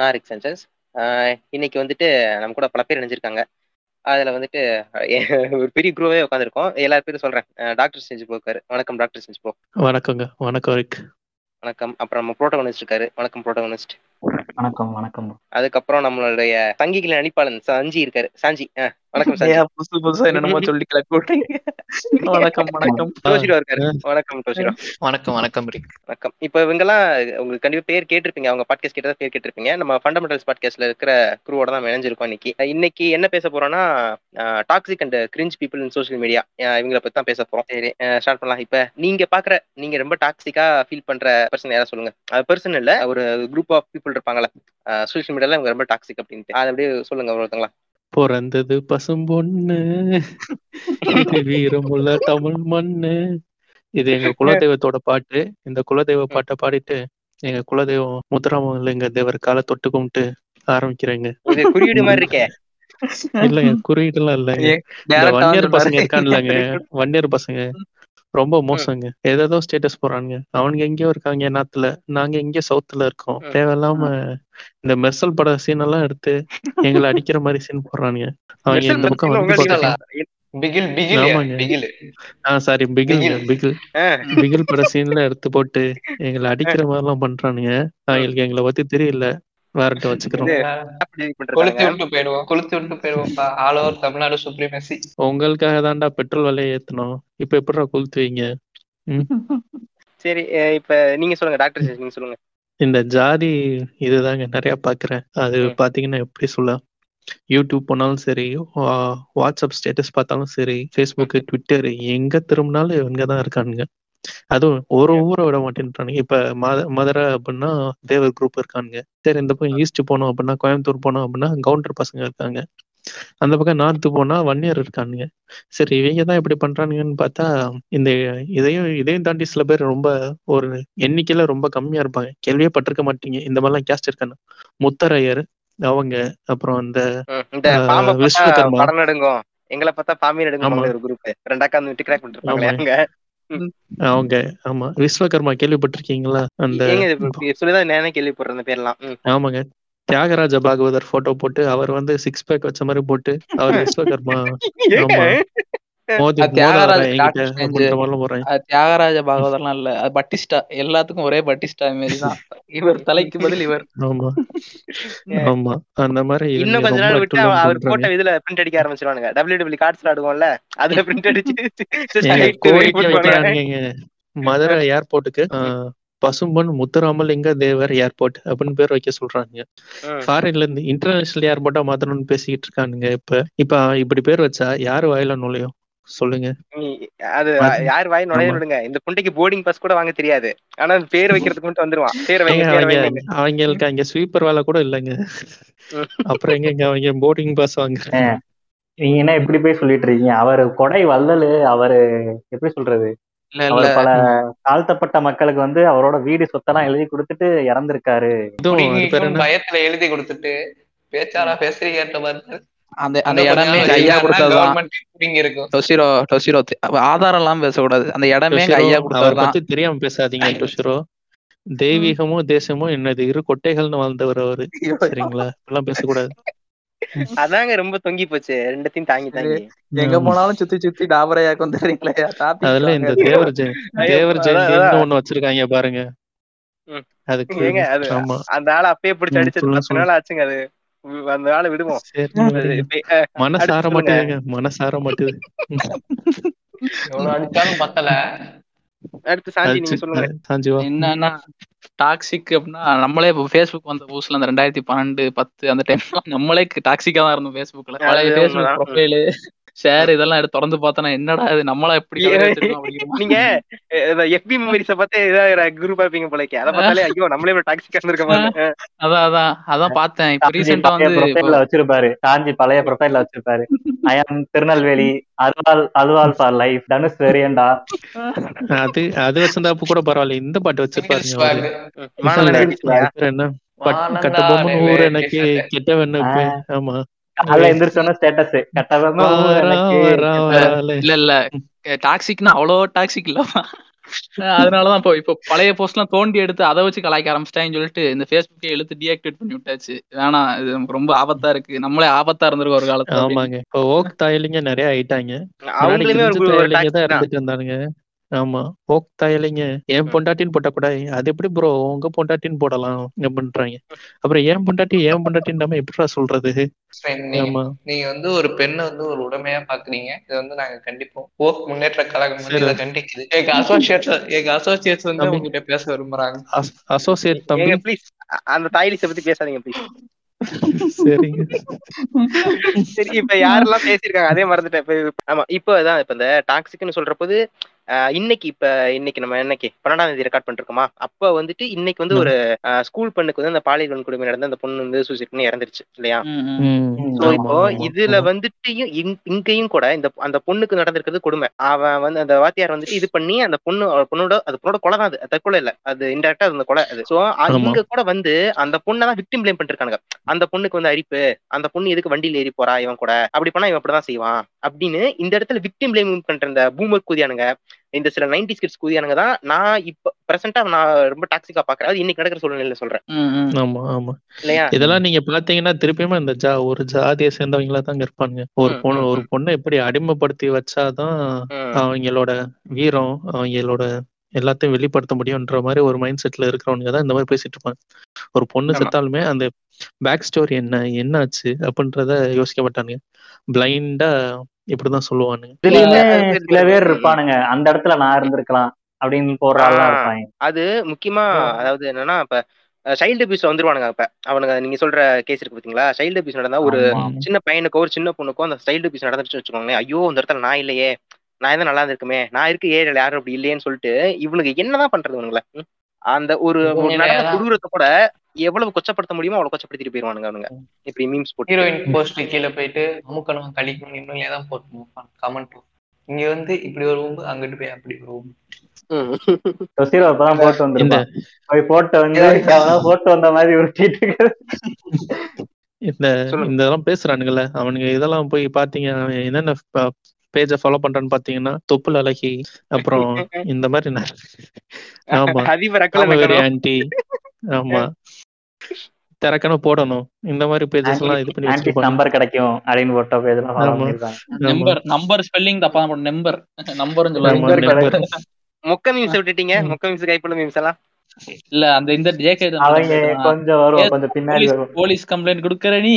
நான் rig census இன்னைக்கு வந்துட்டு நம்ம கூட பல பேர் இணைஞ்சிருக்காங்க. அதுல வந்துட்டு ஒரு பெரிய குரூவே உட்காந்துருக்கோம் எல்லா பேரும் சொல்றேன். டாக்டர் செஞ்சு போக்காரு வணக்கம் டாக்டர் செஞ்சு போ வணக்கங்க. வணக்கம் ரிக். வணக்கம். அப்புறம் நம்ம புரோட்டோகனிஸ்ட் இருக்காரு. வணக்கம் புரோட்டோகனிஸ்ட் வணக்கம் வணக்கம். அதுக்கப்புறம் நம்மளுடைய சங்கிகளின் அணிப்பாளன் சஞ்சி இருக்காரு. சாஞ்சி வணக்கம் புதுசு புதுசா என்னென்னமோ சொல்லி கிளப்பி விட்டீங்க வணக்கம். வணக்கம் டோஷிரோ இருக்காரு. வணக்கம் டோஷிரோ வணக்கம் வணக்கம் வணக்கம். இப்போ இவங்கெல்லாம் உங்களுக்கு கண்டிப்பா பேர் கேட்டிருப்பீங்க. அவங்க பாட்காஸ்ட் கேட்டதா பேர் கேட்டிருப்பீங்க. நம்ம ஃபண்டமெண்டல்ஸ் பாட்காஸ்ட்ல இருக்கிற குரூவோட தான் இணைஞ்சிருக்கோம் இன்னைக்கு. இன்னைக்கு என்ன பேச போறோம்னா toxic and cringe people in social media இவங்களை பத்தி தான் பேச போறோம். சரி ஸ்டார்ட் பண்ணலாம். இப்ப நீங்க பாக்குற நீங்க ரொம்ப டாக்ஸிக்கா ஃபீல் பண்ற பர்சன் யாரா சொல்லுங்க. பர்சன் இல்ல ஒரு குரூப் ஆஃப் பீப்புள் இருப்பாங்கல்ல சோஷியல் மீடியால இவங்க ரொம்ப டாக்ஸிக் அப்படின்ட்டு. அதை அப்படியே சொல்லுங்க ஒருத்தங்களா? பிறந்தது பசும்பொண்ணு இது வீரமுள்ள தமிழ் மண்ணு. இது எங்க குலதெய்வத்தோட பாட்டு. இந்த குலதெய்வ பாட்டை பாடிட்டு எங்க குலதெய்வம் முத்துராமலிங்க தேவர் காலை தொட்டு கும்பிட்டு ஆரம்பிக்கிறேங்க. குறியீடு மாதிரி இருக்கே. இல்லைங்க இல்லைங்க. இந்த direct ஆ வன்னியர் பசங்க. இருக்கான்லங்க வன்னியர் பசங்க. ரொம்ப மோசங்க. ஏதேதோ ஸ்டேட்டஸ் போறானுங்க அவனுங்க எங்கேயோ இருக்காங்க நாத்துல. நாங்க எங்கேயோ சவுத்துல இருக்கோம். தேவையில்லாம இந்த மெர்சல் பட சீன் எல்லாம் எடுத்து எங்களை அடிக்கிற மாதிரி சீன் போடுறானுங்க. அவங்க இந்த பக்கம் வந்து உங்களுக்கு பார்க்கணும் பிகில் பிகில் ஆமாங்க. பிகில். ஆ சாரி பிகில் பிகில். பிகில். பட சீன்ல எடுத்து போட்டு எங்களை அடிக்கிற மாதிரி எல்லாம் பண்றானுங்க. அவங்களுக்கு எங்களை பத்தி தெரியல. வேறட்ட வச்சுக்கிறோம். உங்களுக்காக தான்டா பெட்ரோல் விலையை ஏத்தணும். இப்ப எப்படிடா கொளுத்துவீங்க சரி இப்ப நீங்க சொல்லுங்க டாக்டர் நீங்க சொல்லுங்க. இந்த ஜாதி இதுதாங்க நிறைய பாக்குறேன். அது. பாத்தீங்கன்னா எப்படி சொல்ல யூடியூப் போனாலும் சரி வாட்ஸ்அப் ஸ்டேட்டஸ் பார்த்தாலும் சரி ஃபேஸ்புக் ட்விட்டர் எங்க திரும்பினாலும் இவங்க தான் இருக்கானுங்க. அதுவும் ஒரு ஊரை விட மாட்டேன்றானுங்க. இப்ப மத மதுரை அப்படின்னா தேவர் குரூப் இருக்கானுங்க. சரி இந்த பக்கம் ஈஸ்ட் போனோம் அப்படின்னா கோயம்புத்தூர் போனோம் அப்படின்னா கவுண்டர் பசங்க இருக்காங்க. அந்த பக்கம் நார்த்து போனா வன்னியர் இருக்கானுங்க. சரி இவங்க தான் இப்படி பண்றானுங்கன்னு பார்த்தா இந்த இதையும் இதையும் தாண்டி சில பேர் ரொம்ப ஒரு எண்ணிக்கையில ரொம்ப கம்மியா இருப்பாங்க. கேள்வியே பட்டிருக்க மாட்டீங்க. இந்த மாதிரிலாம் கேஸ்ட் இருக்கானு. முத்தரையர் அவங்க அப்புறம் அந்த விஸ்வகர்மா. எங்களை பார்த்தா பாம்பி நடுங்கும் ஆமா. ஒரு குரூப் ரெண்டாக்கா விட்டு கிராக். அங்க. அவங்க ஆமா. விஸ்வகர்மா கேள்விப்பட்டிருக்கீங்களா? அந்த சொல்லிதான் நானே கேள்விப்படுறேன் இந்த பேர்லாம். ஆமாங்க. தியாகராஜ பாகவதர் போட்டோ போட்டு அவர் வந்து சிக்ஸ் பேக் வச்ச மாதிரி போட்டு அவர் விஸ்வகர்மா. தியாகராஜ பாகவதர்லாம் இல்ல. அது பட்டிஸ்டா எல்லாத்துக்கும் ஒரே பட்டிஸ்டா மாரி தான் இவர் தலைக்கு பதில் இவர். ஆமா. ஆமா. அந்த மாதிரி இன்னும் கொஞ்ச நாள் விட்டு அவர். போட்ட இதுல பிரிண்ட் அடிக்க ஆரம்பிச்சிருவானுங்க. டபிள்யூ டபிள்யூ கார்ட்ஸ் விளாடுவோம்ல அதுல பிரிண்ட் அடிச்சு மதுரை ஏர்போர்ட்டுக்கு பசும்பொன் முத்துராமலிங்க தேவர் ஏர்போர்ட் அப்படின்னு பேர் வைக்க சொல்றாங்க. ஃபாரின்ல இருந்து இன்டர்நேஷனல் ஏர்போர்ட்டா மாத்தணும்னு பேசிக்கிட்டு இருக்கானுங்க இப்ப. இப்ப இப்படி பேர் வச்சா யாரு வாயில நுழையும்? சொல்லுங்க. அது யார் வாய் நுழைய. விடுங்க. இந்த புண்டைக்கு போர்டிங் பாஸ் கூட வாங்க தெரியாது. ஆனா பேர் வைக்கிறதுக்கு மட்டும் வந்துருவான். பேர் வைங்க அவங்களுக்கு அங்க ஸ்வீப்பர் வேலை கூட இல்லைங்க. அப்புறம் எங்க அவங்க போர்டிங் பாஸ் வாங்க நீங்க என்ன இப்படி போய் சொல்லிட்டு இருக்கீங்க? அவரு கொடை வள்ளலு அவரு எப்படி சொல்றது? இல்ல அவர் இல்ல. பல தாழ்த்தப்பட்ட மக்களுக்கு வந்து அவரோட வீடு சொத்தெல்லாம் எழுதி கொடுத்துட்டு இறந்திருக்காரு. பயத்துல எழுதி கொடுத்துட்டு பேச்சாரா பேசுறீங்கன்ற மாதிரி அந்த அந்த இடமே எங்க ஐயா கொடுத்ததுதான் ஆதாரம் எல்லாம் பேசக்கூடாது. அந்த இடமே ஐயா பத்தி தெரியாம பேசாதீங்க டொஷிரோ. தெய்வீகமும் தேசமும் என்னது? இரு கொட்டைகள்னு வாழ்ந்தவர் அவரு. சரிங்களா? இப்பெல்லாம் பேசக்கூடாது. அதாங்க ரொம்ப தொங்கி போச்சு. ரெண்டுத்தையும் தாங்கி தாங்கி. எங்க. போனாலும் சுத்தி சுத்தி டாபரையாக்கு வந்துடுறீங்களே அதுல இந்த தேவர் ஜெய ஐயோ, தேவர் அதான். ஒண்ணு வச்சிருக்காங்க பாருங்க. அதுக்கு அந்த ஆளை அப்பயே பிடிச்சி நாள் ஆச்சுங்க அது. அந்த ஆளை விடுவோம். சரி அது விடுங்க. இப்ப, அஹ், மனசு அடுத்து ஆற சொல்லுங்க. மாட்டேதுங்க மனசு ஆற மாட்டேது எவ்வளவு அடிச்சாலும் பத்தல. அடுத்து சாந்தி நீங்க அடிச்சு சொல்லுங்க. சாஞ்சி வா. என்னன்னா டாக்ஸிக் அப்படின்னா நம்மளே இப்போ ஃபேஸ்புக் வந்த புதுசுல அந்த ரெண்டாயிரத்தி பன்னெண்டு பத்து அந்த டைம் நம்மளே டாக்ஸிக்கா தான் இருந்தோம் ஃபேஸ்புக்ல பழைய ஃபேஸ்புக். ப்ரொஃபைலு ஷேர் இதெல்லாம் எடுத்து திறந்து பார்த்தோன்னா என்னடா இது? நம்மளா எப்படி. நீங்க எஃபி மெமரிஸ பார்த்து ஏதாவது குரூப் இருப்பீங்க போலக்கு அதை பார்த்தாலே ஐயோ நம்மளே ஒரு டாக்ஸிக்கா இருந்திருக்க மாதிரி அதான் அதான். அதான் பார்த்தேன். இப்போ பழைய வந்து ப்ரொஃபைல்ல வச்சிருப்பாரு. காஞ்சி பழைய ப்ரொஃபைல்ல வச்சிருப்பாரு. ஐஎம் திருநெல்வேலி அல்வால் அல்வால் ஃபார் லைஃப் தனுஷ் வெரியண்டா அது அது வச்சிருந்தா அப்ப கூட பரவாயில்ல. இந்த பாட்டு வச்சிருப்பாருங்க அவரு. மாணவன் இல்ல, நடிச்சியா? அது பேர் என்ன கட்ட பொம்மன் ஊர் எனக்கு கேசட்டு. கெட்ட வெண்ணு ஆமா. காலைல எந்திரிச்சோன்னா ஸ்டேட்டஸ் கட்டவங்க வாரா, வாரா, வாராலே. இல்ல இல்ல. டாக்ஸிக்னா அவ்வளோ டாக்ஸிக் இல்ல. அதனாலதான் இப்போ இப்போ பழைய போஸ்ட் எல்லாம் தோண்டி எடுத்து அதை வச்சு கலாய்க்க ஆரம்பிச்சிட்டாங்கன்னு சொல்லிட்டு இந்த ஃபேஸ்புக்கே எழுத்து டீஆக்டிவேட் பண்ணி விட்டாச்சு. வேணாம் இது நமக்கு ரொம்ப ஆபத்தா இருக்கு. நம்மளே ஆபத்தா இருந்திருக்கோம் ஒரு காலத்துல. ஆமாங்க. இப்போ ஓக் தாயலிங்க நிறைய ஆயிட்டாங்க. அவங்களுமே. இருந்துட்டு இருந்தானுங்க. ஆமா. ஓக் தாயலிங்க என் பொண்டாட்டின்னு போட்டக்கூடாது அது எப்படி ப்ரோ உங்க பொண்டாட்டின்னு போடலாம் அப்படின்றாங்க அப்புறம் ஏன் பொண்டாட்டி ஏன் பொண்டாட்டின்னு எப்படிடா சொல்றது? நீங்க வந்து ஒரு பெண்ணை வந்து ஒரு உடமையா பாக்குறீங்க. இதை வந்து நாங்க கண்டிப்போம். போக் முன்னேற்ற கழகம். இதை கண்டிக்குது. எங்க அசோசியேட்ஸ் எங்க அசோசியேட்ஸ் வந்து. உங்ககிட்ட பேச விரும்புறாங்க. அசோசியேட் தம்பி. ப்ளீஸ் அந்த தாய்லிஸ பத்தி பேசாதீங்க ப்ளீஸ் சரிங்க. சரி இப்ப யாரெல்லாம் பேசியிருக்காங்க அதே மறந்துட்டேன். ஆமா இப்போ அதான் இப்ப இந்த டாக்ஸிக்னு சொல்றபோது ஆஹ் இன்னைக்கு இப்ப இன்னைக்கு நம்ம என்னைக்கு? பன்னெண்டாம் தேதி ரெக்கார்ட் பண்ணிருக்கோமா? அப்ப வந்துட்டு இன்னைக்கு வந்து ஒரு ஸ்கூல் பெண்ணுக்கு வந்து அந்த பாலியல் வன்கொடுமை நடந்த அந்த பொண்ணு வந்து சூசைட் பண்ணி இறந்துருச்சு இல்லையா? இப்போ இதுல. வந்துட்டு இங்- இங்கேயும் கூட இந்த அந்த பொண்ணுக்கு நடந்திருக்கிறது கொடுமை. அவன் வந்து அந்த வாத்தியார் வந்துட்டு இது பண்ணி அந்த பொண்ணு பொண்ணோட அது பொண்ணோட கொலை தான் அது. தற்கொலை இல்ல. அது இன்டெரக்டா அந்த கொலை அது. சோ. இங்க கூட வந்து அந்த பொண்ணை தான் விக்டிம் பிளேம் பண்ணிருக்கானுங்க. அந்த பொண்ணுக்கு வந்து அரிப்பு அந்த பொண்ணு எதுக்கு வண்டியில ஏறி போறா இவன் கூட? அப்படி பண்ணா இவன் அப்படிதான் செய்வான்? அப்படின்னு இந்த இடத்துல விக்டிம் பிளேம் பண்ற இந்த பூமர் கூதியானுங்க இந்த சில நைன்டி கிட்ஸ் கூதியானுங்க தான் நான் இப்ப பிரசன்டா நான் ரொம்ப டாக்ஸிக்கா பாக்குறேன். அது இன்னைக்கு நடக்கிற சூழ்நிலையில சொல்றேன். ஆமா ஆமா. இல்லையா? இதெல்லாம் நீங்க பாத்தீங்கன்னா திருப்பியுமே இந்த ஜா ஒரு ஜாதியை சேர்ந்தவங்களா தாங்க இருப்பானுங்க ஒரு பொண்ணு ஒரு பொண்ணை எப்படி அடிமைப்படுத்தி வச்சாதான். அவங்களோட வீரம் அவங்களோட எல்லாத்தையும் வெளிப்படுத்த முடியும்ன்ற மாதிரி ஒரு மைண்ட் செட்ல இருக்கிறவங்க தான் இந்த மாதிரி பேசிட்டு இருப்பாங்க. ஒரு பொண்ணு. செத்தாலுமே அந்த பேக் ஸ்டோரி என்ன என்னாச்சு அப்படின்றத யோசிக்க மாட்டானுங்க. பிளைண்டா இப்படிதான் சொல்லுவானுங்க. சில பேர் இருப்பானுங்க. அந்த இடத்துல நான் இருந்திருக்கலாம் அப்படின்னு. இருப்பாங்க. அது முக்கியமா அதாவது என்னன்னா இப்ப சைல்டு அபியூஸ் வந்துருவானுங்க இப்ப அவனுங்க நீங்க சொல்ற கேஸ் இருக்கு பாத்தீங்களா? சைல்டு அபியூஸ் நடந்தா ஒரு. சின்ன பையனுக்கோ ஒரு சின்ன பொண்ணுக்கோ அந்த சைல்டு அபியூஸ் நடந்துச்சு வச்சுக்கோங்களேன். ஐயோ இந்த இடத்துல நான் இல்லையே. நான் எதாவது நல்லா இருந்திருக்குமே நான் இருக்கு ஏரியால யாரும் அப்படி இல்லையேன்னு சொல்லிட்டு இவனுக்கு என்னதான் பண்றது இவனுங்கள? அந்த ஒரு நடந்த. கொடூரத்தை கூட எவ்வளவு கொச்சப்படுத்த முடியுமோ அவ்வளவு கொச்சப்படுத்திட்டு போயிருவானுங்க அவனுங்க இப்படி மீம்ஸ் போட்டு ஹீரோயின் போஸ்ட் கீழே போயிட்டு அமுக்கணும் கழிக்கணும் இன்னும் தான் போட்டு கமெண்ட் இங்க வந்து இப்படி ஒரு ரூம் அங்கிட்டு போய் அப்படி ஒரு ரூம் ம். தொசீரோ இப்பதான் போட்டு இந்த வந்திருப்பான் போய் போட்டு வந்து போட்டு வந்த மாதிரி உருட்டிட்டு. இந்த. இந்த இதெல்லாம் பேசுறானுங்கல்ல அவனுங்க இதெல்லாம் போய் பாத்தீங்க அவன் என்னென்ன பேஜ ஃபாலோ பண்றான்னு பாத்தீங்கன்னா தொப்புள் அழகி அப்புறம் இந்த மாதிரி ஆமா. ஆன்டி ஆமா. திறக்கணும் போடணும். இந்த மாதிரி பேஜஸ் எல்லாம் இது பண்ணி வச்சிருப்பாங்க. நம்பர் கிடைக்கும் அப்படின்னு போட்ட பேஜ் நம்பர் நம்பர் ஸ்பெல்லிங் தப்பா தான் நம்பர் நம்பர்னு சொல்லுவாங்க. நம்பர். மொக்க மீம்ஸ் விட்டுட்டீங்க. மொக்க மீம்ஸ் கைப்புள்ள மீம்ஸ் எல்லாம். இல்ல அந்த இந்த ஜேகே அவங்க கொஞ்சம் வரும். கொஞ்சம் பின்னாடி போலீஸ் வரும். போலீஸ் கம்ப்ளைண்ட் கொடுக்கற நீ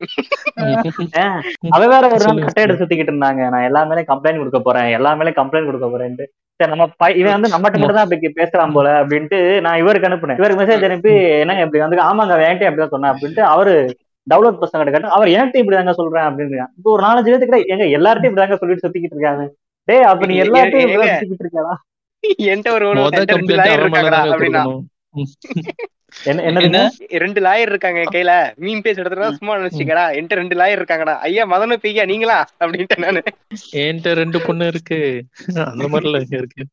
அவ வேற ஒரு நாள் கட்டை எடுத்து சுத்திக்கிட்டு இருந்தாங்க. நான் எல்லா மேலே கம்ப்ளைண்ட் கொடுக்க போறேன். எல்லா மேலே கம்ப்ளைண்ட் கொடுக்க போறேன்ட்டு. சரி நம்ம இவன் வந்து நம்மகிட்ட மட்டும் தான் இப்படி பேசுறான் போல அப்படின்ட்டு நான் இவருக்கு அனுப்புனேன். இவருக்கு மெசேஜ் அனுப்பி என்னங்க இப்படி வந்து ஆமாங்க என்கிட்ட அப்படிதான் சொன்னேன் அப்படின்ட்டு அவரு டவுன்லோட் பசங்க கேட்டு அவர் என்கிட்ட இப்படி தாங்க சொல்றேன் அப்படின்னு இப்போ ஒரு நாலஞ்சு பேருக்கு எங்க எல்லார்ட்டையும் இப்படி தாங்க சொல்லிட்டு சுத்திக்கிட்டு இருக்காங்க. டேய் அப்ப நீ எல்லார்ட்டையும் இப்படி சுத்திக்கிட்டு என்கிட்ட ஒரு அப்படின்னா என்ன? ரெண்டு லாயர் இருக்காங்க கையில. மீன் பேஸ் எடுத்துட்டா சும்மா நினைச்சிக்கடா. என்கிட்ட ரெண்டு லாயர் இருக்காங்கடா. ஐயா மதனும் பெய்யா நீங்களா? அப்படின்ட்டு நானு. என்கிட்ட ரெண்டு பொண்ணு இருக்கு. அந்த மாதிரிலாம் இங்க இருக்கு.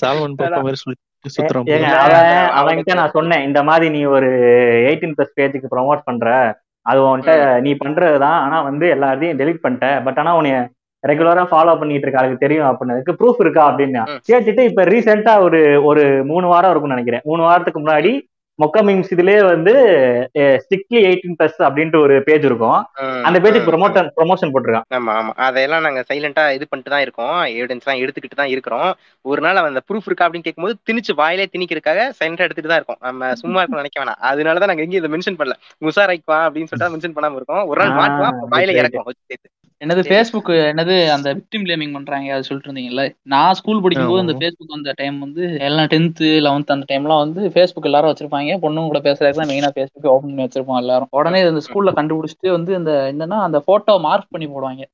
சால்மன் பாப்பா மாதிரி சொல்லி அவன்கிட்ட நான் சொன்னேன் இந்த மாதிரி நீ ஒரு எயிட்டீன் பிளஸ் பேஜுக்கு ப்ரொமோட் பண்ற. அது உன்கிட்ட நீ பண்றதுதான் ஆனா வந்து எல்லாத்தையும் டெலீட் பண்ணிட்ட. பட் ஆனா உன்னை ரெகுலரா ஃபாலோ பண்ணிட்டு இருக்க அதுக்கு தெரியும் அப்படின்னதுக்கு ப்ரூஃப் இருக்கா அப்படின்னு. கேட்டுட்டு இப்ப ரீசெண்டா ஒரு ஒரு மூணு வாரம் இருக்கும்னு நினைக்கிறேன். மூணு வாரத்துக்கு முன்னாடி மொக்க மீம்ஸ் இதுலயே வந்து ஸ்ட்ரிக்ட்லி எயிட்டீன் பிளஸ் அப்படின்ட்டு ஒரு பேஜ் இருக்கும். அந்த பேஜுக்கு. ப்ரொமோஷன் ப்ரொமோஷன் போட்டிருக்கான். ஆமா ஆமா. அதெல்லாம் நாங்க சைலண்டா இது பண்ணிட்டு தான் இருக்கோம். எவிடன்ஸ் எல்லாம் எடுத்துக்கிட்டு தான் இருக்கிறோம். ஒரு நாள் அந்த ப்ரூஃப் இருக்கா அப்படின்னு கேட்கும்போது திணிச்சு வாயிலே திணிக்கிறதுக்காக சைலண்டா எடுத்துட்டு தான் இருக்கோம். நம்ம சும்மா இருக்கணும் நினைக்க வேணாம். அதனாலதான் நாங்க எங்கேயும் இதை மென்ஷன் பண்ணல. உஷாராய்க்குவா அப்படின்னு சொல்லிட்டு மென்ஷன் பண்ணாம இருக்கோம். ஒரு நாள் மாட்டுவான் வாயில. இறக்கும். என்னது. ஃபேஸ்புக் என்னது அந்த விக்டிம் பிளேமிங் பண்றாங்க அது சொல்லிட்டு இருந்தீங்கல்ல? நான் ஸ்கூல் படிக்கும்போது அந்த ஆமா. ஃபேஸ்புக் வந்த டைம் வந்து எல்லாம் டென்த்து லெவன்த் அந்த டைம்லாம் வந்து ஃபேஸ்புக் எல்லாரும் வச்சிருப்பாங்க. பொண்ணுங்க கூட பேசுறதுக்கு தான் மெயினா ஃபேஸ்புக் ஓப்பன் பண்ணி வச்சிருப்போம் எல்லாரும். உடனே இந்த ஸ்கூல்ல கண்டுபிடிச்சிட்டு வந்து இந்த என்னன்னா அந்த போட்டோ மார்க் பண்ணி போடுவாங்க.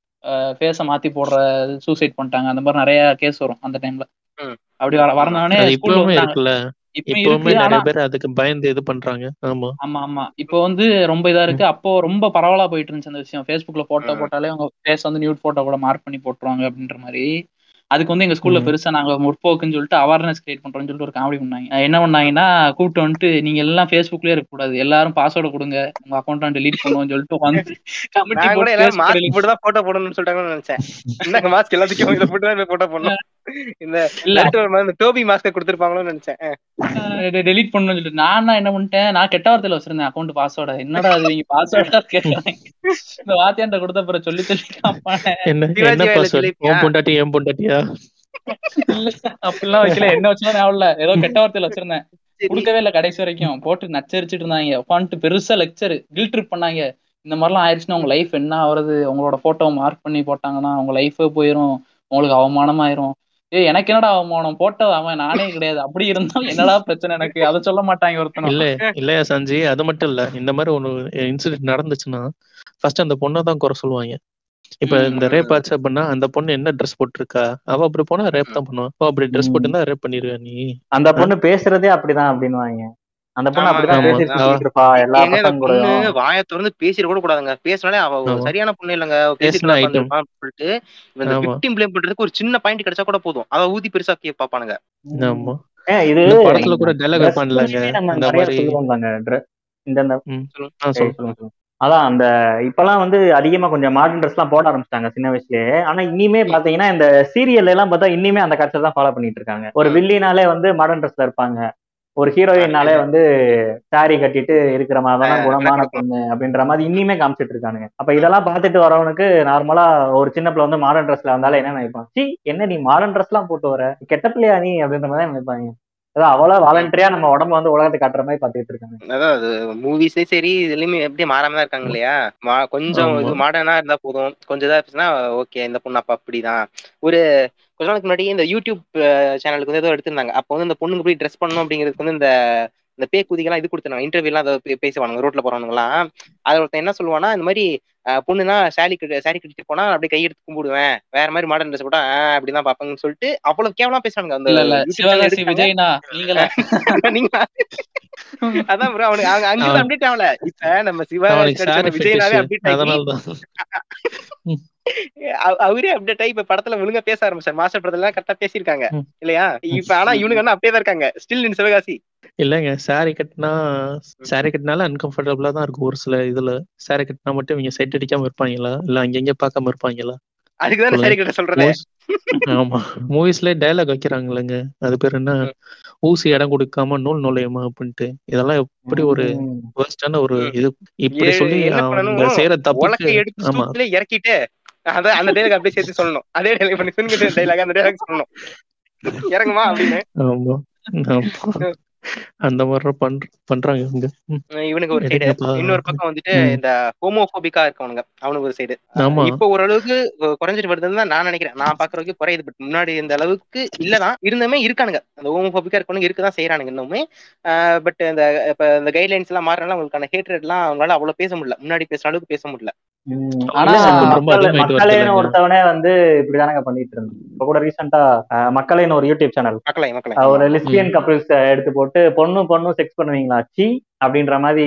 ஃபேஸை மாத்தி போடுற சூசைட் பண்ணிட்டாங்க. அந்த மாதிரி நிறைய கேஸ் வரும் அந்த டைம்ல ம். அப்படி வர வரனவனே இப்பவுமே இருக்குல்ல. இப்பவுமே நிறைய பேர் அதுக்கு பயந்து இது பண்றாங்க. ஆமா. ஆமா ஆமா. இப்போ வந்து ரொம்ப இதா இருக்கு. அப்போ ரொம்ப பரவலா போயிட்டு இருந்துச்சு அந்த விஷயம். ஃபேஸ்புக்ல போட்டோ. போட்டாலே அவங்க ஃபேஸ் வந்து நியூட் போட்டோ கூட மார்க் பண்ணி போட்டுருவாங்க அப்படின்ற மாதிரி. அதுக்கு வந்து எங்க ஸ்கூல்ல. பெருசா நாங்க முற்போக்குன்னு சொல்லிட்டு அவேர்னஸ் கிரியேட் பண்றோம்னு சொல்லிட்டு ஒரு காமெடி பண்ணாங்க என்ன பண்ணாங்கன்னா கூப்பிட்டு வந்துட்டு நீங்க எல்லாம் ஃபேஸ்புக்லயே இருக்க கூடாது. எல்லாரும் பாஸ்வேர்டு கொடுங்க. உங்க அக்கௌண்ட் டெலீட் பண்ணுவோம்னு சொல்லிட்டு வந்து கமிட்டி கூட போட்டு எல்லாரும் மாஸ்க் போட்டு தான் போட்டோ போடணும்னு சொல்லிட்டாங்கன்னு நினைச்சேன். என்னங்க மாஸ்க் எல்லாத்துக்கும் இதை போட்டு தான் போட்டோ போடணும். இந்த இல்ல. இந்த டோபி மாஸ்க கொடுத்துருப்பாங்களோன்னு நினைச்சேன். டெலீட் பண்ணணும்னு சொல்லிட்டு. நான் என்ன பண்ணிட்டேன் நான் கெட்ட வார்த்தையில வச்சிருந்தேன் அக்கௌண்ட் பாஸ்வேர்டை என்னடா அது? நீங்க பாஸ்வேர்டா கேட்கறாங்க இந்த வாத்தியாண்ட கொடுத்த பிறகு சொல்லி சொல்லி பொண்டாட்டி என் பொண்டாட்டியா? அப்படிலாம் வைக்கல. என்ன வச்சுலாம் ஞாபகம் இல்ல. ஏதோ கெட்ட வார்த்தையில வச்சிருந்தேன். சரி. கொடுக்கவே இல்ல கடைசி வரைக்கும். போட்டு நச்சரிச்சிட்டு இருந்தாங்க. உட்காந்துட்டு பெருசா லெக்சர் கில் ட்ரிப் பண்ணாங்க. இந்த மாதிரிலாம் ஆயிடுச்சுன்னா உங்க லைஃப் என்ன ஆகுறது உங்களோட போட்டோ மார்க் பண்ணி போட்டாங்கன்னா உங்க லைஃபே போயிரும். உங்களுக்கு அவமானம் ஆயிரும் ஏய் எனக்கு என்னடா அவமானம்? போட்டது அவன் நானே கிடையாது. அப்படி இருந்தாலும் என்னடா பிரச்சனை எனக்கு? அதை சொல்ல மாட்டாங்க ஒருத்தனும். இல்ல இல்லையா சஞ்சி? அது மட்டும் இல்ல. இந்த மாதிரி ஒண்ணு இன்சிடென்ட் நடந்துச்சுன்னா ஃபர்ஸ்ட் அந்த பொண்ணை தான் குறை சொல்லுவாங்க. இப்ப. இந்த ரேப் ஆச்சு அப்படின்னா அந்த பொண்ணு என்ன ட்ரெஸ் போட்டிருக்கா அவ அப்படி போனா ரேப் தான் பண்ணுவா அவ அப்படி ட்ரெஸ். போட்டிருந்தா ரேப் பண்ணிருவ நீ அந்த பொண்ணு பேசுறதே அப்படிதான் அப்படின்னுவாங்க அந்த பொண்ணு அப்படிதான். பேசிட்டு அவ- இருப்பா எல்லா பசங்க வாயை திறந்து பேசிட கூட கூடாதுங்க பேசினாலே அவ. சரியான பொண்ணு இல்லைங்க அவ பேசிட்டு பேசின சொல்லிட்டு இந்த. விக்டிம் ப்ளேம் பண்றதுக்கு ஒரு சின்ன பாயிண்ட் கிடைச்சா கூட போதும் அதை ஊதி பெருசா கே பாப்பானுங்க ஆமா இது படத்துல கூட dress பண்ணலங்க. இந்த மாதிரி- dre- இந்த. சொல்லுங்க. அதான் அந்த இப்பெல்லாம் வந்து அதிகமா கொஞ்சம் மாடர்ன் ட்ரெஸ் எல்லாம் போட ஆரம்பிச்சிட்டாங்க சின்ன வயசுலயே. ஆனா இனிமே பாத்தீங்கன்னா இந்த சீரியல் எல்லாம் பார்த்தா இனிமே அந்த கல்ச்சர் தான் ஃபாலோ பண்ணிட்டு இருக்காங்க. ஒரு. வில்லினாலே வந்து மாடர்ன் ட்ரெஸ்ல இருப்பாங்க. ஒரு ஹீரோயின்னாலே வந்து சாரி கட்டிட்டு இருக்கிற மாதிரி தான் குணமான. பொண்ணு அப்படின்ற மாதிரி இனிமே காமிச்சிட்டு இருக்கானுங்க. அப்ப இதெல்லாம் பார்த்துட்டு வரவனுக்கு நார்மலா ஒரு சின்ன பிள்ளை வந்து மாடர்ன் ட்ரெஸ்ல வந்தாலே என்ன நினைப்பான்? சி என்ன நீ மாடர்ன் ட்ரெஸ் எல்லாம் போட்டு வர? கெட்ட பிள்ளையா நீ அப்படின்ற மாதிரி தான் நினைப்பாங்க. அதான் அவ்வளவு வாலண்டரியா நம்ம உடம்ப வந்து உலகத்துக்கு காட்டுற மாதிரி பாத்துட்டு இருக்காங்க. அதான் அது மூவிஸே சரி இதுலயுமே எப்படியே மாறாம தான் இருக்காங்க இல்லையா? கொஞ்சம். இது மாடர்னா இருந்தா போதும். கொஞ்சம் இதா இருந்துச்சுன்னா ஓகே இந்த பொண்ணு அப்ப அப்படிதான். ஒரு கொஞ்ச நாளுக்கு முன்னாடி இந்த யூடியூப் சேனலுக்கு வந்து ஏதோ எடுத்திருந்தாங்க. அப்போ வந்து இந்த பொண்ணுங்க போய் ட்ரெஸ் பண்ணணும் அப்படிங்கிறதுக்கு வந்து இந்த இந்த பே குதிகெல்லாம் இது கொடுத்துருந்தாங்க. இன்டர்வியூலாம் அதை பேசுவானுங்க ரோட்ல போறவனுங்கலாம் அதுல ஒருத்தன் என்ன சொல்லுவானா இந்த மாதிரி பொண்ணுனா சாரி சாரி கட்டிட்டு போனா அப்படியே கையெடுத்து கும்பிடுவேன். வேற மாதிரி மாடர்ன் ட்ரெஸ் போட்டா ஆஹ் அப்படிதான் பாப்பாங்கன்னு சொல்லிட்டு அவ்வளவு கேவலமா பேசுறாங்க அந்த. விஜய்னா நீங்களா? நீங்க அதான் ப்ரோ அவனுக்கு அங்க அவன் அப்டேட் ஆகல. இப்ப நம்ம சாரி விஜய்னாவே அப்டேட் அவரே அப்டேட் ஆகி இப்ப படத்துல ஒழுங்கா பேச ஆரம்பிச்சார். மாஸ்டர் படத்துல எல்லாம் கரெக்டா பேசியிருக்காங்க. இல்லையா? இப்ப ஆனா இவனுக்கு வந்து அப்படியே தான் இருக்காங்க. Still in Sivakasi. இல்லைங்க சாரி கட்டினா சாரி கட்டினால அன்கம்ஃபர்டபுளா தான் இருக்கும் ஒரு சில இதுல. சாரி கட்டினா மட்டும் இவங்க சைட் அடிக்காம இருப்பாங்களா? இல்ல அங்கங்க பார்க்காம இருப்பாங்களா? அதுக்குதானே. சரி கிட்ட சொல்றதே Movies- ஆமா. மூவிஸ்ல டயலாக் வைக்கிறாங்களேங்க அது பேர் என்ன. ஊசி இடம் கொடுக்காம நூல் நுழையுமா அப்படின்ட்டு. இதெல்லாம் எப்படி ஒரு. வேர்ஸ்டான ஒரு. இது? இப்படி சொல்லி செய்யற எடுத்து ஆமா. இறக்கிட்டு அதான் அந்த டைலாக் அப்படியே சேர்த்து சொல்லணும். அதே டைலாக் பண்ணி சுனிக்கிட்ட டைலாக் அந்த டைலாக் சொல்லணும். இறங்குமா அப்படின்னு. அந்த மாதிரி பண்ற பண்றாங்க இவனுக்கு ஒரு சைடு. இன்னொரு பக்கம் வந்துட்டு. இந்த ஹோமோபோபிக்கா இருக்கவனுங்க. அவனுக்கு ஒரு சைடு இப்போ ஓரளவுக்கு குறைஞ்சிட்டு வருதுன்னு தான் நான் நினைக்கிறேன். நான் பாக்குற வரைக்கும் குறையுது. பட் முன்னாடி இந்த அளவுக்கு இல்லதான் இருந்துமே இருக்கானுங்க. அந்த ஹோமோபோபிக்கா இருக்கவனுங்க இருக்குதான் செய்யறானுங்க இன்னுமே. பட் இந்த இப்ப இந்த கைட்லைன்ஸ் எல்லாம் மாறினால அவங்களுக்கான ஹேட்ரட் எல்லாம் அவங்களால அவ்வளவு பேச முடியல. முன்னாடி பேசுற அளவுக்கு பேச முடியல. ஒருத்தவனே வந்து இப்படிதானங்க பண்ணிட்டு இருந்தான். இப்ப கூட ரீசெண்டா மக்களேன்னு ஒரு யூடியூப் சேனல் மக்களை மக்களை. ஒரு லிஸ்பியன் கப்பிள்ஸ் எடுத்து போட்டு பொண்ணு பொண்ணு செக்ஸ் பண்ணுவீங்களா? சி அப்படின்ற மாதிரி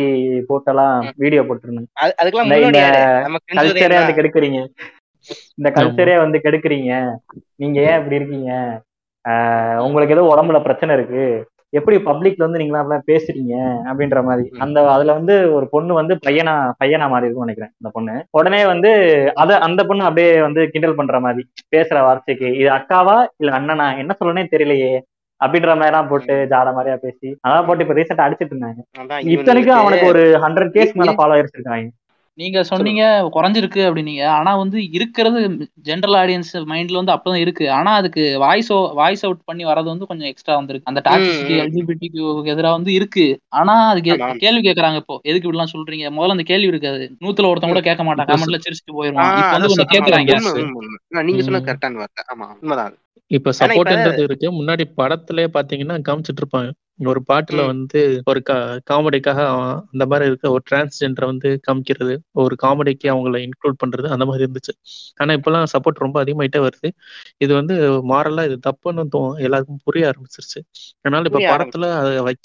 போட்டெல்லாம் வீடியோ போட்டிருந்தாங்க வந்து கெடுக்குறீங்க. இந்த கல்ச்சரே வந்து கெடுக்குறீங்க. நீங்க ஏன் இப்படி இருக்கீங்க? ஆஹ் உங்களுக்கு ஏதோ உடம்புல பிரச்சனை இருக்கு. எப்படி பப்ளிக்ல வந்து நீங்களா அப்படிலாம் பேசுறீங்க அப்படின்ற மாதிரி. அந்த அதுல வந்து ஒரு பொண்ணு வந்து பையனா பையனா மாறி இருக்கும்னு நினைக்கிறேன் அந்த பொண்ணு. உடனே வந்து அத அந்த பொண்ணு அப்படியே வந்து கிண்டல் பண்ற மாதிரி பேசுற வார்த்தைக்கு இது அக்காவா இல்ல அண்ணனா என்ன சொல்லனே தெரியலையே அப்படின்ற மாதிரி எல்லாம் போட்டு ஜாட மாதிரியா பேசி அதான் போட்டு இப்ப ரீசெண்டா அடிச்சிட்டு இருந்தாங்க. இத்தனைக்கும் அவனுக்கு ஒரு ஹண்ட்ரட் கேஸ் மேல ஃபாலோவர்ஸ் இருக்காங்க நீங்க சொன்னீங்க குறைஞ்சிருக்கு அப்படின்னீங்க. ஆனா வந்து இருக்கிறது ஜென்ரல் ஆடியன்ஸ் மைண்ட்ல வந்து அப்பதான் இருக்கு. ஆனா அதுக்கு வாய்ஸ் வாய்ஸ் அவுட் பண்ணி வரது வந்து கொஞ்சம் எக்ஸ்ட்ரா வந்திருக்கு. அந்த டாக்ஸிசிட்டி. எல்ஜிபிடிக்கு எதிராக வந்து இருக்கு. ஆனா அதுக்கு. கேள்வி கேக்குறாங்க இப்போ. எதுக்கு இப்படிலாம் சொல்றீங்க? முதல்ல அந்த கேள்வி இருக்காது. நூத்துல ஒருத்தன் கூட கேட்க மாட்டான். கமெண்ட்ல சிரிச்சுட்டு ஆ, போயிருவான் இப்போ வந்து கொஞ்சம் நீங்க சொன்னது ம். கரெக்டான வார்த்தை. ஆமா உண்மைதான் இப்ப சப்போர்ட்ன்றது இருக்கு. முன்னாடி படத்திலே பாத்தீங்கன்னா காமிச்சிட்டு இருப்பாங்க ஒரு பாட்டுல வந்து ஒரு காமெடிக்காக அந்த மாதிரி இருக்க ஒரு டிரான்ஸ்ஜெண்டரை வந்து காமிக்கிறது ஒரு காமெடிக்கு அவங்கள இன்க்ளூட் பண்றது அந்த மாதிரி இருந்துச்சு. ஆனா இப்பெல்லாம் சப்போர்ட் ரொம்ப அதிகமாயிட்டே வருது. இது வந்து மாரலா இது தப்புன்னு தோ எல்லாருக்கும் புரிய ஆரம்பிச்சிருச்சு. அதனால இப்ப படத்துல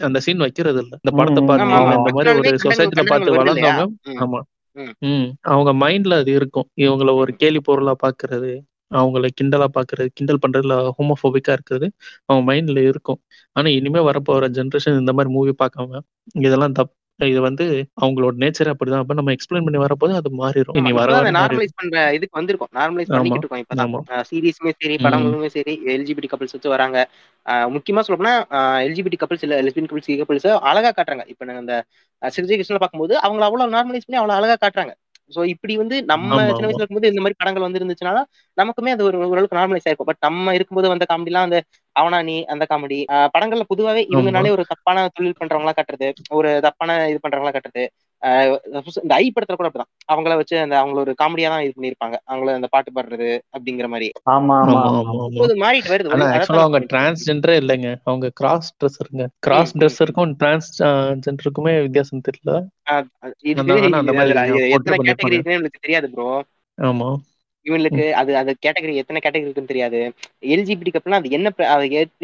அந்த சீன் வைக்கிறது இல்ல. இந்த படத்தை பார்த்து இந்த மாதிரி ஒரு சொசைட்டில பார்த்து வளர்ந்தவங்க ம், ஆமா. ம், ம் அவங்க மைண்ட்ல அது இருக்கும். இவங்கள ஒரு. கேலி பொருளா பாக்குறது அவங்கள கிண்டலா பாக்குறது கிண்டல் பண்றதுல ஹோமோபோபிக்கா இருக்கிறது அவங்க மைண்ட்ல இருக்கும். ஆனா இனிமே வரப்போற ஜென்ரேஷன் இந்த மாதிரி மூவி பார்க்காம இதெல்லாம் தப் இது வந்து அவங்களோட நேச்சர் அப்படிதான். அப்ப நம்ம எக்ஸ்பிளைன் பண்ணி வரப்போது அது மாறிடும் இனி வர நார்மலைஸ் பண்ற இதுக்கு வந்திருக்கோம். நார்மலைஸ் ஆமா பண்ணிக்கிட்டு இருக்கோம் ஆமா. சீரீஸுமே சரி படங்களுமே சரி எல்ஜிபிடி கப்பல்ஸ் வச்சு வராங்க. முக்கியமா சொல்ல போனா எல்ஜிபிடி கப்பல்ஸ் இல்ல லெஸ்பியன் கப்பல்ஸ் கப்பல்ஸ் அழகா காட்டுறாங்க. இப்ப நாங்க அந்த சிறுஜி கிருஷ்ணன் பார்க்கும்போது அவங்க அவ்வளவு நார்மலைஸ் பண்ணி அவ்வளவு அழகா காட்டுறாங்க. சோ இப்படி வந்து நம்ம சின்ன வயசுல இருக்கும்போது இந்த மாதிரி படங்கள் வந்து இருந்துச்சுன்னா நமக்குமே அது ஒரு ஓரளவுக்கு நார்மலைஸ் ஆயிருக்கும் பட் நம்ம இருக்கும்போது வந்த காமெடிலாம் அந்த அவனானி அந்த காமெடி படங்கள்ல பொதுவாவே இவங்கனாலே ஒரு தப்பான தொழில் பண்றவங்களா காட்டுறது ஒரு தப்பான இது பண்றவங்களா காட்டுறது. ஆஹ் இந்த ஐ படத்துல கூட அப்படிதான். அவங்கள வச்சு அந்த அவங்கள ஒரு காமெடியா தான் இது பண்ணிருப்பாங்க அவங்கள அந்த பாட்டு பாடுறது அப்படிங்கிற மாதிரி. ஆமா மாறிட்டு வருது. அவங்க டிரான்ஸ்ஜெண்டரே இல்லைங்க. அவங்க கிராஸ் ட்ரெஸ்ஸருங்க கிராஸ் ட்ரெஸ்ஸருக்கும் டிரான்ஸ் ஜெண்டருக்குமே வித்தியாசம் தெரியல. தெரியாது. ப்ரோ ஆமா. இவங்களுக்கு ம். அது அது கேட்டகரி எத்தனை கேட்டகரி இருக்குன்னு தெரியாது. எல்ஜிபிடி கப்லாம் அது என்ன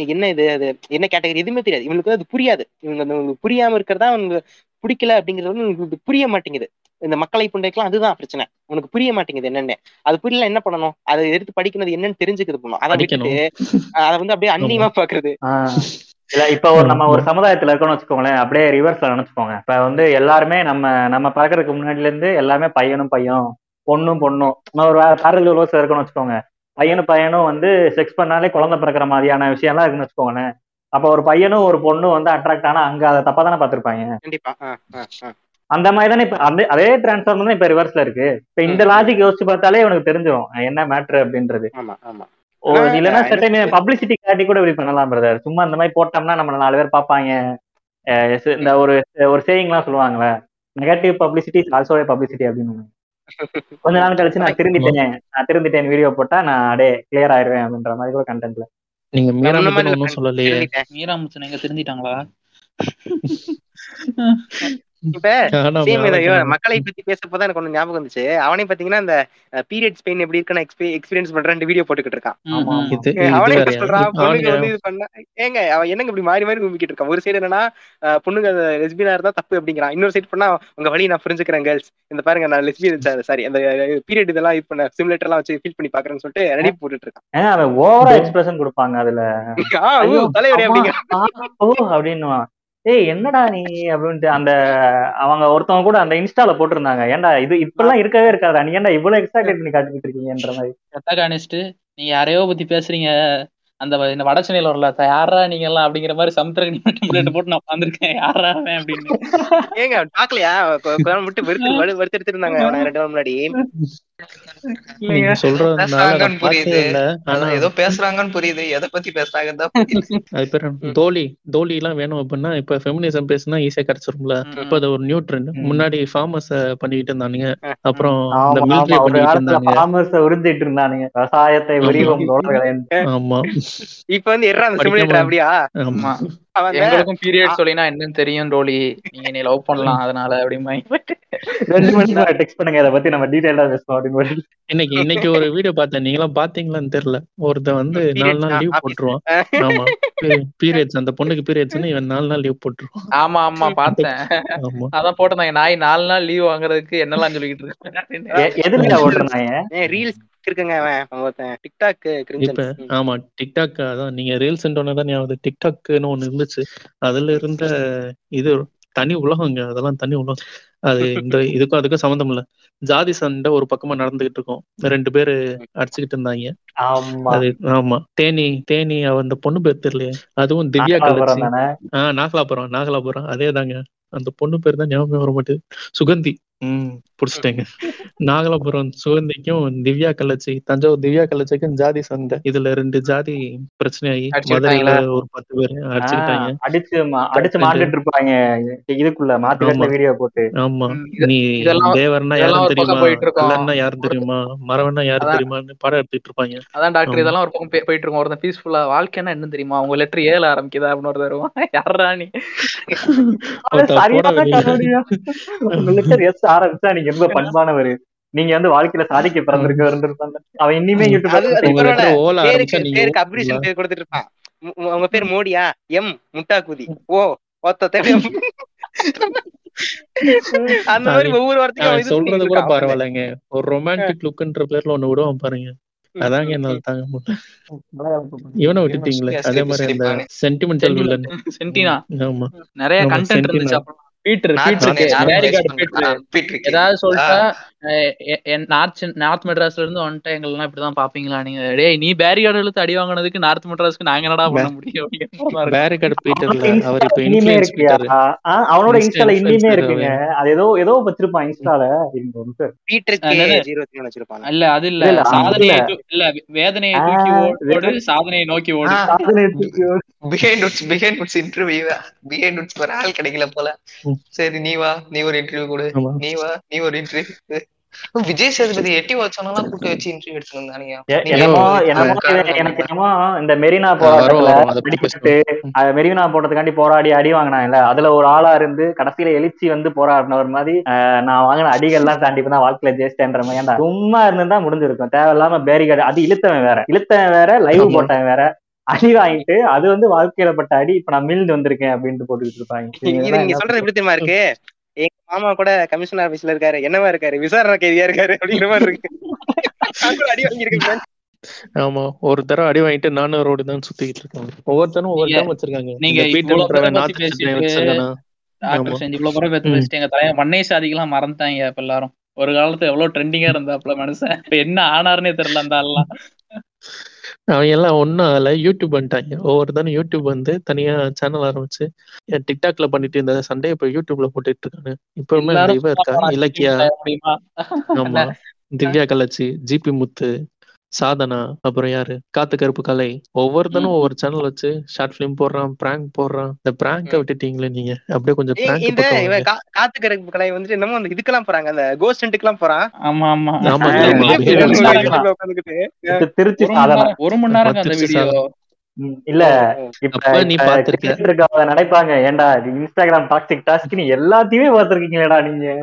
என்ன இது அது என்ன கேட்டகரி எதுவுமே தெரியாது. இவங்களுக்கு அது புரியாது. இவங்க புரியாம இருக்கிறதா அவங்க பிடிக்கல அப்படிங்கிறது வந்து இவங்களுக்கு புரிய மாட்டேங்குது. இந்த மக்களை புண்டைக்கெல்லாம் அதுதான் பிரச்சனை. உனக்கு புரிய மாட்டேங்குது என்னன்னு. அது புரியல என்ன பண்ணணும்? அதை எடுத்து படிக்கிறது என்னன்னு தெரிஞ்சுக்கிறது பண்ணணும் அதை விட்டுட்டு அதை வந்து அப்படியே அந்நியமா பாக்குறது. இல்ல இப்ப ஒரு நம்ம ஒரு சமுதாயத்துல இருக்கோம்னு வச்சுக்கோங்களேன் அப்படியே ரிவர்ஸ்ல நினைச்சுக்கோங்க. இப்ப வந்து எல்லாருமே நம்ம நம்ம பார்க்கறதுக்கு முன்னாடில இருந்து எல்லாமே பையனும் பையன் பொண்ணும் பொண்ணும். நம்ம ஒரு பேரல் ரிவர்ஸ்ல இருக்கோம்னு வச்சுக்கோங்க. பையனும் பையனும் வந்து செக்ஸ் பண்ணாலே குழந்தை பிறக்கிற மாதிரியான விஷயம்லாம் இருக்குன்னு வச்சுக்கோங்களேன். அப்ப ஒரு பையனும் ஒரு பொண்ணும் வந்து அட்ராக்ட் ஆனா அங்க அதை தப்பா தானே கண்டிப்பா. ஆஹ் அந்த மாதிரி தானே இப்ப அந்த அதே டிரான்ஸ்ஃபார்ம் தான் இப்ப ரிவர்ஸ்ல இருக்கு. இப்ப இந்த லாஜிக் யோசிச்சு பார்த்தாலே உனக்கு தெரிஞ்சிடும் என்ன மேட்ரு அப்படின்றது. இல்லைன்னா சட்டைமே பப்ளிசிட்டி காட்டி கூட இப்படி பண்ணலாம் பிரதர் சும்மா இந்த மாதிரி போட்டோம்னா நம்ம நாலு பேர் ச- இந்த. ஒரு ஒரு சேயிங்லாம் சொல்லுவாங்கல்ல நெகட்டிவ் பப்ளிசிட்டி ஆல்சோ பப்ளிசிட்டி அப்படின்னு. கொஞ்ச நாள் கழிச்சு நான் திருந்திட்டேன் நான் திருந்திட்டேன் வீடியோ போட்டா நான் அப்படியே கிளியர் ஆயிருவேன் அப்படின்ற மாதிரி கூட கண்டென்ட்ல நீங்க மீரா ஒன்னும் சொல்லலையே. மீரா முச்சன் எங்க திருந்திட்டாங்களா? இப்ப மக்களை பத்தி பேசப்போதான் எனக்கு ஒண்ணு ஞாபகம் வந்துச்சு. அவனே பாத்தீங்கன்னா இந்த பீரியட்ஸ் பெயின் எப்படி இருக்குன்னு எக்ஸ்பீரியன்ஸ் பண்றேன் வீடியோ போட்டுக்கிட்டு இருக்கான். அவனே சொல்றான்? பொண்ணுங்க வந்து இது பண்ண ஏங்க அவன் என்னங்க இப்படி மாறி மாறி கும்பிக்கிட்டு இருக்கான்? ஒரு சைடு என்னன்னா பொண்ணுங்க லெஸ்பியனா இருந்தா தப்பு அப்படிங்கிறான். இன்னொரு சைடு பண்ணா உங்க வழி நான் புரிஞ்சுக்கிறேன் கேர்ள்ஸ் இந்த பாருங்க நான் லெஸ்பியன் சாரி அந்த பீரியட் இதெல்லாம் இது பண்ண சிமுலேட்டர் எல்லாம் வச்சு ஃபீல் பண்ணி பாக்குறேன்னு சொல்லிட்டு நடிப்பு போட்டுட்டு இருக்கான். அவன் ஓவரா எக்ஸ்பிரஷன் கொடுப்பாங்க அதுல. தலைவரே ஓ அப்படின்னுவான். ஏய் என்னடா நீ அப்படின்ட்டு அந்த அவங்க ஒருத்தவங்க கூட அந்த இன்ஸ்டால போட்டிருந்தாங்க. ஏன்டா இது இப்பெல்லாம் இருக்கவே இருக்காதா? நீ ஏன்டா இவ்வளவு எக்ஸாக்ட் பண்ணி காட்டிட்டு இருக்கீங்கன்ற மாதிரி. ப்ரொட்டகானிஸ்ட் நீங்க யாரையோ பத்தி பேசுறீங்க. அந்த இந்த வடச்சென்னையில வரல "த- யாரா நீங்க எல்லாம் அப்படிங்கிற மாதிரி சமுத்திரகனி டெம்ப்ளேட் போட்டு நான் உட்காந்துருக்கேன் யாரா அவன் அப்படின்னு. ஏங்க பாக்கலையா மட்டும் வெறுத்து வறு- வறுத்தெடுத்து இருந்தாங்க. அவனை ரெண்டு நாள் முன்னாடி. நீங்க சொல்றதுனால புரியுது. ஆனா ஏதோ பேசுறாங்கன்னு புரியுது. எதை பத்தி பேசுறாங்கன்னு? தோழி தோழி எல்லாம் வேணும் அப்படின்னா இப்ப ஃபெமினிசம் பேசுனா ஈஸியா கிடைச்சிரும்ல. இப்ப அது ஒரு நியூ ட்ரெண்ட். முன்னாடி ஃபார்மர்ஸ் பண்ணிட்டு இருந்தானுங்க. அப்புறம் இந்த ஒரு பண்ணிட்டு இருந்தாங்க ஃபார்மர்ஸ் உறிஞ்சிட்டு இருந்தானுங்க. விவசாயத்தை தோழர்களே. ஆமா. இப்ப வந்து அந்த படிக்காம சிமுலேட்டர் அப்படியா? ஆமா. எங்களுக்கும் பீரியட் சொல்லினா என்னன்னு தெரியும் டோலி நீங்க நீ லவ் பண்ணலாம் அதனால மணிக்கு டெக்ஸ்ட் பண்ணுங்க இதை பத்தி நம்ம டீடைலா பேசணும் அப்படின்னு ஒரு இன்னைக்கு இன்னைக்கு ஒரு வீடியோ பார்த்தேன். நீங்களாம் பாத்தீங்களான்னு தெரியல. ஒருத்தன் வந்து நாலு நாள் லீவ் போட்டுருவான். ஆமா. பீரியட்ஸ் அந்த பொண்ணுக்கு பீரியட்ஸ்னு இவன் நாலு நாள் லீவ் போட்டுருவான். ஆமா ஆமா பார்த்தேன். அதான் போட்டிருந்தாங்க. நாய் நாலு நாள் லீவ் வாங்குறதுக்கு என்னெல்லாம் சொல்லிக்கிட்டு இருக்கேன் அப்படின்னு. எ- எதுலயா ஓட்டுறாங்க? ரீல்ஸ் ஆமா டிக்டாக் அதான். நீங்க ரீல்ஸ் ஞாபகம் டிக்டாக்னு ஒண்ணு இருந்துச்சு. அதுல இருந்த இது தனி உலகங்க அதெல்லாம் தனி உலகம். அது இந்த இதுக்கும் அதுக்கும் சம்மந்தம் இல்ல. ஜாதி சண்டை ஒரு பக்கமா நடந்துகிட்டு இருக்கும். ரெண்டு பேரு அடிச்சுக்கிட்டு இருந்தாங்க. ஆமா. அது ஆமா. தேனி தேனி அந்த பொண்ணு பேர் தெரியலையே. அதுவும் திவ்யா தானே? ஆஹ் நாகலாபுரம் நாகலாபுரம். அதே தாங்க அந்த பொண்ணு பேர் தான் ஞாபகம் வர மாட்டேது. சுகந்தி. ம் புடிச்சிட்டேங்க. நாகலாபுரம் சுகந்திக்கும் திவ்யா கள்ளச்சி தஞ்சாவூர் திவ்யா கள்ளச்சிக்கும் ஜாதி சண்டை. இதுல ரெண்டு ஜாதி பிரச்சனையாகி மதுரையில? ஒரு பத்து பேர் அடிச்சுக்கிட்டாங்க. அடிச்சு அடிச்சு மாட்டிட்டு இருப்பாங்க. இதுக்குள்ள மாத்தி. வீடியோ போட்டு. ஆமா. நீ தேவர்னா யாரும் தெரியுமா? யாரும் தெரியுமா? மரவன்னா யாரும். தெரியுமான்னு படம் எடுத்துட்டு இருப்பாங்க. அதான் டாக்டர். இதெல்லாம் ஒரு பக்கம் போய்- போயிட்டு இருக்கோம். ஒருத்தன் பீஸ்ஃபுல்லா வாழ்க்கைன்னா என்ன தெரியுமா? உங்க லெட்டர் ஏழு ஆரம்பிக்குதா அப்படின்னு ஒரு தருவான் யாரா நீ? எஸ் ஆரம்பிச்சா நீங்க ரொம்ப பண்பானவர். நீங்க வந்து வாழ்க்கையில சாதிக்க பிறந்திருக்க இருந்திருப்பாங்க. அவன் இன்னிமே. யூடியூப் அப்ரிஷன் பேர் கொடுத்துட்டு இருப்பான் உங்க பேர் மோடியா? எம் முட்டாக்குதி. ஓ ஒத்த தெரியும் அந்த மாதிரி ஒவ்வொரு வார்த்தையும் சொல்றது கூட. பரவாயில்லைங்க. ஒரு ரொமான்டிக் லுக்ன்ற பேர்ல ஒண்ணு விடுவான் பாருங்க. அதாங்க என்னால தாங்க முடியல. இவனை விட்டுட்டீங்களே. அதே மாதிரி அந்த சென்டிமெண்டல் வில்லன் சென்டினா ஆமா. நிறைய கண்டென்ட். இருந்துச்சு அப்புறம் பீட்டர் நான் பீட்டர் சொன்னேன், யாரும் பேரி waste கார்டு பண்ணல. பீட்டர் ஆ, பீட்ரு கே. ஏதாவது சொல்லிட்டா நார்த் நார்த் மெட்ராஸ்ல இருந்து வந்துட்டு எங்கெல்லாம் இப்படிதான் பாப்பீங்களா? நீங்க டேய் நீ பேரிகார்டு இழுத்து அடி வாங்கினதுக்கு நார்த் மெட்ராஸ்க்கு நாங்க என்னடா பண்ண முடியும். பேரிகார்டு பீட்டர்ல அவர் இப்ப இருக்கியா? பீட்டர் அவனோட இன்ஸ்டால இன்னிமே இருக்குங்க. அது ஏதோ ஏதோ வச்சிருப்பான் இன்ஸ்டால. ஒரு. பீட்டர் வச்சிருப்பாங்க. இல்ல அது இல்ல. சாதனையை இல்ல. வேதனையை தூக்கி ஓடு சாதனையை நோக்கி ஓடு. ஆ, சாதனை தூக்கி ஓடு. behind woods behind woods interview behind woods வர ஆள் கிடைக்கல போல. சரி நீ வா. நீ ஒரு இன்டர்வியூ கொடு. நீ வா. நீ ஒரு இன்டர்வியூ விஜய் சேதுபதி எட்டி வச்சவனெல்லாம் கூட்டு வச்சு இன்டர்வியூ எடுத்துட்டு இருந்தானுங்க எ- நீங்க என்னமோ ஒரு என்னமோ காரணம் இது- எனக்கு. என்னமோ இந்த மெரினா போராட்டத்துல மெரினா போட்டதுக்காண்டி போராடி அடி வாங்கினாங்கல்ல அதுல ஒரு ஆளா இருந்து கடைசியில எழுச்சி வந்து போராடினவர் மாதிரி நான் வாங்கின அடிகள்லாம் தாண்டி இப்ப தான் வாழ்க்கையில ஜெயிச்சிட்டேன்ற மாதிரி ஏன்டா? சும்மா இருந்திருந்தா முடிஞ்சிருக்கும். தேவையில்லாம பேரிகார்டு அது இழுத்தவன் வேற. இழுத்தவன் வேற லைவ். போட்டவன் வேற. அடி வாங்கிட்டு அது வந்து வாழ்க்கையில பட்ட அடி இப்ப நான் மீண்டு வந்திருக்கேன் அப்படின்ட்டு போட்டுக்கிட்டு இருப்பாங்க. நீங்க சொல்றது எப்படி தெரியுமா இருக்கு? எங்க மாமா கூட கமிஷன் ஆபீஸ்ல இருக்காரு. என்னவா இருக்காரு? விசாரணை கைதியா இருக்காரு அப்படிங்கிற மாதிரி இருக்கு. அடி வாங்கியிருக்கேன் ஆமா ஒரு தடவை அடி வாங்கிட்டு நானும் ரோடு தான் சுத்திக்கிட்டு இருக்காங்க ஒவ்வொருத்தரும் ஒவ்வொரு டேம் வச்சிருக்காங்க. நீங்க டாக்டர். செஞ்சு இவ்வளவு பேர் பத்தி. பேசிட்டு எங்க தலைய மண்ணை சாதிக்கெல்லாம் மறந்துட்டாங்க இப்ப எல்லாரும். ஒரு காலத்துல எவ்வளவு ட்ரெண்டிங்கா இருந்தாப்ல மனுஷன். இப்ப என்ன ஆனாருன்னே தெரியல அந்த ஆள்லாம். அவங்க எல்லாம் ஒன்னும் ஆகல. யூடியூப் வந்துட்டாங்க. ஒவ்வொருத்தரும் யூடியூப் வந்து தனியா சேனல் ஆரம்பிச்சு டிக்டாக்ல பண்ணிட்டு இந்த சண்டையை இப்ப யூடியூப்ல போட்டுட்டு இருக்காங்க. இப்பவுமே இவ இருக்கா இலக்கியா ஆமா திவ்யா கலச்சி ஜிபி முத்து சாதனா அப்புறம் யாரு? காத்து கருப்பு கலை. ஒவ்வொருத்தனும். ஒவ்வொரு சேனல் வச்சு ஷார்ட் பிலிம் போடுறான் பிராங்க் போடுறான். இந்த பிராங்க. விட்டுட்டீங்களே நீங்க. அப்படியே கொஞ்சம் இந்த பக்கம் இவன் வாங்க. கா- காத்துக்கருக்கு கலை வந்துட்டு என்னமோ அந்த இதுக்கெல்லாம் போறாங்க. அந்த கோஸ்ட் எல்லாம் போறான் ஆமா ஆமா. ஆமா திருச்சி ஒரு மணி சாதனை. நேரம் அந்த வீடியோ இல்ல. இப்ப நீ பாத்திருக்க. நினைப்பாங்க. ஏன்டா இது இன்ஸ்டாகிராம் டாக்ஸிக் டாஸ்க் நீ எல்லாத்தையுமே பார்த்திருக்கீங்களேடா நீங்க.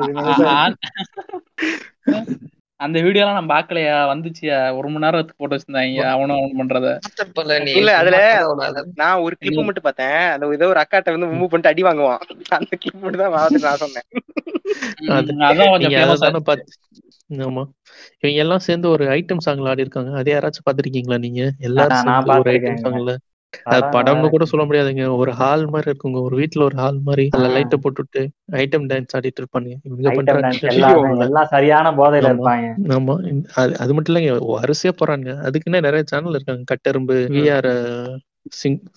அந்த வீடியோ எல்லாம் நான் பாக்கலையா? வந்துச்சியா ஒரு மணி நேரத்துக்கு போட்டு வச்சிருந்தாங்க. அவனும் அவன் பண்றத. இல்ல, அதுல. நான் ஒரு கிளிப் மட்டும் பார்த்தேன். அந்த ஏதோ ஒரு அக்காட்ட வந்து மூவ் பண்ணிட்டு அடி வாங்குவான். அந்த கிளிப் மட்டும் தான் பார்த்துட்டு நான் சொன்னேன். ஆமா. இவங்க எல்லாம் சேர்ந்து ஒரு ஐட்டம் சாங்ல ஆடி இருக்காங்க அது யாராச்சும் பாத்திருக்கீங்களா நீங்க? எல்லாரும் ஒரு ஐட்டம். சாங்ல படம்னு கூட சொல்ல முடியாதுங்க. ஒரு ஹால் மாதிரி இருக்குங்க. ஒரு வீட்ல ஒரு ஹால் மாதிரி. அதுல. லைட்ட போட்டுட்டு ஐட்டம் டான்ஸ் ஆடிட்டு இருப்பானுங்க எல்லாமே சரியான போதையில ஆமா. இருப்பாங்க. ஆமா. அது அது மட்டும் இல்லைங்க. வரிசையா போறாங்க. அதுக்குன்னே நிறைய சேனல் இருக்காங்க. கட்டெரும்பு விஆர்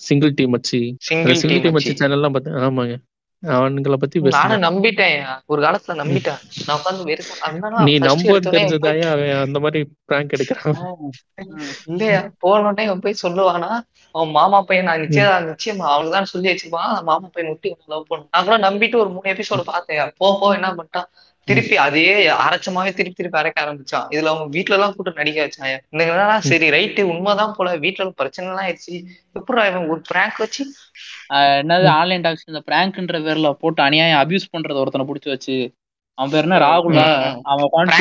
சிங்கிள் டீம் வச்சு. சிங்கிள் சிங்கிள் டீம் வச்சு சேனல் எல்லாம் பார்த்தேன் ஆமாங்க. அவனுங்களை பத்தி நானும் நம்பிட்டேன். ஒரு காலத்துல நம்பிட்டேன். நான் அதனால நீ நம்ப தெரிஞ்சதாயே அவன் அந்த மாதிரி பிராங்க் எடுக்கிறான். இல்லையா? போனோடனே அவன் போய் சொல்லுவானா அவன் மாமா பையன் நான் நிச்சயம் நிச்சயமா அவனுக்கு தான் சொல்லி வச்சிருப்பான். அந்த மாமா பையன் விட்டு லவ் பண்ணும் நான் கூட நம்பிட்டு ஒரு மூணு எபிசோடு பார்த்தேன். போ போ என்ன பண்ணிட்டான்? திருப்பி அதே அரைச்சமாவே திருப்பி திருப்பி அரைக்க ஆரம்பிச்சான். இதுல அவங்க வீட்டுல எல்லாம் கூட்டு நடிக்க வச்சாங்க. இந்த சரி ரைட்டு உண்மைதான் போல வீட்டுல பிரச்சனை எல்லாம் ஆயிடுச்சு. எப்படி இவன் ஒரு பிராங்க் வச்சு? என்னது ஆன்லைன் டாக்ஸ் இந்த பிராங்க்ன்ற பேர்ல போட்டு அநியாயம் அபியூஸ் பண்றது ஒருத்தனை புடிச்சு வச்சு. அவன் பேர் என்ன? ராகுலா? அவன் உட்காந்து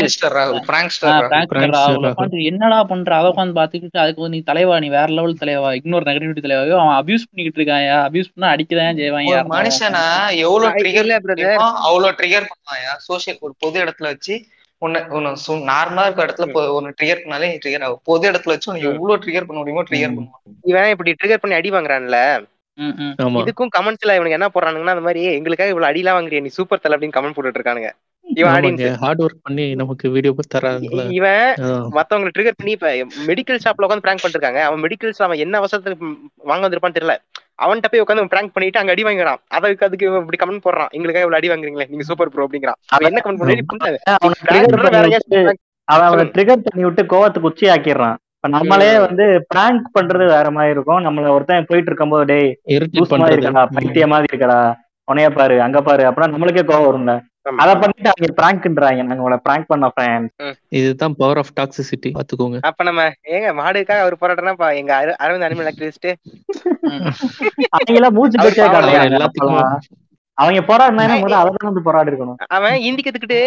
என்னடா பண்ற? அதை உட்காந்து பாத்துக்கிட்டு அதுக்கு வந்து நீ தலைவா நீ வேற லெவல் தலைவா இக்னோர் நெகட்டிவிட்டி தலைவாயோ அவன் அபியூஸ் பண்ணிக்கிட்டு இருக்கான் அபியூஸ் பண்ணா அடிக்கதான் செய்வாங்க மனுஷனை எவ்வளவு இல்ல, ட்ரிகர் இல்ல brother. அவ்வளவு ட்ரிகர் பண்ணுவாயா சோசியல் ஒரு பொது இடத்துல வச்சு உன்னை உன்னை நார்மலா இருக்க இடத்துல உன்னை ட்ரிகர் பண்ணாலே ட்ரிகர் ஆகும். பொது இடத்துல வச்சு உன்னை எவ்வளவு ட்ரிகர் பண்ண முடியுமோ ட்ரிகர். பண்ணுவான் இவன் இப்படி ட்ரிகர் பண்ணி அடி வாங்குறான்ல. இதுக்கும் கமெண்ட்ஸ்ல இவனுக்கு என்ன போடுறானுங்கன்னா அந்த மாதிரி எங்களுக்காக இவ்வளவு அடிலாம் வாங்குறிய நீ சூப்பர் தல அப்படின்னு கமெண்ட் போட்டுட்டு இருக்கானுங்க இவன் ஆடியன்ஸ் ஹார்ட் ஒர்க் பண்ணி நமக்கு வீடியோ தராங்களா? இவன் அதான். மத்தவங்களை ட்ரிகர் பண்ணி இப்ப மெடிக்கல் ஷாப்ல உட்காந்து பிராங்க் பண்ணிருக்காங்க அவன் மெடிக்கல்ஸ் அவன் என்ன அவசரத்துக்கு வாங்க வந்திருப்பான்னு தெரியல. அவன்கிட்ட போய் உட்காந்து பிராங்க் பண்ணிட்டு அங்க அடி வாங்குறான் அதுக்கு அதுக்கு இப்படி கமெண்ட் போடுறான். எங்களுக்காக இவ்வளவு அடி வாங்குறீங்களே நீங்க சூப்பர் ப்ரோ அப்படிங்கிறான். அவன் என்ன கமெண்ட் பண்ணி அவனை. ட்ரிகர் பண்ணி விட்டு கோவத்துக்கு உச்சி ஆக்கிடுறான் இப்ப நம்மளே வந்து பிராங்க் பண்றது வேற மாதிரி இருக்கும். நம்மள ஒருத்தன் போயிட்டு இருக்கும்போது டேய் இரிட்டேட் லூஸ் மாதிரி இருக்கடா பைத்திய மாதிரி இருக்கடா உனைய பாரு அங்க பாரு அப்படின்னா நம்மளுக்கே கோவம் வரும்ல. அத பண்ணிட்டு அவங்க பிராங்க்ன்றாங்க நாங்க உங்களை பிராங்க் பண்ண ஃப்ரெண்ட் இதுதான் பவர் ஆஃப் டாக்ஸிசிட்டி பாத்துக்கோங்க அப்ப நம்ம ஏங்க மாடுக்காக அவர் போராட்டம்னா எங்க அர- அரவிந்த் அனிமல் ஆக்டிவிஸ்ட் அவங்க எல்லாம் மூச்சு பேச்சே அப்பெல்லாம். அவங்க போராடினா முதல்ல அதை தான் வந்து போராடி இருக்கணும் அவன் ஹிந்தி கத்துக்கிட்டு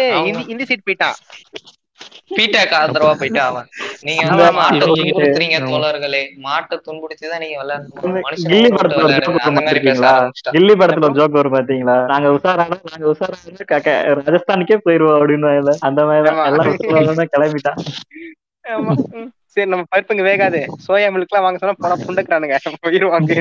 ஹிந்தி சைட் போயிட்டான். பீட்டாக்கு ஆதரவா போயிட்டு அவன் நீங்க வந்து. மாட்டை துன்புறுத்துறீங்க. தோழர்களே மாட்டை துன்புறுத்திதான் நீங்க விளையாடணும் கில்லி மனுஷன் கில்லி படத்துல ஒரு ஜோக் வரும் பாத்தீங்களா நாங்க உஷாரானா நாங்க க- ராஜஸ்தானுக்கே போயிருவோம் அப்படின்னு அந்த மாதிரி ஆமா. எல்லாம் கிளம்பிட்டான். சரி நம்ம பருப்புங்க வேகாது. சோயா மில்க் எல்லாம் வாங்க சொன்னா போனா புண்டக்குறானுங்க. போயிருவாங்க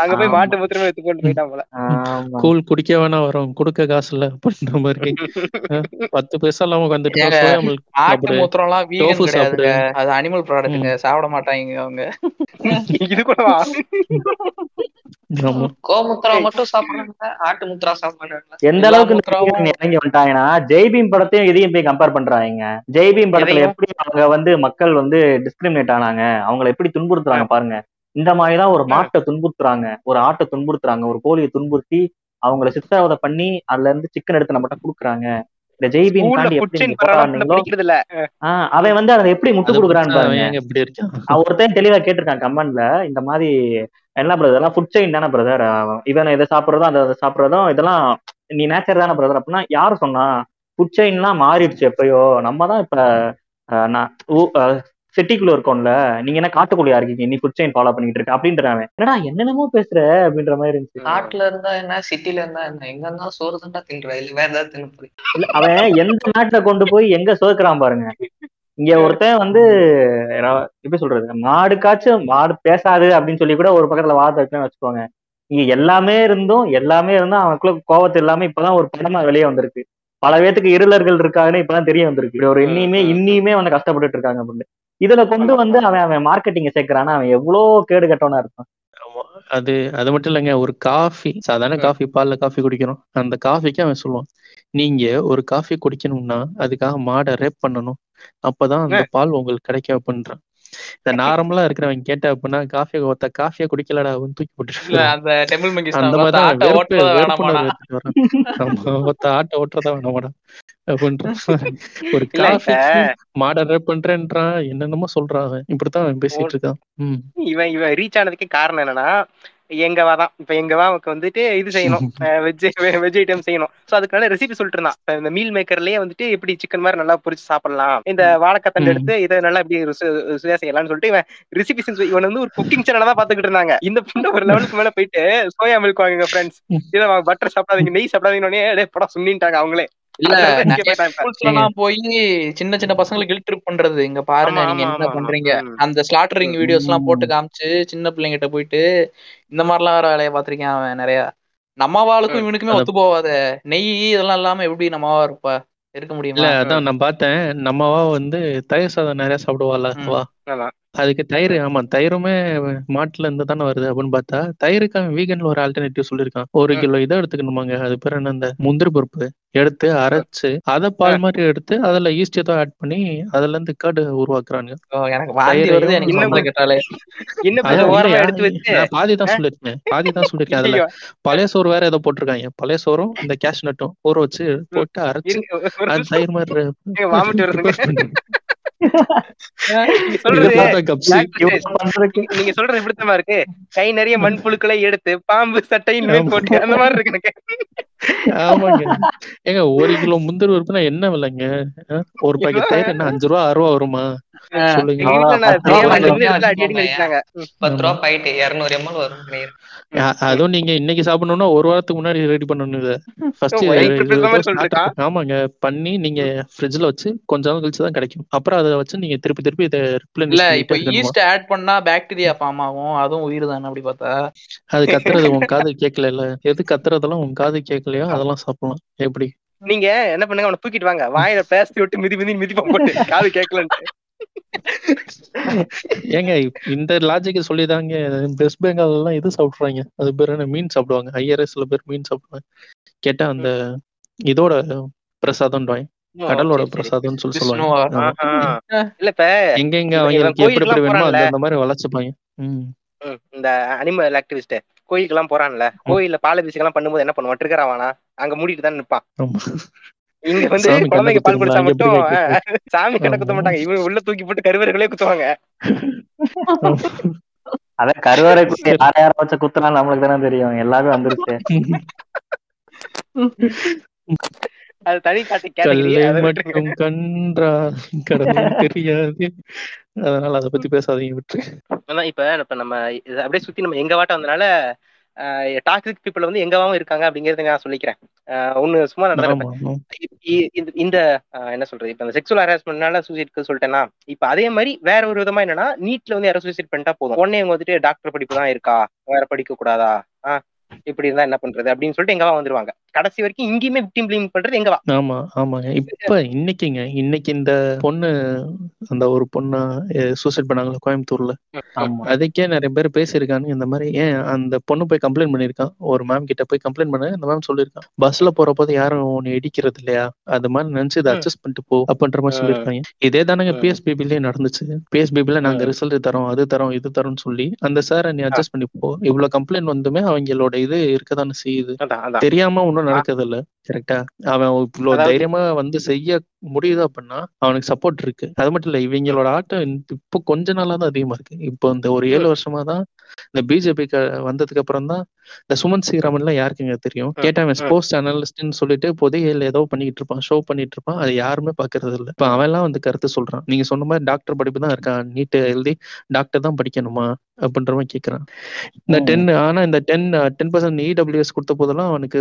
அங்க போய். மாட்டு முத்திரமே எடுத்து போட்டு போயிட்டான் போல. ஆமா. கூழ் குடிக்க வேணா வரும். கொடுக்க காசு இல்ல அப்படின்ற மாதிரி. பத்து பைசா இல்லாம வந்துட்டு ஏங்க, சோயா மில்க் சாப்பிடு. மூத்திரம் எல்லாம் வீகன் கிடையாதுங்க. அது அனிமல் ப்ராடக்ட்டுங்க சாப்பிட மாட்டாங்க அவங்க. இது கூடவா? எந்த அளவுக்கு இறங்கி வந்துட்டாங்கன்னா ஜெய்பீம் படத்தையும் இதையும் போய் கம்பேர் பண்றாங்க ஜெய்பீம் படத்துல? எப்படி அவங்க வந்து மக்கள் வந்து டிஸ்கிரிமினேட் ஆனாங்க அவங்கள எப்படி துன்புறுத்துறாங்க பாருங்க. இந்த மாதிரிதான் ஒரு மாட்டை துன்புறுத்துறாங்க ஒரு ஆட்டை துன்புறுத்துறாங்க ஒரு கோழியை துன்புறுத்தி அவங்கள சித்திரவதை பண்ணி அதுல இருந்து சிக்கன் எடுத்து நம்மகிட்ட குடுக்குறாங்க. இந்த ஜெய்பீம் அவன் வந்து அதை எப்படி முட்டு கொடுக்குறான்னு பாருங்க. ஒருத்தன் தெளிவா கேட்டிருக்கான் கமெண்ட்ல இந்த மாதிரி என்ன பிரதர் எல்லாம் ஃபுட் செயின் தானே பிரதர் இவன் இதை சாப்பிடுறதும் அதை சாப்பிடுறதும் இதெல்லாம் நீ நேச்சர் தானே பிரதர் அப்படின்னா யாரு சொன்னா ஃபுட் செயின்லாம் மாறிடுச்சு எப்பயோ. நம்ம தான் இப்ப சிட்டிக்குள்ள இருக்கோம்ல நீங்க என்ன காட்டுக்குள்ளையா இருக்கீங்க? நீ ஃபுட் செயின் ஃபாலோ பண்ணிட்டு இருக்க அப்படின்றான் என்னடா என்னென்னமோ பேசுற அப்படின்ற மாதிரி இருந்துச்சு. காட்டுல இருந்தா என்ன சிட்டில இருந்தா என்ன? எங்க இருந்தாலும் சோறு தான்டா தின்ற இல்ல வேற ஏதாவது தின்னு அவன் எந்த நாட்டுல கொண்டு போய் எங்க சோக்குறான் பாருங்க. இங்க ஒருத்தன் வந்து எப்படி சொல்றது? மாடுக்காச்சும் மாடு பேசாது அப்படின்னு சொல்லி கூட ஒரு பக்கத்துல வார்த்தை வைக்கணும்னு வச்சுக்கோங்க. இங்க எல்லாமே இருந்தும் எல்லாமே இருந்தும் அவனுக்குள்ள கோவத்து இல்லாம இப்பதான் ஒரு படமா வெளியே வந்திருக்கு. பல பேத்துக்கு இருளர்கள் இருக்காங்கன்னு இப்பதான் தெரிய வந்திருக்கு. ஒரு இன்னியுமே இன்னியுமே வந்து கஷ்டப்பட்டுட்டு இருக்காங்க அப்படின்னு. இதுல கொண்டு வந்து அவன் அவன் மார்க்கெட்டிங் சேர்க்கிறானா? அவன் எவ்வளவு கேடு கட்டவனா இருப்பான். அது அது மட்டும் இல்லைங்க. ஒரு காஃபி சாதாரண காஃபி பால்ல காஃபி குடிக்கிறோம் அந்த காஃபிக்கு அவன் சொல்லுவான் நீங்க ஒரு காஃபி குடிக்கணும்னா அதுக்காக மாடை ரேப் பண்ணணும். அப்பதான் அந்த பால் உங்களுக்கு கிடைக்கும் அப்படின்றான். இந்த நார்மலா இருக்கிறவன் கேட்ட அப்படின்னா காஃபி ஒருத்த காஃபியா குடிக்கலடா அவன் தூக்கி போட்டு அந்த டெம்பிள் அந்த ஆட்டை வெறுப்பு ஓட்டுறதா வேணாமாடா. வெறுப்புணர்வு எடுத்துட்டு வரான் ஆமா ஒருத்த ஆட்டை ஓட்டுறதா வேணாமாடா அப்படின்ற ஒரு இல்ல, காஃபிக்கு மாடை ரேப் பண்றேன்றான் என்னென்னமோ சொல்றான் இப்படித்தான் அவன் பேசிட்டு இருக்கான். இவன் இவன் ரீச் ஆனதுக்கு காரணம் என்னன்னா எங்கவா தான். இப்ப எங்கவா அவனுக்கு வந்துட்டு இது செய்யணும். வெஜ் வெஜ் ஐட்டம் செய்யணும். சோ அதுக்கான ரெசிபி சொல்லிட்டு இருந்தான் இந்த மீல் மேக்கர்லயே வந்துட்டு எப்படி சிக்கன் மாதிரி நல்லா பொரிச்சு சாப்பிடலாம். இந்த வாழைக்கத்தண்டு. எடுத்து இதை நல்லா இப்படி ருசி- ருசியா செய்யலாம்னு சொல்லிட்டு இவன் ரெசிபி இவன் வந்து ஒரு குக்கிங் சேனல் தான் பாத்துக்கிட்டு இருந்தாங்க. இந்த புண்டை ஒரு லெவலுக்கு மேல போயிட்டு சோயா மில்க் வாங்குங்க ஃப்ரெண்ட்ஸ் இதை பட்டர் சாப்பிடாதீங்க நெய் சாப்பிடாதீங்க உடனே படம் சுண்ணிட்டாங்க அவங்களே. இல்ல எல்லாம் போய் சின்ன சின்ன பசங்களுக்கு கில்ட் ட்ரிப் பண்றது. இங்க பாருங்க நீங்க என்ன பண்றீங்க. அந்த ஸ்லாட்டரிங் வீடியோஸ் எல்லாம் போட்டு. காமிச்சு சின்ன பிள்ளைங்கிட்ட போயிட்டு இந்த மாதிரிலாம் வேற வேலையை பாத்திருக்கேன் அவன் நிறைய. நம்ம வாளுக்கும் ம். இவனுக்குமே ஒத்து போவாத. நெய் இதெல்லாம் இல்லாம எப்படி நம்மவா இருப்ப? இருக்க இல்ல முடியுமா? அதான் நான் பார்த்தேன். நம்மவா வந்து தயிர் சாதம் நிறைய சாப்பிடுவாள். அதுக்கு தயிர் ஆமா தயிருமே மாட்டுல இருந்து தானே வருது அப்படின்னு பார்த்தா தயிருக்கு அவன் வீகன்ல ஒரு ஆல்டர்னேட்டிவ் சொல்லியிருக்கான். ஒரு. கிலோ இதை எடுத்துக்கணுமாங்க. அது பேர் என்ன? இந்த முந்திரி பருப்பு எடுத்து அரைச்சு அதை பால் மாதிரி எடுத்து அதுல ஈஸ்ட் ஏதோ ஆட் பண்ணி அதுல இருந்து கர்டு நான் பாதி தான் சொல்லிருக்கேன் பாதி தான் சொல்லிருக்கேன் அதுல. பழைய சோறு வேற ஏதோ போட்டிருக்காங்க. பழைய சோறும் இந்த கேஷ் நட்டும் ஊற வச்சு போட்டு அரைச்சு அது. தயிர் மாதிரி நீங்க சொல்றது எப்படித்தமா இருக்கு. கை நிறைய மண்புழுக்களை எடுத்து பாம்பு சட்டையின். போட்டு அந்த மாதிரி இருக்கு எனக்கு. ஆமாங்க. ஏங்க ஒரு கிலோ முந்திரி பருப்புனா என்ன விலைங்க? ஒரு பாக்கெட் தயிர் என்ன அஞ்சு ரூபா ஆறு ரூபா வருமா? அதுவும் நீங்க இன்னைக்கு சாப்பிடணும்னா ஒரு வாரத்துக்கு முன்னாடி ரெடி பண்ணணும் இதை. ஆமாங்க. பண்ணி நீங்க ஃப்ரிட்ஜ்ல வச்சு கொஞ்ச நாள் கழிச்சு தான் கிடைக்கும். அப்புறம் அதை வச்சு நீங்க திருப்பி திருப்பி இதை இல்ல இப்ப ஈஸ்ட் ஆட் பண்ணா பாக்டீரியா ஃபார்ம் ஆகும். அதுவும் உயிர் தானே அப்படி பார்த்தா. அது கத்துறது உன் காது கேட்கல எது கத்துறதெல்லாம் உன் காது கேட்கலையோ அதெல்லாம் சாப்பிடலாம். எப்படி? நீங்க என்ன பண்ணுங்க அவனை தூக்கிட்டு வாங்க. வாயில பேசி விட்டு மிதி மிதி மிதிப்பா போட்டு காது கேட்கலன்ட்டு. ஏங்க இந்த லாஜிக்கு சொல்லிதாங்க வெஸ்ட் பெங்கால் எல்லாம் இது சாப்பிடுறாங்க? அது பேர் என்ன? மீன் சாப்பிடுவாங்க. ஐஆர்எஸ்ல பேர் மீன் சாப்பிடுவாங்க. கேட்டா அந்த இதோட பிரசாதம் கடலோட. பிரசாதம்னு சொல்லி விஷ்ணுவா? சொல்லுவாங்க. இல்ல இப்ப எங்க எங்க அவங்களுக்கு எப்படி எப்படி வேணுமோ அந்த மாதிரி வளர்ச்சுப்பாங்க இந்த அனிமல் ஆக்டிவிஸ்ட் கோயிலுக்கு எல்லாம் போறான்ல. கோயில்ல பாலபிஷேகம் எல்லாம் பண்ணும்போது என்ன பண்ணுவான்? ட்ரிகர் ஆவானா? அங்க மூடிட்டு தான் நிப்பான். இங்க வந்து குழந்தைங்க பால் குடிச்சா? மட்டும் சாமி கண்ணை குத்த. மாட்டாங்க. இவன் உள்ள தூக்கி போட்டு கருவறைகளே குத்துவாங்க. அதான் கருவறைக்குள்ள யார யார வச்ச குத்துனா நம்மளுக்கு தானே தெரியும். எல்லாமே வந்துருச்சு அது தனி காட்டு அதை மட்டும் கன்றா கடவுள் தெரியாது. அதனால அதை பத்தி பேசாதீங்க விட்டு இப்ப இப்ப நம்ம அப்படியே சுத்தி நம்ம எங்க வாட்ட வந்தனால டாக்ஸிக் பீப்புள் வந்து எங்கவாவும் இருக்காங்க அப்படிங்கறத நான் சொல்லிக்கிறேன். ஒண்ணு சும்மா நடந்த இந்த என்ன சொல்றது இப்ப இந்த செக்ஷுவல் ஹராஸ்மெண்ட்னால சூசைட் சொல்லிட்டேன்னா இப்ப அதே மாதிரி வேற ஒரு விதமா என்னன்னா நீட்ல வந்து யாரும் சூசைட் பண்ணிட்டா போதும். உடனே இவங்க வந்துட்டு டாக்டர் படிப்பு தான் இருக்கா? வேற படிக்க கூடாதா? இப்படி இருந்தா என்ன பண்றது? அப்படின்னு சொல்லிட்டு எங்கவா வந்துருவாங்க. கடைசி வரைக்கும் இங்கேயுமே விக்டிம் பிளேம் பண்றது எங்கவா ஆமா ஆமாங்க. இப்ப இன்னைக்குங்க இன்னைக்கு இந்த பொண்ணு அந்த ஒரு பொண்ணு சூசைட் பண்ணாங்களா கோயம்புத்தூர்ல. ஆமா. அதுக்கே நிறைய பேர் பேசியிருக்காங்க இந்த மாதிரி ஏன் அந்த பொண்ணு போய் கம்ப்ளைண்ட் பண்ணிருக்கான் ஒரு மேம் கிட்ட போய் கம்ப்ளைண்ட் பண்ண அந்த மேம் சொல்லியிருக்கான். பஸ்ல போறப்போது யாரும் உன்னை இடிக்கிறது இல்லையா? அது மாதிரி நினைச்சு இதை. அட்ஜஸ்ட் பண்ணிட்டு போ அப்படின்ற மாதிரி. சொல்லியிருக்காங்க. இதே தானங்க. பிஎஸ்பிபிலே நடந்துச்சு. பிஎஸ்பிபில நாங்க. ரிசல்ட் தரோம் அது தரோம் இது தரோம்னு சொல்லி அந்த சாரை நீ அட்ஜஸ்ட் பண்ணி போ. இவ்வளவு கம்ப்ளைண்ட் வந்துமே அவங்களோட இது இருக்கதானே செய்யுது. தெரியாம ஒன்றும் நடக்கிறது இல்ல கரெக்டா அவன் இவ்வளவு தைரியமா வந்து செய்ய முடியுது அப்படின்னா அவனுக்கு சப்போர்ட் இருக்கு. அது மட்டும் இல்ல இவங்களோட ஆட்டம் இப்போ கொஞ்ச நாளா தான் அதிகமா இருக்கு. இப்போ இந்த ஒரு ஏழு வருஷமா தான் இந்த பிஜேபி வந்ததுக்கு அப்புறம் தான் இந்த சுமன் ஸ்ரீராமன் எல்லாம் யாருக்குங்க தெரியும்? கேட்டா அவன். ஸ்போர்ட்ஸ் அனலிஸ்ட்னு சொல்லிட்டு புதையல் ஏதோ பண்ணிட்டு இருப்பான் ஷோ பண்ணிட்டு இருப்பான். அது யாருமே பாக்குறது இல்ல. இப்ப அவன் எல்லாம் வந்து கருத்து சொல்றான். நீங்க சொன்ன மாதிரி டாக்டர் படிப்பு தான் இருக்கான். நீட் எழுதி டாக்டர் தான் படிக்கணுமா? அப்படின்ற மாதிரி கேக்குறான். இந்த. டென் ஆனா இந்த டென் டென் பர்சன்ட் இடபிள்யூஎஸ் கொடுத்த போதெல்லாம் அவனுக்கு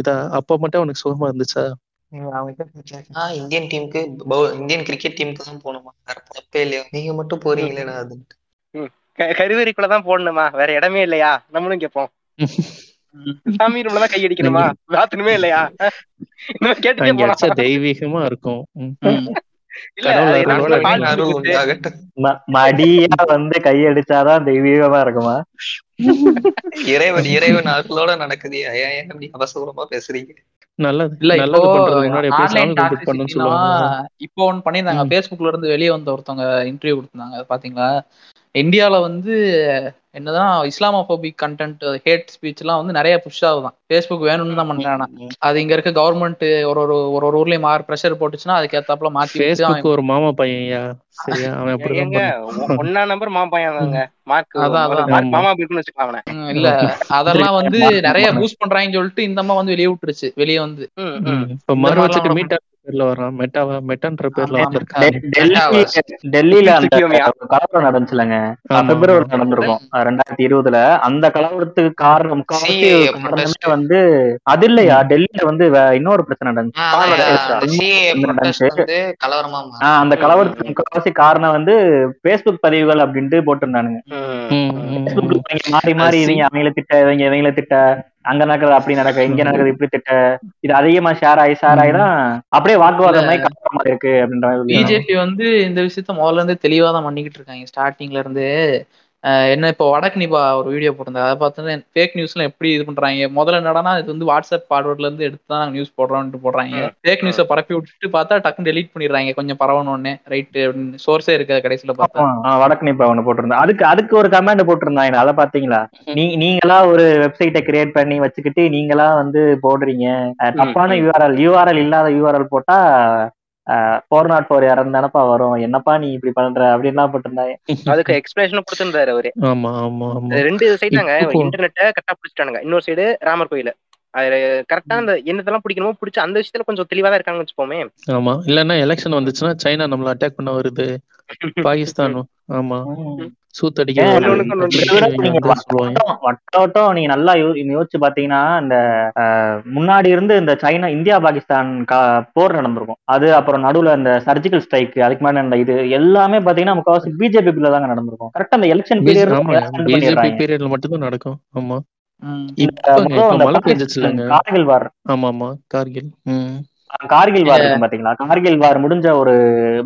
இதா அப்ப மட்டும் அவனுக்கு சுகமா இருந்துச்சா? ஆஹ் இந்தியன் டீமுக்கு இந்தியன் கிரிக்கெட் டீமுக்கு தான் போகணுமா? தப்பே இல்லையா? நீங்க மட்டும் போறீங்களேடா அது கருவறைக்குள்ளதான் போடணுமா? வேற இடமே இல்லையா? நம்மளும் கேட்போம் சாமி ரூம்ல தான் கை அடிக்கணுமா? பாத்ரூமே இல்லையா? கேட்டுட்டே போலாம். வச்சா தெய்வீகமா இருக்கும். மடியா வந்து கையடிச்சாதான் தெய்வீகமா இருக்குமா? இறைவன் இறைவன் அருளோட நடக்குது. ஏன் ஏன் அப்படி அவசரமா பேசுறீங்க? நல்லது. இல்ல இப்போ நல்லது பண்றது இப்போ ஒன்று பண்ணியிருந்தாங்க. ம். ஃபேஸ்புக்ல இருந்து வெளியே வந்த ஒருத்தவங்க இன்டர்வியூ கொடுத்திருந்தாங்க. அது பாத்தீங்களா இந்தியால வந்து என்னதான் இஸ்லாமோபோபிக் கண்டென்ட் ஹேட் ஸ்பீச் எல்லாம் வந்து நிறைய புஷ் ஆகுதான். ஃபேஸ்புக் வேணும்னு தான் பண்றானா அது இங்க இருக்க கவர்மெண்ட் ஒரு ஒரு ஒரு ஒரு ஊர்லயும் மாறு ப்ரெஷர் போட்டுச்சுன்னா அதுக்கு ஏத்தாப்புல மாத்தி ஒரு மாமா பையன்யா? சரியா? அவன் ஒண்ணா நம்பர் மாமா பையன் மார்க் அதான். மாமா வச்சுக்கலாம் ம், இல்ல. அதெல்லாம் வந்து நிறைய பூஸ்ட் பண்றாங்கன்னு சொல்லிட்டு இந்த அம்மா வந்து வெளியே விட்டுருச்சு. வெளியே வந்து. இப்ப மறு வச்சுட்டு பேர்ல வர்றான் மெட்டாவா மெட்டான்ற பேர்ல டெல்லியில அந்த? கலவரம் நடந்துச்சுலங்க. பிப்ரவரி. நடந்திருக்கும். ரெண்டாயிரத்தி இருபதுல அந்த கலவரத்துக்கு காரணம் காரணமே. வந்து அது இல்லையா? டெல்லியில வந்து இன்னொரு பிரச்சனை நடந்துச்சு. அந்த கலவரத்துக்கு முக்காவாசி காரணம் வந்து பேஸ்புக் பதிவுகள் அப்படின்ட்டு போட்டிருந்தானுங்க. மாறி மாறி இவங்க அவங்கள திட்ட இவங்க இவங்கள திட்ட அங்க நடக்குது அப்படி நடக்க இங்க நடக்குது இப்படி திட்ட இது அதிகமா ஷேர் ஆகி ஷேர் ஆகி தான் அப்படியே வாக்குவாதம் மாதிரி கலவரம் மாதிரி இருக்கு அப்படின்ற. பிஜேபி வந்து இந்த விஷயத்த முதல்ல இருந்தே தெளிவா தான் பண்ணிக்கிட்டு இருக்காங்க ஸ்டார்டிங்ல இருந்து என்ன இப்போ வடக்கு நிபா ஒரு வீடியோ போட்டிருந்தாங்க அதை பார்த்தோன்னா ஃபேக் நியூஸ்லாம் எப்படி இது பண்றாங்க? முதல்ல என்னடானா இது வந்து வாட்ஸ்அப் ஃபார்வர்ட்ல இருந்து எடுத்து தான் நாங்கள் நியூஸ் போடுறோம்னு போடுறாங்க ஃபேக் நியூஸை பரப்பி விட்டுட்டு பார்த்தா டக்குன்னு டெலீட் பண்ணிடுறாங்க. கொஞ்சம் பரவணுன்னே ரைட்டு அப்படின்னு சோர்ஸே இருக்காது கடைசியில பார்த்தா. வடக்கு நிப்பா ஒண்ணு போட்டிருந்தேன் அதுக்கு அதுக்கு ஒரு கமெண்ட் போட்டிருந்தாங்க அதை பாத்தீங்களா நீ நீங்களா ஒரு வெப்சைட்டை கிரியேட் பண்ணி வச்சுக்கிட்டு நீங்களா வந்து போடுறீங்க? தப்பான. யூஆர்எல் யூஆர்எல் இல்லாத யூஆர்எல் போட்டா ஃபோர் நாட் ஃபோர் இறந்தானப்பா வரும். என்னப்பா நீ இப்படி பண்ற? அப்படின்லாம் போட்டிருந்தாங்க. அதுக்கு எக்ஸ்பிளேஷன் கொடுத்திருந்தாரு அவரு. ஆமா ஆமா ரெண்டு சைடு தாங்க இப்போ- இன்டர்நெட்டை கரெக்டா பிடிச்சிட்டானுங்க. இன்னொரு சைடு ராமர் கோயில். அது கரெக்டா அந்த என்னதெல்லாம் பிடிக்கணுமோ பிடிச்ச அந்த விஷயத்துல கொஞ்சம் தெளிவா தான் இருக்காங்கன்னு வச்சுப்போமே ஆமா இல்லன்னா எலெக்ஷன் வந்துச்சுன்னா சைனா நம்மள அட்டாக் பண்ண வருது பாகிஸ்தானும் ஆமா சூத்தடிக்க வட்டோட்டம் நீங்க நல்லா யோசிச்சு பாத்தீங்கன்னா இந்த முன்னாடி இருந்து இந்த சைனா இந்தியா பாகிஸ்தான் போர் நடந்திருக்கும் அது அப்புறம் நடுவுல இந்த சர்ஜிக்கல் ஸ்ட்ரைக் அதுக்கு மேல இந்த இது எல்லாமே பாத்தீங்கன்னா முக்காவாசி பிஜேபிக்குள்ள தாங்க நடந்திருக்கும் கரெக்டா அந்த எலெக்ஷன் பீரியட் பிஜேபி பீரியட்ல மட்டும் தான் நடக்கும் ஆமா கார்கில் வார். ஆமா ஆமா கார்கில். ம். கார்கில் வார் பாத்தீங்களா? கார்கில் வார் முடிஞ்ச ஒரு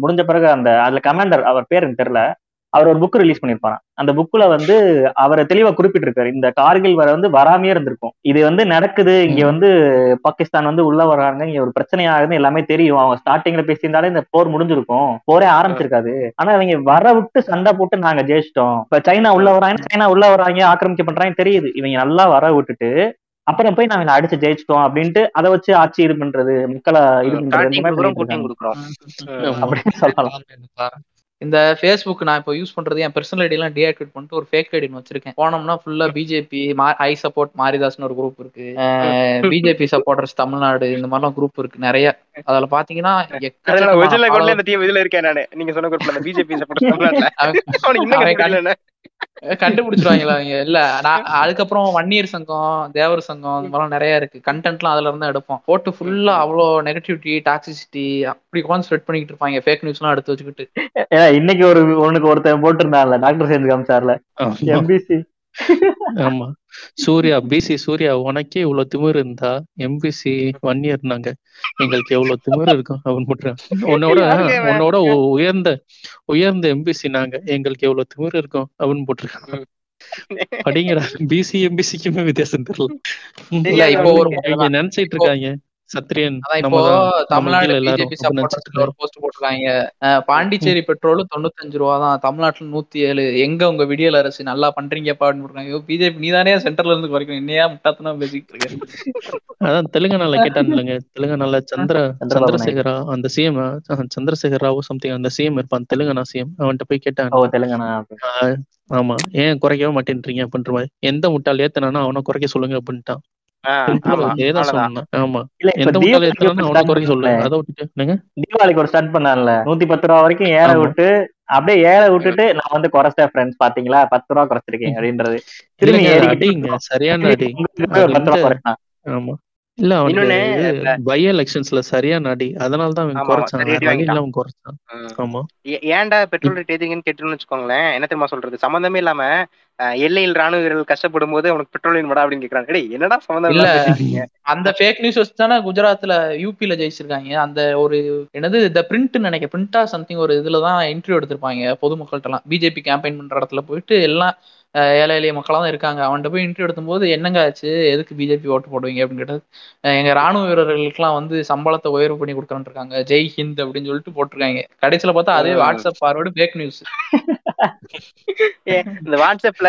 முடிஞ்ச பிறகு அந்த அதுல கமாண்டர் அவர் பேர் எனக்கு தெரியல. அவர் ஒரு புக் ரிலீஸ் பண்ணிருப்பாராம். அந்த புக்ல வந்து அவர் தெளிவா குறிப்பிட்டிருக்காரு. இந்த கார்கில் வார் வந்து வராமையே இருந்திருக்கும். இது வந்து நடக்குது இங்க. வந்து பாகிஸ்தான் வந்து உள்ள வர்றாங்க இங்க ஒரு பிரச்சனை ஆகுதுன்னு எல்லாமே தெரியும். அவங்க ஸ்டார்டிங்ல பேசியிருந்தாலே இந்த போர் முடிஞ்சிருக்கும். போரே ஆரம்பிச்சிருக்காது. ஆனா அவங்க வர விட்டு சண்டை போட்டு நாங்க ஜெயிச்சிட்டோம். இப்ப சைனா உள்ள வராங்க சைனா உள்ள வராங்க ஆக்கிரமிக்க பண்றாங்க தெரியுது. இவங்க நல்லா வர விட்டுட்டு அப்புறம் போய் நாங்க அடிச்சு ஜெயிச்சிட்டோம் அப்படின்ட்டு அதை வச்சு ஆட்சி இது பண்றது மக்களை இது பண்றது அப்படின்னு சொல்லலாம். இந்த ஃபேஸ்புக் நான் இப்போ யூஸ் பண்றது என் பர்சனல் ஐடி எல்லாம் டீஆக்டிவேட் பண்ணிட்டு ஒரு ஃபேக் ஐடின்னு வச்சிருக்கேன். போனோம்னா ஃபுல்லா பிஜேபி ஐ சப்போர்ட் மாரிதாஸ்னு ஒரு குரூப் இருக்கு. பிஜேபி சப்போர்டர்ஸ் தமிழ்நாடு இந்த மாதிரிலாம் குரூப் இருக்கு நிறைய. அதுல பாத்தீங்கன்னா நீங்க சொன்ன கண்டுபிடிச்சிருவாங்களா அவங்க இல்ல நான் அதுக்கப்புறம் வன்னியர் சங்கம் தேவர் சங்கம் இந்த மாதிரிலாம் நிறைய இருக்கு. கண்டென்ட்லாம் அதுல இருந்து எடுப்போம். போட்டு ஃபுல்லா அவ்வளோ நெகட்டிவிட்டி டாக்ஸிசிட்டி அப்படி உட்காந்து ஸ்ப்ரெட் பண்ணிட்டு இருப்பாங்க. ஃபேக் நியூஸ் எல்லாம் எடுத்து வச்சுக்கிட்டு. இன்னைக்கு ஒரு உனக்கு ஒருத்தன் போட்டிருந்தான்ல டாக்டர் சேர்ந்து காமிச்சார்ல ஆமா. எம்பிசி ஆமா. சூர்யா பிசி சூர்யா உனக்கே இவ்வளவு திமிரு இருந்தா எம்பிசி ஒன் இயர்னாங்க எங்களுக்கு எவ்வளவு திமிரு இருக்கும் அவன் போட்டுறான் உன்னோட? உன்னோட உயர்ந்த உயர்ந்த எம்பிசி நாங்க. எங்களுக்கு எவ்வளவு திமிரு இருக்கும் அவன் போட்டிருக்கான். படிங்கடா. பிசி எம்பிசிக்குமே வித்தியாசம் தெரியல. இப்போ ஒரு நினைச்சிட்டு இருக்காங்க. சத்திரியன் அதான் இப்போ தமிழ்நாடு பிஜேபி சப்போர்டர்ஸ் ஒரு போஸ்ட் போட்டிருக்காங்க. அஹ் பாண்டிச்சேரி பெட்ரோல் தொண்ணூத்தஞ்சு ரூபா தான். தமிழ்நாட்டுல நூத்தி ஏழு எங்க உங்க விடியல் அரசு? நல்லா பண்றீங்கப்பா போட்டிருக்காங்க. பிஜேபி நீதானே சென்டர்ல இருந்து குறைக்கணும் என்னையா முட்டாத்தனா பேசிக்கிட்டு இருக்க? அதான் தெலுங்கானால கேட்டான் இல்லைங்க தெலுங்கானால சந்திர சந்திரசேகரா அந்த சிஎம் சந்திரசேகர் ராவோ சம்திங் அந்த சிஎம் இருப்பான். தெலுங்கானா சிஎம் அவன்கிட்ட போய் கேட்டான் தெலுங்கானா ஆமா. ஏன் குறைக்கவே மாட்டேன்றீங்க அப்படின்ற மாதிரி. எந்த முட்டாள் ஏத்தனானோ அவனை குறைக்க சொல்லுங்க அப்படின்ட்டான். தீபாவளிக்கு ஒரு ஸ்டார்ட் பண்ணான்ல நூத்தி பத்து ரூபா வரைக்கும் ஏற. விட்டு அப்படியே ஏற விட்டுட்டு நான் வந்து குறைச்சிட்டேன் ஃப்ரெண்ட்ஸ் பாத்தீங்களா? பத்து ரூபா குறைச்சிருக்கேன் அப்படின்றது. திரும்பி சரியான பத்து ரூபா குறைச்சான் ஆமா. இல்ல அவனுக்கு பை எலெக்ஷன்ஸ்ல சரியான அடி அதனால தான் அவன் குறைச்சான். அவன் குறைச்சான். ஆமா. ஏன்டா பெட்ரோல் ரேட் ஏத்திங்கன்னு கேட்டோம்னு வச்சுக்கோங்களேன் என்ன தெரியுமா சொல்றது? சம்பந்தமே இல்லாம எல்லையில் ராணுவ வீரர்கள் கஷ்டப்படும் போது உனக்கு பெட்ரோல் வேணுமாடா அப்படின்னு கேக்குறாங்க. டேய் என்னடா சம்பந்தம் இல்ல. அந்த ஃபேக் நியூஸ் வச்சு தானே குஜராத்ல யூபில ஜெயிச்சிருக்காங்க. அந்த ஒரு என்னது இந்த பிரிண்ட் நினைக்க பிரிண்டா சம்திங் ஒரு இதுல தான் இன்டர்வியூ எடுத்திருப்பாங்க பொதுமக்கள்கிட்ட எல்லாம் பிஜேபி கேம்பெயின் பண்ற இடத்துல போயிட்டு எல்லாம் ஏழை எளிய மக்களா தான் இருக்காங்க. அவன்கிட்ட போய் இன்டர்வியூ எடுக்கும்போது என்னங்க ஆச்சு? எதுக்கு பிஜேபி ஓட்டு போடுவீங்க? அப்படின்னு கேட்டது அஹ், எங்க ராணுவ வீரர்களுக்கெல்லாம் வந்து சம்பளத்தை உயர்வு பண்ணி கொடுக்குறேன்னு இருக்காங்க ஜெய் ஹிந்த் அப்படின்னு சொல்லிட்டு போட்டிருக்காங்க. கடைசியில பார்த்தா அதே. வாட்ஸ்அப் ஃபார்வர்டு ஃபேக் நியூஸ் இந்த வாட்ஸ்அப்ல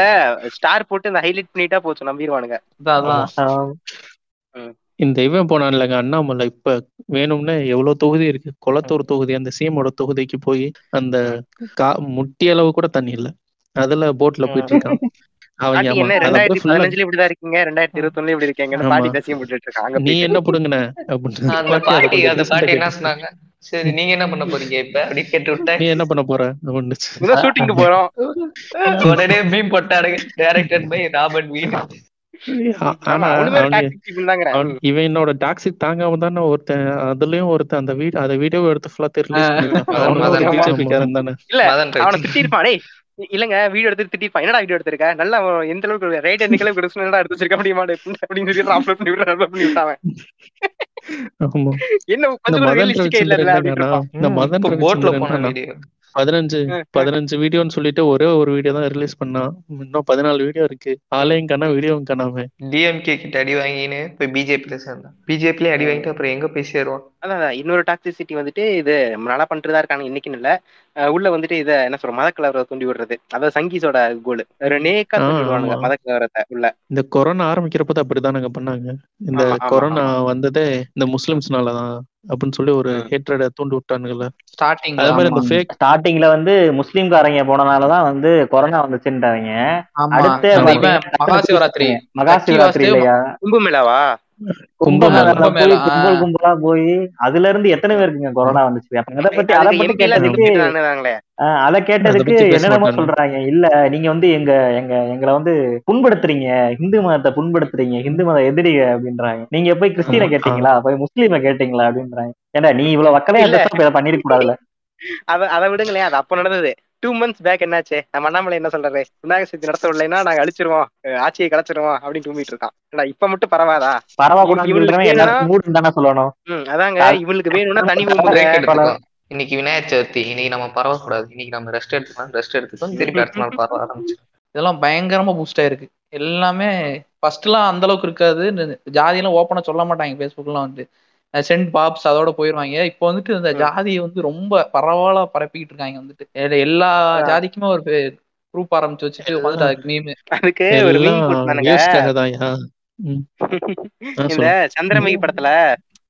ஸ்டார் போட்டு இந்த ஹைலைட் பண்ணிட்டா போச்சு நம்பிடுவானுங்க அதான் இந்த இவன் போனான் இல்லைங்க அண்ணாமலை. இப்ப வேணும்னே எவ்வளவு தொகுதி இருக்கு? குளத்தூர் தொகுதி அந்த சீமோட தொகுதிக்கு போய் அந்த கா முட்டி அளவு கூட தண்ணி இல்ல. அதுல போட்ல போயிட்டு இருக்கான். நீ என்ன புடுங்கின? அப்படின்னு சரி நீங்க என்ன பண்ண போறீங்க இப்ப? அப்படின்னு கேட்டு நீ என்ன பண்ண போற? போறோம். உடனே மீன் போட்டாருங்க டைரக்டட் பை ராபர்ட் வீட் ஆ- ஆமா ஆனா அவனுமே ஒரு அவனுக்கு டாக்ஸிக் பீப்புள் தாங்கிறேன். அவன் இவன் என்னோட டாக்ஸிக் தாங்காம தானே ஒருத்தன் அதுலயும் ஒருத்தன் அந்த வீடியோ அந்த வீடியோ எடுத்து ஃபுல்லா தானே. இல்ல அவனை திட்டிருப்பான் இல்லங்க வீடியோ எடுத்து திட்டிருப்பான் என்னடா வீடியோ எடுத்திருக்க? நல்லா எந்த அளவுக்கு ரைட் எந்த அளவுக்கு எடுத்து என்னடா எடுத்து வச்சிருக்க முடியுமா? அப்படின்னு சொல்லி அப்லோட் பண்ணி விடுறான் upload பண்ணி. ஆமா. என்ன கொஞ்சம் போட்ல போன வீடியோ பதினஞ்சு. பதினஞ்சு வீடியோன்னு சொல்லிட்டு ஒரே ஒரு வீடியோ தான் ரிலீஸ் பண்ணான் இன்னும் பதினாலு வீடியோ இருக்கு. ஆளையும் காணா வீடியோவும் காணாம. டிஎம்கே கிட்ட அடி வாங்கின்னு போய் பிஜேபியில சேர்ந்தான் பிஜேபிலே அடி வாங்கிட்டு அப்புறம் எங்க போய் சேருவான்? அதான். இன்னொரு டாக்ஸிசிட்டி வந்துட்டு இது பண்ணிட்டு தான் இருக்காங்க இன்னைக்குன்னு இல்ல. உள்ள வந்துட்டு இத என்ன சொல்ற மத கலவரத்தை தூண்டி விடுறது. அதாவது சங்கீஸோட கோல். நேக்கா ஆமா. மத கலவரத்தை உள்ள. இந்த கொரோனா ஆரம்பிக்கிறப்ப அப்படிதானங்க பண்ணாங்க. இந்த கொரோனா. வந்ததே இந்த முஸ்லிம்ஸ்னாலதான் அப்படின்னு சொல்லி ஒரு. ஹேட்ரட தூண்டி விட்டானுங்கல்ல. ஸ்டார்டிங் அதே மாதிரி இந்த ஃபேக் ஸ்டார்டிங்ல வந்து முஸ்லீம்காரங்க போனனாலதான் வந்து கொரோனா வந்துச்சுட்டாங்க ஆமா. அடுத்து அந்த ஆமா. இவன் மகா சிவராத்திரி மகா லக்கி சிவராத்திரி வாசுதேவ் இல்லையா கும்பமேளாவா? கும்பல் கும்பலா போய் அதுல இருந்து எத்தனை பேருக்குங்க கொரோனா வந்துச்சு? அதை பத்தி அதை பத்தி கேட்டதுக்கு அதை கேட்டதுக்கு என்னென்னமோ சொல்றாங்க. இல்ல நீங்க வந்து எங்க எங்க எங்களை வந்து புண்படுத்துறீங்க. இந்து மதத்தை புண்படுத்துறீங்க. இந்து மத எதிரிக அப்படின்றாங்க. நீங்க போய் கிறிஸ்டினை ஆமா. கேட்டீங்களா? போய் முஸ்லீமை கேட்டீங்களா அப்படின்றாங்க. ஏன்டா நீ இவ்வளவு இதை பண்ணிருக்க கூடாதுல அத அதை விடுங்களேன். அது அப்ப நடந்தது. டூ மந்த்ஸ் பேக் என்னாச்சு? நம்ம அண்ணாமலை என்ன சொல்றாரு? விநாயகர் சதுர்த்தி நடத்த விடலைன்னா நாங்க அழிச்சிருவோம். ஆட்சியை கலைச்சிருவோம் அப்படின்னு தூங்கிட்டு இருக்கான். இப்ப மட்டும் பரவாதா? சொல்லணும். அதாங்க. இவங்களுக்கு வேணும்னா தனி இன்னைக்கு விநாயகர் சதுர்த்தி. இன்னைக்கு நம்ம பரவக்கூடாது. இன்னைக்கு நம்ம ரெஸ்ட் எடுத்துக்கலாம் ரெஸ்ட் எடுத்துக்கோ திருப்பி அடுத்த நாள் பரவ ஆரம்பிச்சு இதெல்லாம் பயங்கரமா பூஸ்ட் ஆயிருக்கு. எல்லாமே ஃபர்ஸ்ட்லாம் அந்த அளவுக்கு இருக்காது ஜாதியெல்லாம் ஓப்பனா சொல்ல மாட்டாங்க. ஃபேஸ்புக்லாம் வந்து. சென்ட் பாப்ஸ் அதோட போயிருவாங்க. இப்போ வந்துட்டு இந்த. ஜாதியை வந்து ரொம்ப பரவலா பரப்பிக்கிட்டு இருக்காங்க வந்துட்டு. எல்லா ஜாதிக்குமே ஒரு குரூப் ஆரம்பிச்சு வச்சுட்டு வந்துட்டு அதுக்கு மீம் அதுக்கு ஒரு இந்த. சந்திரமுகி படத்துல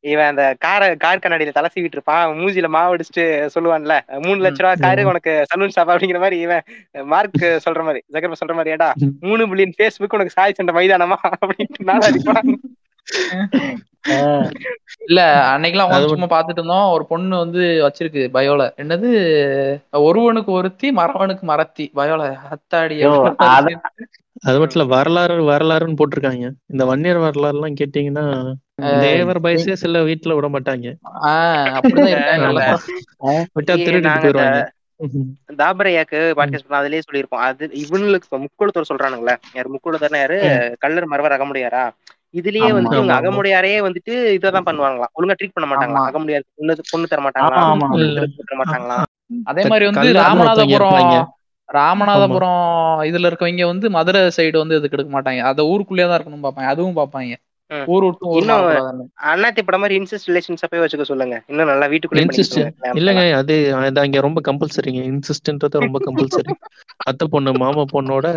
இவன் அந்த கார கார் கண்ணாடியில தலை சீவிட்டு இருப்பான். மூஞ்சில மாவு அடிச்சுட்டு சொல்லுவான்ல. மூணு லட்ச ரூபா காரு. உனக்கு சலூன் ஷாப் அப்படிங்கிற மாதிரி இவன் மார்க் சொல்ற மாதிரி. ஜகர்ப சொல்ற மாதிரி ஏடா. மூணு பில்லியன் ஃபேஸ்புக் உனக்கு சாய் சண்டை மைதானமா? அப்படின்ட்டு நாளா இல்ல அன்னைக்கெல்லாம் சும்மா பாத்துட்டு இருந்தோம். ஒரு பொண்ணு வந்து வச்சிருக்கு பயோல. என்னது? ஒருவனுக்கு ஒருத்தி மறவனுக்கு மறத்தி. பயோல அத்தாடி அது- மட்டும் இல்ல வரலாறு வரலாறுன்னு போட்டிருக்காங்க. இந்த வன்னியர் வரலாறு எல்லாம் கேட்டீங்கன்னா தேவர் பயசே சில வீட்டுல விட மாட்டாங்க. விட்டா நாங்க போயிருவாங்க. தாபரையாக்கு பாட்காஸ்ட் பண்ண அதுலயே சொல்லியிருப்போம். அது இவனுக்கு முக்குளத்தோர் சொல்றானுங்களே. யார் முக்குளத்தோர்னா யாரு கல்லர் மரவர் அகமுடையாரா இதுலயே இவங்க ஆமா, ஆமா. அகமுடையாரே வந்துட்டு இதான் பண்ணுவாங்களாம். ஒழுங்கா ட்ரீட் பண்ண மாட்டாங்களா. அகமுடையார் பொண்ணு பொண்ணு தர மாட்டாங்களா அதே மாதிரி வந்து ராமநாதபுரம். ராமநாதபுரம் இதுல இருக்கவங்க வந்து மதுரை சைடு வந்து எதுக்கு எடுக்க மாட்டாங்க. அத ஊருக்குள்ளேயே தான் இருக்கணும் பாப்பாங்க அதுவும் பாப்பாங்க. ஊர் விட்டு ஊர் அண்ணாத்தி படம் மாதிரி இன்சஸ்ட் ரிலேஷன்ஸ் போய் வச்சுக்க சொல்லுங்க. இன்னும் நல்லா வீட்டுக்குள்ளே இன்சிஸ்ட் இல்லங்க அது அது அங்க ரொம்ப கம்பல்சரிங்க இன்சிஸ்டன்றது ரொம்ப கம்பல்சரி அத்தை பொண்ணு மாமா பொண்ணோட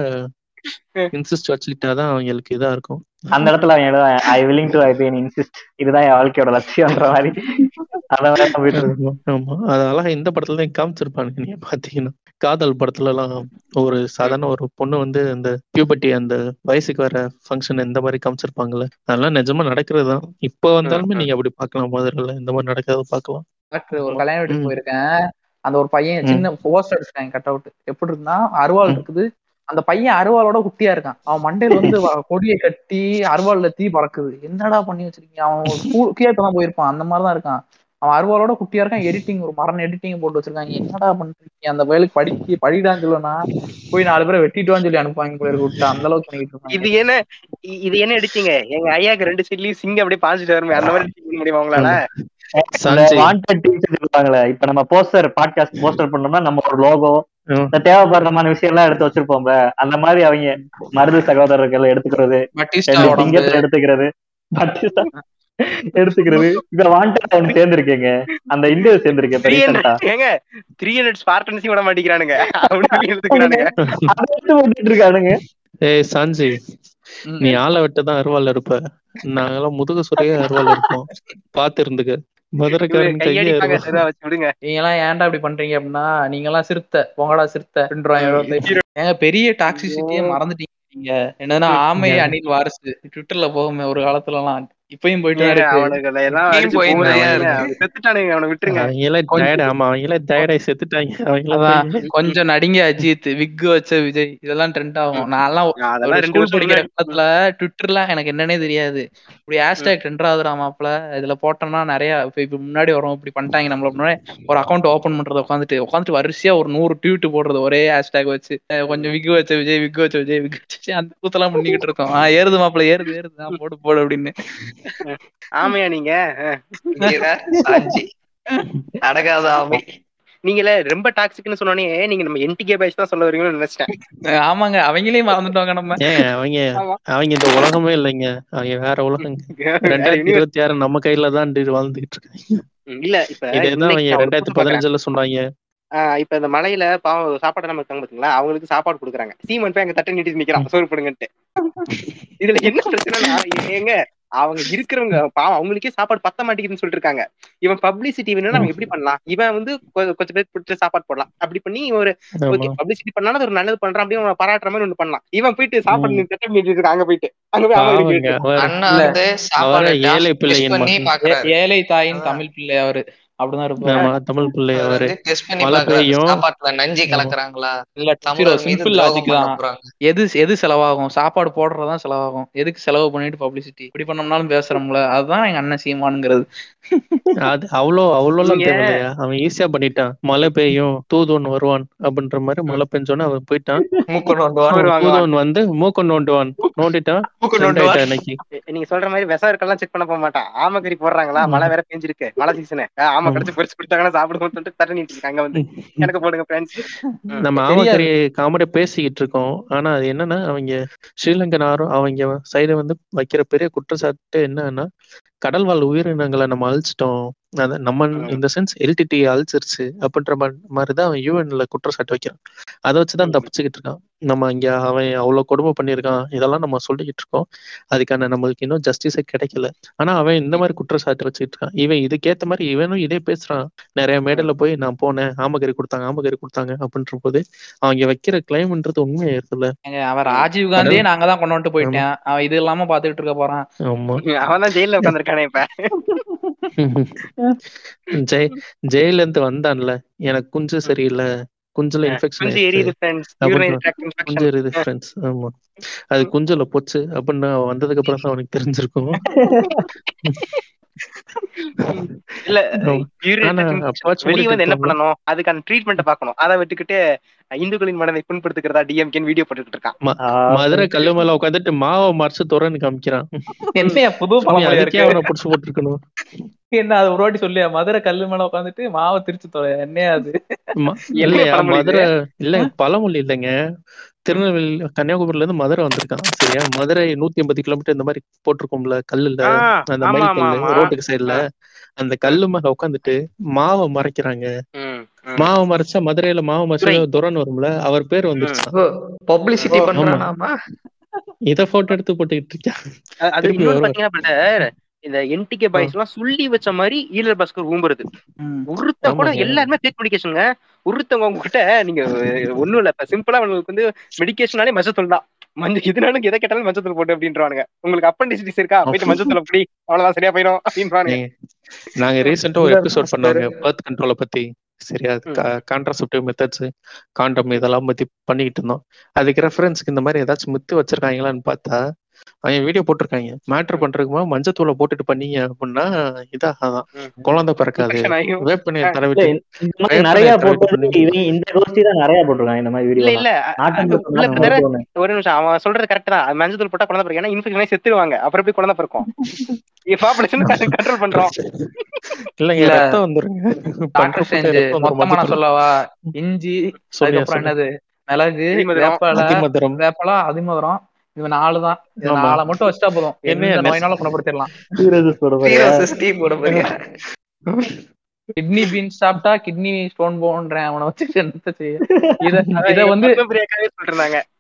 இன்சிஸ்ட் வச்சுக்கிட்டாதான் அவங்களுக்கு இதா இருக்கும். அந்த இடத்துல அவன் எழுதுவான் I willing to I be insist இதுதான் என் வாழ்க்கையோட லட்சியம்ன்ற மாதிரி. அதெல்லாம் இந்த படத்துல தான் காமிச்சிருப்பானுங்க நீங்க பாத்தீங்கன்னா காதல் படத்துல எல்லாம் ஒரு சாதாரண ஒரு பொண்ணு வந்து அந்த பியூபர்ட்டி அந்த வயசுக்கு வர ஃபங்க்ஷன் இந்த மாதிரி காமிச்சிருப்பாங்கல்ல. அதெல்லாம் நிஜமா நடக்கிறது தான் இப்போ வந்தாலுமே. நீங்க அப்படி பார்க்கலாம் முதல்ல இந்த மாதிரி நடக்கிறத பார்க்கலாம். டாக்டர் ஒரு கல்யாண வீட்டுக்கு ம். போயிருக்கேன். அந்த ஒரு பையன். சின்ன போஸ்டர் அடிச்சிட்டாங்க கட் அவுட் எப்படி இருக்குன்னா அருவாள். இருக்குது. அந்த பையன் அருவாளோட குட்டியா இருக்கான். அவன் மண்டையில வந்து கொடியை கட்டி அருவாள்ல தீ பறக்குது. என்னடா பண்ணி வச்சிருக்கீங்க? அவன் ஒரு ஸ்கூல் கீழே தான் போயிருப்பான். அந்த மாதிரி தான் இருக்கான். அவன் அருவாளோட குட்டியா இருக்கான். எடிட்டிங் ஒரு மரண எடிட்டிங் போட்டு வச்சிருக்காங்க. என்னடா பண்றீங்க? அந்த வயலுக்கு படிக்க படிடான்னு சொல்லுனா போய் நாலு பேரை வெட்டிட்டுவான்னு சொல்லி அனுப்புவாங்க போல இருக்கு. விட்டு அந்த அளவுக்கு பண்ணிட்டு இருக்காங்க. இது என்ன இது என்ன அடிச்சீங்க எங்க ஐயாக்கு ரெண்டு சைட்லயும் சிங்க அப்படியே பாஞ்சிட்டு வருமே. அந்த மாதிரி முடியுமா உங்களால? வாண்டட் டீச்சர் இப்ப நம்ம போஸ்டர் பாட்காஸ்ட் போஸ்டர் பண்ணோம்னா நம்ம ஒரு லோகோ தேவைப்படுறமான விஷயம் எல்லாம் எடுத்து வச்சிருப்போம்ல. அந்த மாதிரி அவங்க மருது சகோதரர்கள் எடுத்துக்கிறது எடுத்துக்கிறது எடுத்துக்கிறது. இப்ப வாண்டட் ஒன்று சேர்ந்திருக்கேங்க. அந்த இந்தியா சேர்ந்திருக்கேன் ஏங்க த்ரீ ஹண்ட்ரட் ஸ்பார்டன்ஸையும் விட மாட்டேங்கிறானுங்க. எடுத்துக்கிறானுங்க. இருக்கானுங்க. ஏய் சஞ்சய் ம். நீ ஆளை விட்டு தான் அருவாள் இருப்ப. நாங்கெல்லாம் முதுகு சுரையே அருவாள் இருப்போம். பாத்து இருந்துக்க. மதுரைக்காரன் கையே கையடிப்பாங்க அருவாள் சரியா வச்சு விடுங்க. நீங்க எல்லாம் ஏன்டா இப்படி பண்றீங்க அப்படின்னா நீங்க எல்லாம் சிறுத்தை பொங்கடா சிறுத்தை. ஏங்க பெரிய டாக்ஸிசிட்டியே மறந்துட்டீங்க நீங்க. என்னன்னா ஆமை? அணில் வாரிசு. ட்விட்டர்ல போகுமே ஒரு காலத்துல எல்லாம் இப்பயும் போயிட்டு அவனுக்கு எல்லாம் விட்டுருங்க. அவங்களே டயர்ட் ஆமா அவங்களே டயர்டாய் செத்துட்டாங்க. அவங்கள அதான் கொஞ்சம் நடிங்க அஜித். விக் வச்ச விஜய். இதெல்லாம் ட்ரெண்ட் ஆகும். நான்லாம் அதெல்லாம் ரெண்டு ஸ்கூல் படிக்கிற. காலத்துல எனக்கு என்னன்னே தெரியாது. இப்படி ஹேஷ்டேக் ட்ரெண்ட் ஆகுதுடா மாப்ள இதுல போட்டோம்னா நிறைய இப்ப இப்ப முன்னாடி வரும். இப்படி பண்ணிட்டாங்க. நம்மள முன்னாடி ஒரு அக்கௌண்ட் ஓபன் பண்றது உட்காந்துட்டு உட்காந்துட்டு வரிசையா ஒரு நூறு ட்வீட் போடுறது ஒரே ஹேஷ்டேக் வச்சு. கொஞ்சம் விக் வச்ச விஜய் விக் வச்ச விஜய் விக் வச்ச அந்த கூத்தெல்லாம் பண்ணிக்கிட்டு இருக்கோம். ஆஹ் ஏறுது மாப்ள ஏறுது ஏறுது. போடு போடு அப்படின்னு. ஆமையா நீங்க? அடகாத ஆமை. நீங்களே ரொம்ப டாக்ஸிக்னு சொன்னோனே நீங்க நம்ம என்டிகே பேட்ச் தான் சொல்ல வரீங்கன்னு நினைச்சிட்டேன். ஆமாங்க அவங்களையும் மறந்துட்டோங்க நம்ம. அவங்க. அவங்க இந்த உலகமே இல்லைங்க. அவங்க வேற உலகங்க ரெண்டாயிரத்தி இருபத்தி ஆறு நம்ம கையில தான் வாழ்ந்துகிட்டு இருக்காங்க. இல்ல இப்ப அவங்க ரெண்டாயிரத்தி. பதினஞ்சுல சொன்னாங்க? ஆஹ் இப்ப இந்த மலையில பாவம் சாப்பாடு நம்ம இருக்காங்க பாத்தீங்களா அவங்களுக்கு சாப்பாடு கொடுக்குறாங்க. சீமன் போய் அங்க தட்டை நீட்டி நிக்கிறான். சோறு போடுங்கன்ட்டு. இதுல என்ன பிரச்சனைனா ஏங்க அவங்க இருக்கிறவங்க பாவம் அவங்களுக்கே சாப்பாடு பத்த மாட்டேங்குதுன்னு சொல்லிட்டு இருக்காங்க இவன் பப்ளிசிட்டி வேணும்னா அவன் எப்படி பண்ணலாம்? இவன் வந்து கொஞ்சம் பேர் பிடிச்ச சாப்பாடு போடலாம். அப்படி பண்ணி ஒரு ஓகே பப்ளிசிட்டி பண்ணாலும் ஒரு நல்லது பண்றான் அப்படியே அவன் பாராட்டுற மாதிரி ஒண்ணு பண்ணலாம். இவன் போயிட்டு சாப்பாடு திட்டம் பண்ணிட்டு இருக்கான் அங்க போயிட்டு. அங்க போய் ஏழை பிள்ளையின் ஏழை தாயின். தமிழ் பிள்ளை அவரு. அப்படிதான் இருப்பாரு ஆமா தமிழ் பிள்ளை அவர் மழை பெய்யும் நஞ்சு. கலக்குறாங்களா? இல்ல சிம்பிள் லாஜிக் தான். எது எது செலவாகும்? சாப்பாடு போடுறதுதான் செலவாகும். எதுக்கு செலவு பண்ணிட்டு பப்ளிசிட்டி இப்படி பண்ணோம்னாலும் பேசுறோம்ல அதுதான் எங்க அண்ணன் சீமானுங்கிறது. அது அவ்வளோ அவ்வளோலாம் தேவையில்லையா? அவன் ஈஸியா பண்ணிட்டான். மழை பெய்யும் தூதுவன் வருவான் அப்படின்ற மாதிரி மழை பெஞ்சோன்னு அவன் போயிட்டான். தூதுவன் வந்து மூக்க நோண்டுவான் நோண்டிட்டான் இன்னைக்கு. நீங்க சொல்ற மாதிரி விசாரிக்கெல்லாம் செக் பண்ண போக மாட்டான். ஆமக்கறி போடுறாங்களா? மழை வேற பெஞ்சிருக்கு. மழை சீசனு ஆமா. கடிச்சு பொரிச்சு கொடுத்தாங்கன்னா சாப்பிடுவோம் சொல்லிட்டு தர வந்து. எனக்கு போடுங்க ஃப்ரெண்ட்ஸ் நம்ம. ஆமக்கறி காமெடி பேசிக்கிட்டு இருக்கோம். ஆனா அது என்னன்னா அவங்க ஸ்ரீலங்கன் ஆரும் அவங்க சைடு வந்து வைக்கிற பெரிய குற்றச்சாட்டு என்னன்னா கடல் வாழ் உயிரினங்களை நம்ம அழிச்சிட்டோம். அத நம்ம. இந்த சென்ஸ் எல்டிடி அழிச்சிருச்சு அப்படின்ற மாதிரி தான் அவன் யூஎன்ல குற்றச்சாட்டு வைக்கிறான். அதை வச்சுதான். தப்பிச்சுக்கிட்டு இருக்கான். நம்ம இங்க அவன் அவ்வளவு கொடுமை பண்ணியிருக்கான். இதெல்லாம் நம்ம சொல்லிக்கிட்டு இருக்கோம். அதுக்கான நம்மளுக்கு இன்னும் ஜஸ்டிஸே கிடைக்கல. ஆனா அவன் இந்த மாதிரி குற்றச்சாட்டு வச்சுக்கிட்டு இருக்கான். இவன் இதுக்கேத்த மாதிரி இவனும் இதே பேசுறான். நிறைய மேடையில போய் நான் போனேன். ஆமகரி கொடுத்தாங்க ஆமகரி கொடுத்தாங்க அப்படின்ற போது அவங்க வைக்கிற கிளைம்ன்றது உண்மையா இருக்குல்ல அவன் ராஜீவ் காந்தியே நாங்க தான் கொண்டு வந்துட்டு போயிட்டேன். அவன் இது இல்லாம பாத்துக்கிட்டு இருக்க போறான். ஆமா. அவன் தான் ஜெயில உட்காந்துருக்கானே இப்ப. ஜெய் ஜெயில இருந்து வந்தான்ல. எனக்கு குஞ்சு சரியில்லை. குஞ்சுல இன்ஃபெக்ஷன் குஞ்சு எரியுது ஃப்ரெண்ட்ஸ் ஆமா. அது குஞ்சுல போச்சு. அப்படின்னு அவன் வந்ததுக்கு அப்புறம் தான் அவனுக்கு தெரிஞ்சிருக்கும். இல்ல வெளியே வந்து என்ன பண்ணணும்? அதுக்கான ட்ரீட்மெண்ட் பார்க்கணும். அதை விட்டுக்கிட்டு இந்துக்களின் மனதை புண்படுத்துக்கிறதா டிஎம்கேன்னு வீடியோ போட்டுக்கிட்டு இருக்கான். மதுரை கல்லு மேல உட்காந்துட்டு மாவை மறைச்சு துறன்னு காமிக்கிறான். என்ன புது அவனை புடிச்சு போட்டுருக்கணும். என்ன அது ஒரு வாட்டி சொல்லியா? மதுரை கல்லு மேல உட்காந்துட்டு மாவை திரிச்சு தொலை என்னையா அது? என்ன இல்லையா? மதுரை இல்ல பழமொழி இல்லைங்க. திருநெல்வேலி கன்னியாகுமரியில இருந்து மதுரை வந்திருக்கான். சரியா? மதுரை நூத்தி எண்பது கிலோமீட்டர் இந்த மாதிரி போட்டிருக்கோம்ல கல்லுல அந்த ஆமா மை ஆமா கல்லு ரோட்டுக்கு சைடுல. அந்த கல்லு மேல உட்காந்துட்டு மாவை மறைக்கிறாங்க. மாவை மறைச்சா மதுரையில மாவை மறைச்சா துரை. துரன் வரும்ல அவர் பேர் பப்ளிசிட்டி பண்றானாமா? இத போட்டோ எடுத்து போட்டுக்கிட்டு இருக்கேன். இந்த என்டிகே பாய்ஸ் எல்லாம் சொல்லி வச்ச மாதிரி ஈழர் பாஸ்கர் ஊம்புறது ம். ஒருத்த கூட. எல்லாருமே ஃபேக் மெடிக்கேஷனுங்க ஒருத்தவங்க உங்ககிட்ட நீங்க ஒண்ணும் இல்ல இப்ப சிம்பிளா உங்களுக்கு வந்து மெடிக்கேஷனாலே மஞ்சத்தூள் தான். மஞ்சள் எதுனாலும் எதை கேட்டாலும் மஞ்சத்தூள் போட்டு அப்படின்றானுங்க. உங்களுக்கு அப்பண்டிசிட்டிஸ் இருக்கா? போயிட்டு மஞ்சத்தூள் அப்படி அவ்வளவுதான் சரியா போயிடும் அப்படின்றானுங்க. நீங்க- நாங்க ரீசெண்டா ஒரு எபிசோட் பண்ணாங்க பர்த் கண்ட்ரோல பத்தி. சரியா? கான்ட்ராசெப்டிவ் மெத்தட்ஸ் காண்டம் இதெல்லாம் பத்தி பண்ணிக்கிட்டு இருந்தோம். அதுக்கு ரெஃபரன்ஸ்க்கு இந்த மாதிரி ஏதாச்சும் மித்து வச்சிருக்காங்களான்னு பார்த்தா அவங்க வீடியோ போட்டிருக்காங்க. மேட்டர் பண்றதுக்குமா மஞ்சத்தூளை போட்டுட்டு பண்ணீங்க அப்படின்னா இதாகாதான். குழந்தை பிறக்காது. இல்ல, தடவிட்டு நிறைய இந்த கோஷ்டி தான் நிறைய போட்டிருக்காங்க இந்த மாதிரி வீடியோ இல்ல. ஒரு நிமிஷம். அவன் சொல்றது கரெக்ட் தான். மஞ்சத்தூள் போட்டா குழந்தை பிறகு ஏன்னா இன்ஃபெக்ஷன் செத்துருவாங்க. அப்புறம் எப்படி குழந்தை பிறக்கும்? கண்ட்ரோல் பண்றோம். இல்லைங்க. ரத்தம் வந்துருங்க. மொத்தமா நான். சொல்லவா? இஞ்சி அதுக்கப்புறம். என்னது? மிளகு. வேப்பலை வேப்பலாம் அதிமதுரம் இது நாலு தான். மட்டும் வச்சா போதும். நோயினாலும் குணப்படுத்திடலாம். கிட்னி பீன்ஸ் சாப்பிட்டா கிட்னி ஸ்டோன் போன்றேன் அவனை வச்சு என்னத்த செய்ய? இத இத வந்து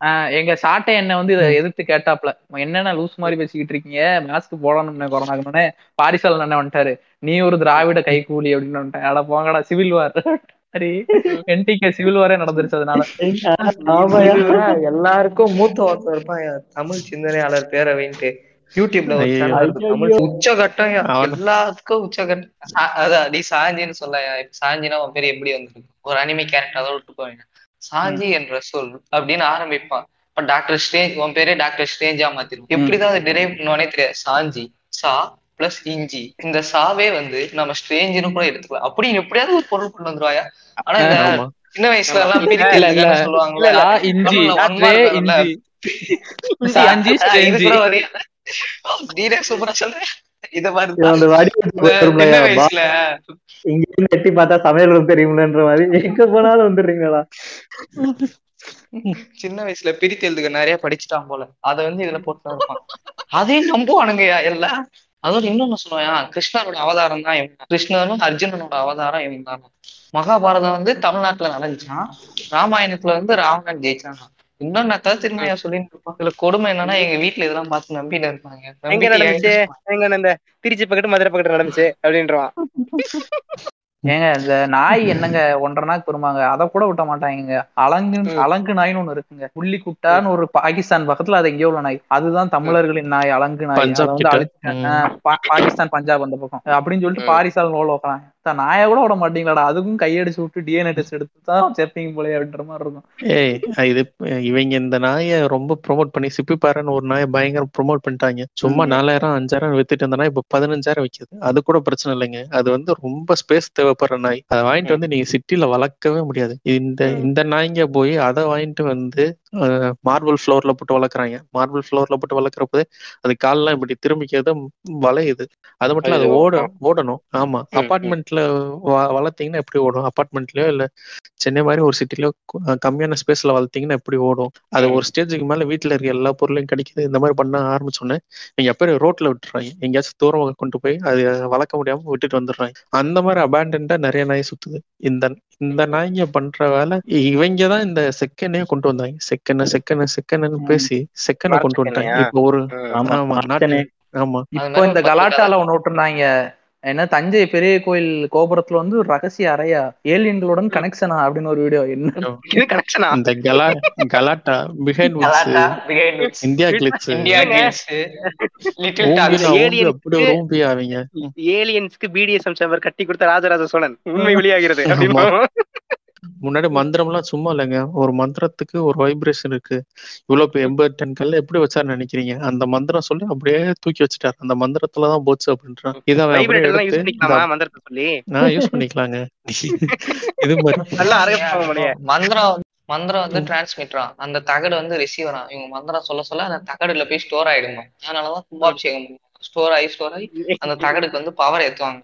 ஆஹ் எங்க சாட்டை என்ன வந்து இதை எதிர்த்து கேட்டாப்ல என்னென்ன லூஸ் மாதிரி பேசிக்கிட்டு இருக்கீங்க? மாஸ்க் போடணும்னு கொரோனாக்கு பாரிசால் அண்ணன் வந்துட்டாரு. நீ ஒரு திராவிட கைகூலி அப்படின்னு வந்துட்டேன். அட போங்கடா சிவில் வார் சரி என்டிகே சிவில் வாரே நடந்துருச்சு அதனால. எல்லாருக்கும் மூத்த ஒருத்தர் இருப்பான் தமிழ் சிந்தனையாளர் பேரவைன்ட்டு யூடியூப்ல. உச்சகட்டம் எல்லாத்துக்கும் உச்சகட்டம். அதான் நீ சாஞ்சின்னு சொல்ல சாஞ்சினா உன் பேர் எப்படி வந்திருக்கு ஒரு அனிமே கேரக்டர் விட்டு போவீங்க சாஞ்சி என்ற சொல் அப்படின்னு ஆரம்பிப்பான். இப்ப டாக்டர் ஸ்டேஞ்ச் உன் பேரே டாக்டர் ஸ்டேஞ்சா மாத்திரும் எப்படிதான் அதை டிரைவ் பண்ணுவானே தெரியாது. சாஞ்சி சா பிளஸ் இஞ்சி. இந்த சாவே வந்து நம்ம ஸ்ட்ரேஞ்சுன்னு கூட எடுத்துக்கலாம். அப்படி நீ எப்படியாவது ஒரு பொருள் கொண்டு வந்துருவாயா? ஆனா இந்த சின்ன வயசுல எல்லாம் இல்ல, பிரித்து இல்ல, இல்ல. எழுதுன்னு சொல்லுவாங்கல்ல சா, இஞ்சி. சாஞ்சி ஸ்ட்ரேஞ்சி? நீனே சூப்பரா சொல்ற இத மாதிரி இவன் அந்த வடிவத்துக்கு இந்த சின்ன வரும்லயா, பா- வயசுல. இங்க இருந்து எட்டி பார்த்தா சமையல் தெரியும்லன்ற மாதிரி. எங்க போனாலும் வந்துடுறீங்களா? சின்ன வயசுல பிரித்து எழுதுக நிறைய படிச்சுட்டான் போல. அத வந்து இதுல போட்டு இருப்பான். அதையும் நம்புவானுங்கய்யா எல்லாம். அதோட இன்னொன்னு சொல்லுவான் கிருஷ்ணரோட அவதாரம் தான் இவன் கிருஷ்ணரும் அர்ஜுனனோட அவதாரம் இவன் தான். மகாபாரதம் வந்து தமிழ்நாட்டுல நடந்துச்சான் ராமாயணத்துல வந்து ராவணன் ஜெயிச்சான் இன்னும் நான் கதை திரும்பியா சொல்லிட்டு இருப்பான் இதுல கொடுமை என்னன்னா எங்க வீட்டுல இதெல்லாம் பார்த்து நம்பிட்டு இருப்பாங்க. எங்க நடந்துச்சு? எங்க இந்த திருச்சி பக்கத்து மதுரை பக்கத்து நடந்துச்சு அப்படின்றவான். ஏங்க இந்த நாய் என்னங்க ஒன்றரை நாக்கு பெருமாங்க அதை கூட விட்ட மாட்டாங்க அலங்கு. அலங்கு நாய்னு ஒண்ணு இருக்குங்க. புள்ளி குட்டான்னு ஒரு பாகிஸ்தான் பக்கத்துல அது எங்கேயோ உள்ள நாய். அதுதான் தமிழர்களின் நாய் அலங்கு நாய். பாகிஸ்தான் பஞ்சாப் அந்த பக்கம். அப்படின்னு சொல்லிட்டு. பாரிசால் நோல் வைக்கலாம் நாயை கூட விட மாட்டீங்களாடா. அதுக்கும் கையடிச்சு விட்டு டிஎன்ஏ டெஸ்ட் எடுத்து தான் சேர்ப்பீங்க போலே அப்படின்ற மாதிரி இருக்கும். ஏய் இது இவங்க இந்த நாயை ரொம்ப ப்ரோமோட் பண்ணி சிப்பி பாருன்னு ஒரு நாயை பயங்கர ப்ரோமோட் பண்ணிட்டாங்க. சும்மா. நாலாயிரம் அஞ்சாயிரம் வித்துட்டு இருந்த நாய் இப்ப பதினஞ்சாயிரம் விக்குது. அது கூட பிரச்சனை இல்லைங்க. அது வந்து ரொம்ப ஸ்பேஸ் தேவைப்படுற நாய். அதை வாங்கிட்டு வந்து நீங்க சிட்டில வளர்க்கவே முடியாது. இந்த. இந்த நாய்ங்க போய் அதை வாங்கிட்டு வந்து மார்பிள் ஃப்ளோர்ல போட்டு வளர்க்குறாங்க. மார்பிள் ஃப்ளோர்ல போட்டு வளர்க்குறப்போ அது கால்லாம் இப்படி திரும்பிக்கிறது வளையுது. அது மட்டும் அது. ஓட ஓடணும். ஆமா. ம், அபார்ட்மெண்ட்ல வளர்த்தீங்கன்னா எப்படி ஓடும்? அபார்ட்மெண்ட்லயோ இல்ல சென்னை மாதிரி ஒரு சிட்டில கம்மியான ஸ்பேஸ்ல வளர்த்தீங்கன்னா எப்படி ஓடும்? அது. ஒரு ஸ்டேஜுக்கு மேல வீட்டுல இருக்க எல்லா பொருளையும் கிடைக்குது. இந்த மாதிரி பண்ண ஆரம்பிச்சோன்னே நீங்க எப்ப ரோட்ல விட்டுறாங்க. எங்கேயாச்சும் தூரம் கொண்டு போய் அது வளர்க்க முடியாம விட்டுட்டு வந்துடுறாங்க. அந்த மாதிரி அபேண்டன்டா நிறைய நாய் சுத்துது. இந்த இந்த நாய்ங்க பண்ற வேலை இவங்க தான் இந்த செகண்டே கொண்டு வந்தாங்க. செகண்ட் செகண்ட் செகண்ட்னு. பேசி செகண்ட் கொண்டு வந்துட்டாங்க? இப்போ ஒரு. ஆமா ஆமா. இப்போ இந்த கலாட்டால ஒண்ணு விட்டுருந்தாங்க. என்ன தஞ்சை பெரிய கோயில் கோபுரத்துல வந்து ஒரு ரகசிய அறையா ஏலியன்களுடன் கனெக்ஷனா அப்படின்னு ஒரு வீடியோ என்ன? இது கனெக்ஷனா இந்த கலா Galatta Behindwoods India Glitz India. Glitz little talks Aliens அப்படி ஒரு அவங்க. ஏலியன்ஸ்க்கு பிடிஎஸ்எம் சேம்பர் கட்டி கொடுத்த ராஜராஜ சோழன். உண்மை வெளியாகிறது அப்படின்னு முன்னாடி மந்திரம்லாம் சும்மா இல்லைங்க. ஒரு மந்திரத்துக்கு ஒரு வைப்ரேஷன் இருக்கு. இவ்வளவு இப்ப எண்பது டன் கல்ல எப்படி வச்சாரு நினைக்கிறீங்க? அந்த மந்திரம் சொல்லி அப்படியே தூக்கி வச்சுட்டாரு. அந்த மந்திரத்துலதான் போச்சு அப்படின்றான் இதை யூஸ் எடுத்து பண்ணிக்கலாமா? மந்திரத்தை சொல்லி? நான் யூஸ் பண்ணிக்கலாங்க. இது மாதிரி மந்திரம் மந்திரம் வந்து டிரான்ஸ்மிட்டரா அந்த தகடு வந்து ரிசீவரா இவங்க மந்திரம் சொல்ல சொல்ல அந்த தகடுல போய் ஸ்டோர் ஆயிடுமா அதனாலதான் கும்பாபிஷேகம் ஸ்டோர் ஆகி ஸ்டோர் ஆகி அந்த தகடுக்கு வந்து பவர் ஏத்துவாங்க.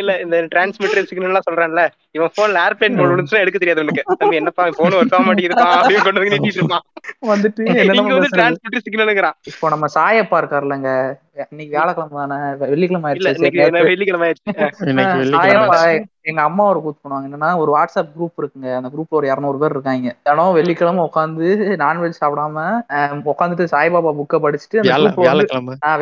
இல்ல இந்த டிரான்ஸ்மிட்டர் சிக்னல் எல்லாம் சொல்றான்ல இவன் போன்ல ஏர்பிளைன் மோட் விழுந்துச்சுன்னா எடுக்க தெரியாது உனக்கு. தம்பி என்னப்பா போன் ஒர்க் ஆக மாட்டேங்குதுப்பா அப்படின்னு கொண்டு வந்து நீட்டிட்டு இருப்பான். வந்துட்டு வந்து டிரான்ஸ்மிட்டர் சிக்னலுங்கிறான் இப்போ நம்ம சாயப்பா இருக்காருல்லங்க இன்னைக்கு வியாழக்கிழமை தானே? வெள்ளிக்கிழமை இல்ல ஆயிடுச்சு. வெள்ளிக்கிழமை ஆயிடுச்சு. எங்க அம்மா ஒரு கூத்து பண்ணுவாங்க என்னன்னா ஒரு வாட்ஸ்அப் குரூப் இருக்குங்க. அந்த குரூப்ல ஒரு இரநூறு பேர் இருக்காங்க. தினம் வெள்ளிக்கிழமை உட்காந்து நான்வெஜ் சாப்பிடாம உட்காந்துட்டு சாய்பாபா புக்கை படிச்சுட்டு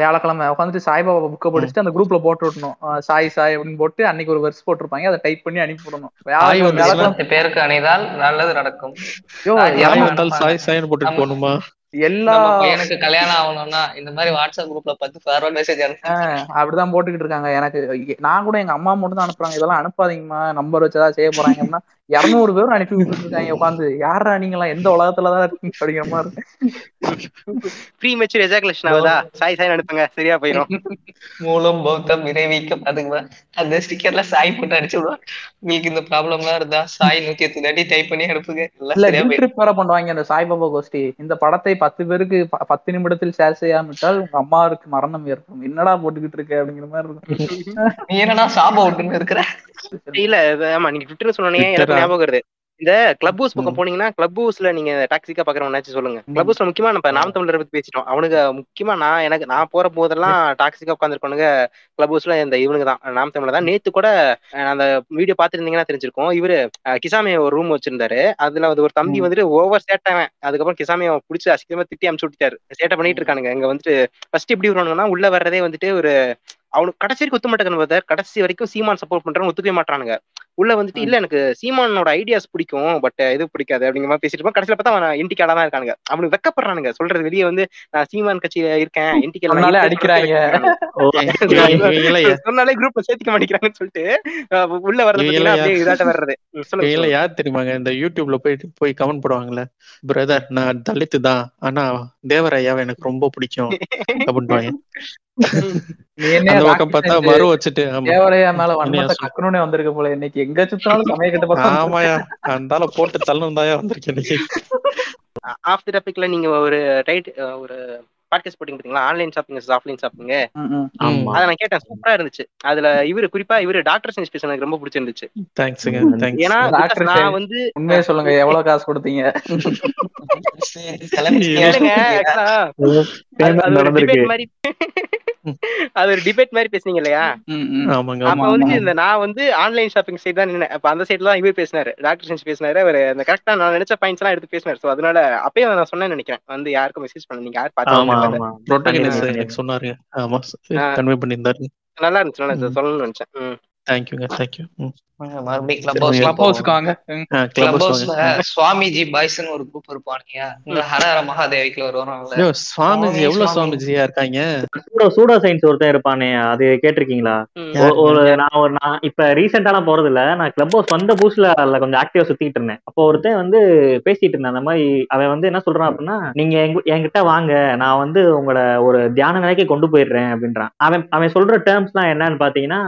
வியாழக்கிழமை. உட்காந்துட்டு சாய்பாபா புக்கை படிச்சுட்டு அந்த குரூப்ல போட்டு விடணும். சாய் சாய் அப்படின்னு போட்டு அன்னைக்கு ஒரு வெர்ஸ் போட்டிருப்பாங்க. அதை டைப் பண்ணி அனுப்பி விடணும். பேருக்கு அணிதால் நல்லது நடக்கும். ஐயோ சாய் சாய்னு போட்டுட்டு போகணுமா? எல்லா பையனுக்கு கல்யாணம் ஆகணும்னா இந்த மாதிரி வாட்ஸ்அப் குரூப்ல பத்து ஃபார்வர்ட் மெசேஜ் அப்படிதான் போட்டுக்கிட்டு இருக்காங்க. எனக்கு நான் கூட எங்க அம்மா மட்டும் தான் அனுப்புறாங்க. இதெல்லாம் அனுப்பாதீங்கம்மா. நம்பர் வச்சு ஏதாவது செய்ய போறாங்கன்னா இருநூறு பேரும் அனுப்பி விட்டுட்டு இருக்காங்க உட்காந்து யாரா நீங்களாம் எந்த உலகத்துலதான் இருக்கீங்க? அப்படிங்கிற மாதிரி. இருக்கு. ப்ரீ மெச்சூர் எஜாகுலேஷன் ஆகுதா? சாய் சாய் அனுப்புங்க. சரியா போயிடும் மூலம் பௌத்தம் விரைவிக்க அதுக்கு அந்த ஸ்டிக்கர்ல சாய் போட்டு அடிச்சு விடுவோம் உங்களுக்கு இந்த ப்ராப்ளம்லாம் இருந்தா சாய் நூத்தி எட்டு தாட்டி டைப் பண்ணி அனுப்புங்க. எல்லாம் ட்ரிப் வேற பண்ணுவாங்க அந்த சாய்பாபா கோஷ்டி. இந்த படத்தை பத்து பேருக்கு ப- பத்து நிமிடத்தில் ஷேர் செய்யாவிட்டால் உங்க அம்மாவுக்கு மரணம் ஏற்படும். என்னடா போட்டுக்கிட்டு இருக்க? அப்படிங்கிற மாதிரி இருக்கும். நீ என்னடா சாப இருக்கிற? இல்ல ஆமா நீங்க ட்விட்டர் சொன்னோனே எனக்கு? ஞாபகம் வருது. இந்த கிளப் ஹவுஸ் பக்கம். போனீங்கன்னா கிளப் ஹவுஸ்ல நீங்க டாக்ஸிக்கா பாக்குறவனாச்சும் சொல்லுங்க. கிளப் ஹவுஸ்ல முக்கியமா நம்ம நாம் தமிழரை பத்தி பேசிட்டோம். அவனுங்க முக்கியமா நான் எனக்கு நான் போற போதெல்லாம் டாக்ஸிக்கா உட்காந்துருப்பானுங்க கிளப் ஹவுஸ்ல இந்த இவனுங்க தான் நாம் தமிழர் தான். நேத்து கூட அந்த வீடியோ பாத்துருந்தீங்கன்னா தெரிஞ்சிருக்கும். இவரு கிசாமி ஒரு ரூம் வச்சிருந்தாரு. அதுல அது ஒரு தம்பி. வந்துட்டு ஓவர் சேட்டவன் அதுக்கப்புறம் கிசாமியை புடிச்சு அசிங்கமா திட்டி அமுச்சு விட்டுட்டாரு. சேட்டை பண்ணிட்டு இருக்கானுங்க. இங்க வந்துட்டு ஃபர்ஸ்ட் எப்படி வருவானுங்கன்னா உள்ள வர்றதே வந்துட்டு ஒரு அவனுக்கு கடைசி வரைக்கும் ஒத்து பார்த்தா கடைசி வரைக்கும் சீமான் சப்போர்ட் பண்றவங்க ஒத்துக்கவே மாட்டானுங்க உள்ள வந்துட்டு இல்ல எனக்கு சீமானோட ஐடியாஸ் பிடிக்கும் பட் இது பிடிக்காது அப்படிங்கிற மாதிரி பேசிட்டு இருப்பான். கடைசியில பார்த்தா அவன் இன்டிக்கால தான் இருக்கானுங்க. அவனுக்கு வெக்கப்படுறானுங்க. சொல்றது வெளியே வந்து நான் சீமான் கட்சியில இருக்கேன் சொன்னாலே அடிக்கிறாங்க. சொன்னாலே குரூப்ல சேர்த்துக்க மாட்டேங்கிறாங்கன்னு சொல்லிட்டு உள்ள வர்றது அப்படியே இதாட்ட வர்றது. சொல்லுங்க. யார் தெரியுமாங்க இந்த யூடியூப்ல போயிட்டு போய் கமெண்ட் போடுவாங்கல்ல பிரதர் நான் தலித்து தான் ஆனா தேவராயாவை எனக்கு ரொம்ப பிடிக்கும் என்ன அந்த பக்கம் பார்த்தா மறு வச்சுட்டு ஆமா. தேவரையா மேல வன்மத்தை கக்கணும்னே வந்திருக்க போல. இன்னைக்கு எங்க சுத்தினாலும் சமய கிட்ட பார்த்தா ஆமாயா அந்தால போட்டு தள்ளணும் தாயா வந்திருக்கேன் இன்னைக்கு ஆஃப் தி டாபிக்ல நீங்க ஒரு ரைட் ஒரு பாட்காஸ்ட் போட்டிங்க பாத்தீங்களா? ஆன்லைன் ஷாப்பிங் ஆஃப்லைன் ஷாப்பிங் அதை நான் கேட்டேன். சூப்பரா இருந்துச்சு. அதுல இவரு குறிப்பா இவரு டாக்டர் சயின்ஸ் பேச எனக்கு ரொம்ப பிடிச்சிருந்துச்சு. ஏன்னா because நான். வந்து உண்மையை சொல்லுங்க எவ்வளவு காசு கொடுத்தீங்க? மாதிரி. அது ஒரு டிபேட் மாதிரி பேசுனீங்க இல்லையா? அப்ப ஆமா, வந்து. இந்த நான் வந்து ஆன்லைன் ஷாப்பிங் சைடு தான் நின்னேன். அப்ப அந்த சைடுல தான் இவர் பேசினாரு. டாக்டர் சென்ஸ் பேசினாரு. அவர் அந்த கரெக்டா நான் நினைச்ச பாயிண்ட்ஸ் எல்லாம் எடுத்து பேசினாரு. சோ அதனால அப்பயே நான் சொன்னேன்னு நினைக்கிறேன். வந்து யாருக்கும் மெசேஜ் பண்ண நீங்க யார். கன்வே பண்ணியிருந்தாரு. நல்லா இருந்துச்சு நல்லா. சொல்லணும்னு நினைச்சேன். தேங்க்யூங்க தேங்க்யூ மறுபடியும் கிளப் ஹவுஸ் கிளப் ஹவுஸ்க்கு வாங்க. ஹவுஸ்ல சுவாமிஜி பாய்ஸ்னு ஒரு குரூப் இருப்பானுங்க இந்த ஹரஹர சுவாமிஜி எவ்வளவு. சுவாமிஜியா இருக்காங்க? சூடோ சூடோ சயின்ஸ் ஒருத்தன் இருப்பானே அது கேட்டிருக்கீங்களா? ஒரு நான் ஒரு நான் இப்ப ரீசெண்டாலாம் போறது இல்ல நான் கிளப் ஹவுஸ் வந்த புதுசுல அதுல கொஞ்சம் ஆக்டிவா சுத்திட்டு இருந்தேன். அப்போ ஒருத்தன் வந்து பேசிட்டு இருந்தான். அந்த மாதிரி அவன் வந்து என்ன சொல்றான் அப்படின்னா நீங்க எங்க- என்கிட்ட வாங்க. நான் வந்து உங்களை ஒரு தியான நிலைக்கு கொண்டு போயிடுறேன் அப்படின்றான். அவன் அவன் சொல்ற டேர்ம்ஸ் எல்லாம் என்னன்னு பாத்தீங்கன்னா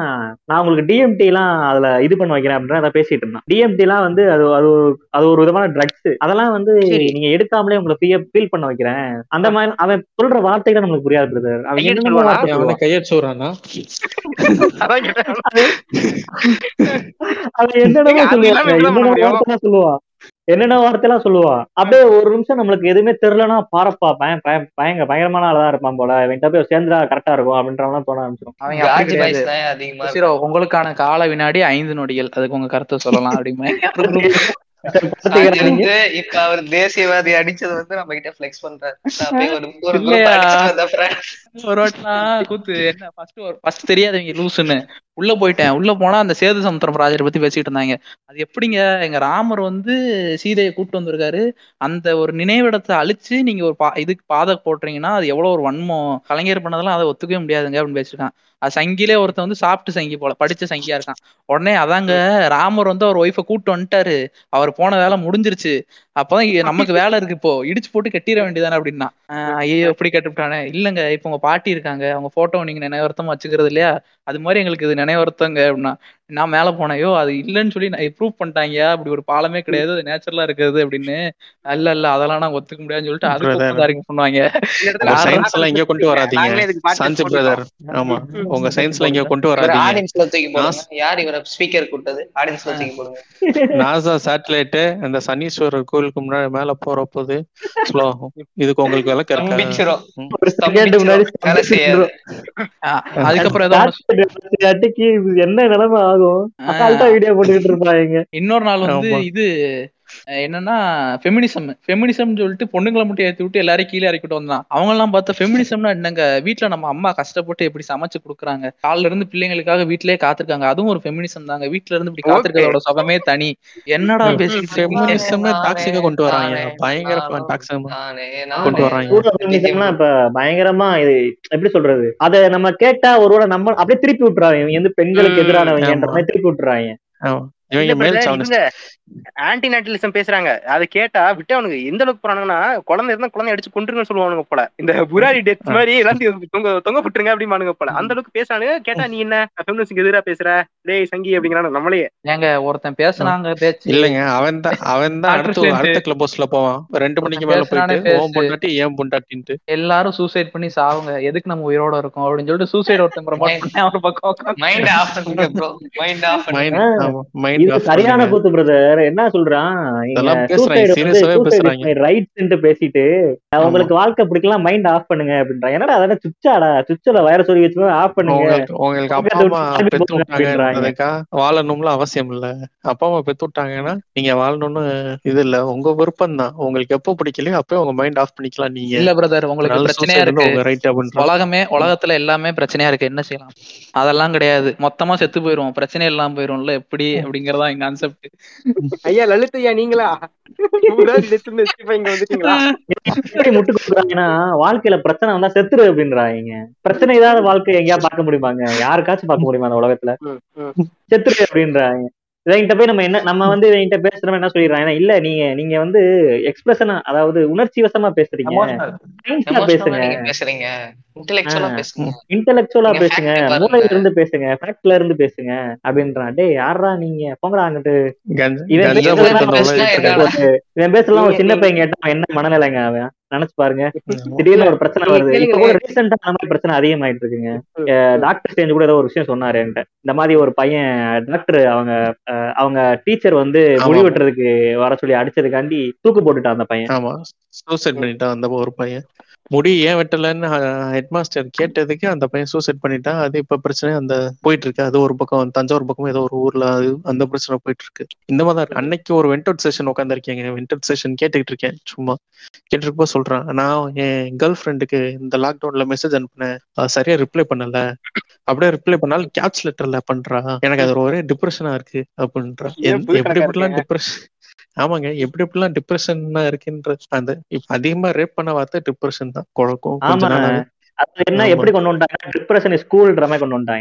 நான் உங்களுக்கு டிஎம்டி எல்லாம் அதுல இது பண்ண வைக்கிறேன் அப்படின்ற அதை பேசிட்டு இருந்தான் டிஎம்டி எல்லாம் வந்து அது அது ஒரு- அது ஒரு விதமான ட்ரக்ஸ் அதெல்லாம் வந்து. நீங்க எடுக்காமலே உங்களை ஃபீல் பண்ண வைக்கிறேன் அந்த மாதிரி அவன் சொல்ற வார்த்தைகள் நம்மளுக்கு புரியாது பிரதர் அவன் சொல்லுவான். கையெழுத்து சொல்றானா. அவன் என்ன? வார்த்தைலாம் சொல்லுவான் என்னென்ன வார்த்தைலாம் சொல்லுவான் அப்படியே ஒரு நிமிஷம் நம்மளுக்கு எதுவுமே தெரியலனா பாரப்பா பயம் பயம் பயங்க பயங்கரமான ஆளா இருப்பான் போல. இவன்கிட்ட போய் சேர்ந்தா கரெக்டா இருக்கும் அப்படின்றவங்க தோண ஆரம்பிச்சிடும் உங்களுக்கான கால வினாடி ஐந்து நொடிகள். அதுக்கு உங்க கருத்தை சொல்லலாம் வந்து இப்ப அவர் தேசியவாதி அடிச்சது வந்து நம்ம கிட்ட ஃபிளெக்ஸ் பண்றாரு. ஒரு வாட்டிலாம் கூத்து என்ன ஃபர்ஸ்ட் ஃபர்ஸ்ட் தெரியாதவங்க லூசுன்னு. உள்ள போயிட்டேன். உள்ள போனா அந்த சேது சமுத்திரம் ப்ராஜெக்ட் பத்தி பேசிட்டு இருந்தாங்க. அது எப்படிங்க எங்க ராமர் வந்து சீதையை கூப்பிட்டு வந்திருக்காரு. அந்த ஒரு நினைவிடத்தை அழிச்சு நீங்க ஒரு பா இதுக்கு பாதை போட்டுறீங்கன்னா அது எவ்வளவு ஒரு வன்மம். கலைஞர் பண்ணதெல்லாம் அதை ஒத்துக்கவே முடியாதுங்க அப்படின்னு பேசிருக்கான் அது சங்கிலே ஒருத்தன் வந்து சாப்பிட்டு சங்கி போல படிச்ச சங்கியா இருக்கான். உடனே அதாங்க ராமர் வந்து அவர் ஒய்ஃபை கூப்பிட்டு வந்துட்டாரு. அவர் போன வேலை முடிஞ்சிருச்சு. அப்பதான் நமக்கு வேலை இருக்கு இப்போ. இடிச்சு போட்டு கட்டிட வேண்டியதானே அப்படின்னா. ஐயோ எப்படி கட்டுவிட்டானே இல்லங்க இப்ப உங்க பாட்டி இருக்காங்க. அவங்க போட்டோ நீங்க நினைவர்த்தமா வச்சுக்கிறது இல்லையா? அது மாதிரி எங்களுக்கு இது நினைவர்த்தங்க அப்படின்னா. நான் மேல போனேன். ஐயோ அது இல்லைன்னு சொல்லி நான் ப்ரூவ் பண்ணிட்டாங்க. அப்படி ஒரு பாலமே கிடையாது. அது நேச்சுரலா இருக்கிறது அப்படின்னு. இல்ல இல்ல அதெல்லாம் நாங்க ஒத்துக்க முடியாதுன்னு சொல்லிட்டு அதுக்கு பண்ணுவாங்க சயின்ஸ் எல்லாம் இங்க கொண்டு வராதீங்க. போட்டுருக்கோம். பிரதர் ஆமா. உங்க சயின்ஸ்ல இங்க கொண்டு வராதீங்க. ஆடியன்ஸ்ல தூக்கி போடுங்க. யார் இவரை ஸ்பீக்கர் கூட்டது ஆடியன்ஸ்ல தூக்கி போடுங்க. நாசா சேட்டலைட் அந்த சனீஸ்வரர் கோயிலுக்கு முன்னாடி மேல போற போது ஸ்லோ ஆகும். இதுக்கு உங்களுக்கு விளக்கம் இருக்கா? அதுக்கப்புறம் என்ன நிலைமை? ஆகும். அசால்ட்டா வீடியோ போட்டுக்கிட்டு இருப்பாங்க. இன்னொரு நாள் வந்து. இது என்னன்னா ஃபெமினிசம் ஃபெமினிசம்னு சொல்லிட்டு பொண்ணுங்களை மட்டும் ஏத்தி விட்டு எல்லாரையும் கீழே இறக்கிட்டு வந்தான். அவங்க எல்லாம் பார்த்தா ஃபெமினிசம்னா என்னங்க? வீட்ல நம்ம அம்மா கஷ்டப்பட்டு எப்படி சமைச்சு கொடுக்குறாங்க? காலைல இருந்து பிள்ளைங்களுக்காக வீட்லயே காத்திருக்காங்க. அதுவும் ஒரு ஃபெமினிசம் தாங்க. வீட்ல இருந்து இப்படி காத்திருக்கிறதோட சுகமே தனி. என்னடா பேசிட்டு? ஃபெமினிசம் டாக்ஸிக்கா கொண்டு வராங்க. பயங்கர டாக்ஸிக் கொண்டு. வராங்க. ஃபெமினிசம்லாம் இப்ப பயங்கரமா இது எப்படி சொல்றது? அத நம்ம கேட்டா ஒருவேளை நம்ம அப்படியே திருப்பி விட்டுறாங்க. இவங்க வந்து பெண்களுக்கு எதிரானவங்கன்ற. மாதிரி திருப்பி விட்டுறாங்க. ஆன்டி நேட்டலிசம் பேசுறாங்க. அதை கேட்டா விட்டு அவனுக்கு எந்த அளவுக்கு போறானுங்கன்னா குழந்தை இருந்தா குழந்தை அடிச்சு கொண்டுருங்கன்னு சொல்லுவானுங்க போல. இந்த புராரி டெத் மாதிரி எல்லாத்தையும் தொங்க தொங்க விட்டுருங்க அப்படிமானுங்க போல. அந்த அளவுக்கு பேசுறானுங்க. கேட்டா நீ என்ன ஃபெமினிஸ்ட்க்கு எதிரா பேசுற? டேய் சங்கி அப்படிங்கிறானு நம்மளே ஏங்க ஒருத்தன் பேசுனாங்க பேச்சு. இல்லங்க அவன் தான் அவன் தான் அடுத்து கிளப் ஹவுஸ்ல போவான். ரெண்டு மணிக்கு மேல போயிட்டு ஓம். பொண்டாட்டி ஏன் பொண்டாட்டின்ட்டு. எல்லாரும் சூசைட் பண்ணி சாவுங்க. எதுக்கு நம்ம உயிரோட இருக்கோம்? அப்படின்னு சொல்லிட்டு சூசைட் ஒருத்தன் மைண்ட் ஆஃப் பண்ணுங்க ப்ரோ மைண்ட் ஆஃப் பண்ணுங்க. மைண்ட் ஆமா மைண்ட் இது சரியான கூத்து பிரதர் என்ன சொல்றான். ரைட்ஸ் பேசிட்டு உங்களுக்கு வாழ்க்கை பிடிக்கலாம் மைண்ட் ஆஃப் பண்ணுங்க அப்படின்றான். என்னடா அதெல்லாம் சுச்சாடா சுவிட்ச்ல வயர சொல்லி வச்சு ஆஃப் பண்ணுங்க. உங்களுக்கு அப்பா அம்மா அப்படின்றாங்க. வாழணும்ல அவசியம் இல்ல. அப்பா அம்மா பெத்து விட்டாங்கன்னா நீங்க வாழணும்னு இது இல்ல. உங்க விருப்பம் தான் உங்களுக்கு எப்போ பிடிக்கலையோ அப்போ உங்க மைண்ட் ஆஃப் பண்ணிக்கலாம் நீங்க. இல்ல பிரதர் உங்களுக்கு பிரச்சனையா இருக்கு. உலகமே உலகத்துல எல்லாமே பிரச்சனையா இருக்கு. என்ன செய்யலாம்? அதெல்லாம் கிடையாது. மொத்தமா செத்து போயிருவோம். பிரச்சனை இல்லாம போயிருவோம்ல எப்படி அப்படிங்கறதா எங்க கான்செப்ட் ஐயா லலித் ஐயா நீங்களா முட்டு கொடுக்குறாங்கன்னா வாழ்க்கையில பிரச்சனை வந்தா செத்துரு அப்படின்றாங்க. பிரச்சனை இல்லாத வாழ்க்கை எங்கேயா பார்க்க முடியுமாங்க? யாருக்காச்சும் பார்க்க முடியுமா அந்த உலகத்துல. செத்துரு அப்படின்றாங்க. இவங்கிட்ட போய் நம்ம என்ன நம்ம வந்து இவங்கிட்ட பேசுறோம் என்ன சொல்லிடுறாங்க இல்ல நீங்க நீங்க வந்து எக்ஸ்பிரஷனா அதாவது உணர்ச்சி வசமா பேசுறீங்க சயின்ஸ்ல பேசுங்க. பேசுறீங்க. இன்டெலெக்சுவலா. பேசுங்க. இன்டெலெக்சுவலா பேசுங்க. மூளையில இருந்து பேசுங்க. ஃபேக்ட்ல இருந்து பேசுங்க. அப்படின்றான். டேய் யாரா நீங்க? போங்கடா அங்கிட்டு. இவன் பேசலாம் ஒரு சின்ன பையன் கேட்டா அவன் என்ன மனநிலைங்க அவன்? நினைச்சு பாருங்க. திடீர்னு ஒரு பிரச்சனை வருது. இப்ப. கூட ரீசெண்டா அந்த மாதிரி பிரச்சனை அதிகமாயிட்டு இருக்குங்க. டாக்டர் ஸ்டேஞ்ச் கூட ஏதோ ஒரு விஷயம் சொன்னாரு என்கிட்ட. இந்த மாதிரி ஒரு பையன் டாக்டர் அவங்க அவங்க டீச்சர் வந்து முடி. வெட்டுறதுக்கு வர சொல்லி அடிச்சதுக்காண்டி தூக்கு போட்டுட்டான் அந்த பையன். ஆமா. சூசைட் பண்ணிட்டான் அந்த ஒரு பையன். முடி ஏன் வெட்டலன்னு ஹெட் மாஸ்டர் கேட்டதுக்கு அந்த பையன் சூசைட் பண்ணிட்டான். அது இப்ப பிரச்சனை அந்த போயிட்டு இருக்கு அது ஒரு பக்கம் தஞ்சாவூர் பக்கம் ஏதோ ஒரு ஊர்ல அது அந்த பிரச்சனை போயிட்டு இருக்கு இந்த மாதிரி தான் இருக்கு. அன்னைக்கு ஒரு வெண்டவுட் செஷன் உட்காந்துருக்கேங்க வெண்டவுட் செஷன் கேட்டுக்கிட்டு இருக்கேன். சும்மா கேட்டுருக்கப்போ சொல்றான். நான் என் கேர்ள் ஃப்ரெண்டுக்கு இந்த லாக்டவுன்ல மெசேஜ் அனுப்புனேன். சரியா ரிப்ளை பண்ணல. அப்படியே ரிப்ளை பண்ணாலும் கேப்ஸ் லெட்டர்ல பண்றா. எனக்கு அது ஒரே டிப்ரெஷனா இருக்கு. அப்படின்றா. எப்படி இருக்கீங்க? டிப்ரெஷன் ஆமாங்க. எப்படி எப்படிலாம் டிப்ரெஷன்னா இருக்குன்ற அந்த இப்ப அதிகமா ரேப் பண்ண வார்த்தை டிப்ரெஷன் தான். குழக்கும். அது என்ன. எப்படி கொண்டு வந்துட்டாங்க டிப்ரெஷன் ஸ்கூல்ன்ற மாதிரி கொண்டு.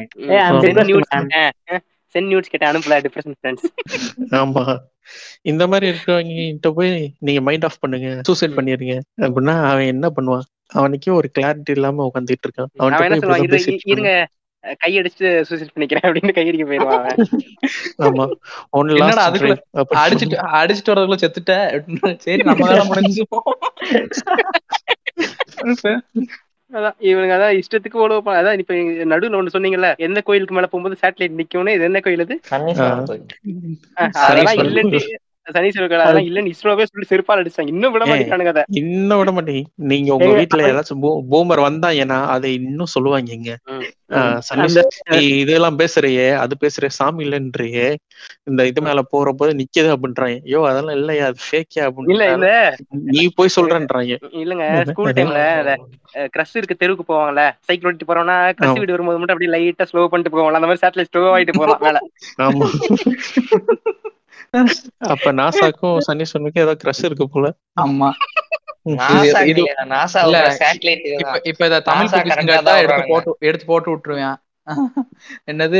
டிப்ரெஸ்ட் சென்ட் நியூட்ஸ் கேட்ட அனுப்பல டிப்ரெஷன் ஃப்ரெண்ட்ஸ் ஆமா. இந்த மாதிரி இருக்கிறவங்க போய் நீங்க மைண்ட் ஆஃப் பண்ணுங்க. சூசைட் பண்ணிருங்க அப்படின்னா அவன் என்ன பண்ணுவான்? அவனுக்கே ஒரு கிளாரிட்டி இல்லாம உட்காந்துட்டு இருக்கான். அவன் இருங்க கையடிச்சு சூசைட் பண்ணிக்கிறேன் அப்படின்னு கையடிக்க போயிருவான் அவன். ஆமா. ஒன் என்னடா லாஸ்ட் அதுக்குள்ள அடிச்சிட்டு அடிச்சிட்டு வரதுக்குள்ள செத்துட்ட? அப்படின்னு. சரி நம்ம வேலை முடிஞ்சுப்போம் அதான் இவனுங்க அதான் இஷ்டத்துக்கு ஓடுவ அதான் இப்ப நடுவுல ஒண்ணு சொன்னீங்கல்ல எந்த கோயிலுக்கு மேல போகும்போது சேட்டலைட் நிக்கும்னு இது என்ன கோயில் அது? அதெல்லாம் இல்லன்னு சனீஸ்வரர் கோயில் அதெல்லாம் இல்லன்னு இஸ்ரோவே சொல்லி செருப்பால் அடிச்சாங்க இன்னும் விட. மாட்டேங்கிறானுங்க அதை. இன்னும் விட மாட்டேங்க நீங்க உங்க வீட்டுல யாராச்சும் பூமர் வந்தா ஏன்னா அதை இன்னும் சொல்லுவாங்க இங்க இதெல்லாம் பேசுறியே அது பேசுற சாமி இல்லன்றியே இந்த இது மேல போறப்போ நிக்குது அப்படின்றாங்க. ஐயோ அதெல்லாம் இல்லையா அது ஃபேக்கியா இல்ல அப்படின்னு இல்ல. நீ போய் சொல்றேன்றாங்க. இல்லங்க ஸ்கூல் டைம்ல கிரஷ் இருக்கு தெருவுக்கு போவாங்கல்ல சைக்கிள் ஓட்டிட்டு போறோம்னா கிரஷ். வீடு வரும்போது மட்டும் அப்படியே லைட்டா ஸ்லோ பண்ணிட்டு போவாங்கல்ல அந்த மாதிரி சேட்டலைட் ஸ்லோ ஆயிட்டு போகலாம் மேல. ஆமா. அப்ப நாசாக்கும் சனீஸ்வரனுக்கும் ஏதோ கிரஷ் இருக்கு போல. ஆமா. இப்ப இத தமிழ் எடுத்து. போட்டு எடுத்து போட்டு விட்டுருவேன். என்னது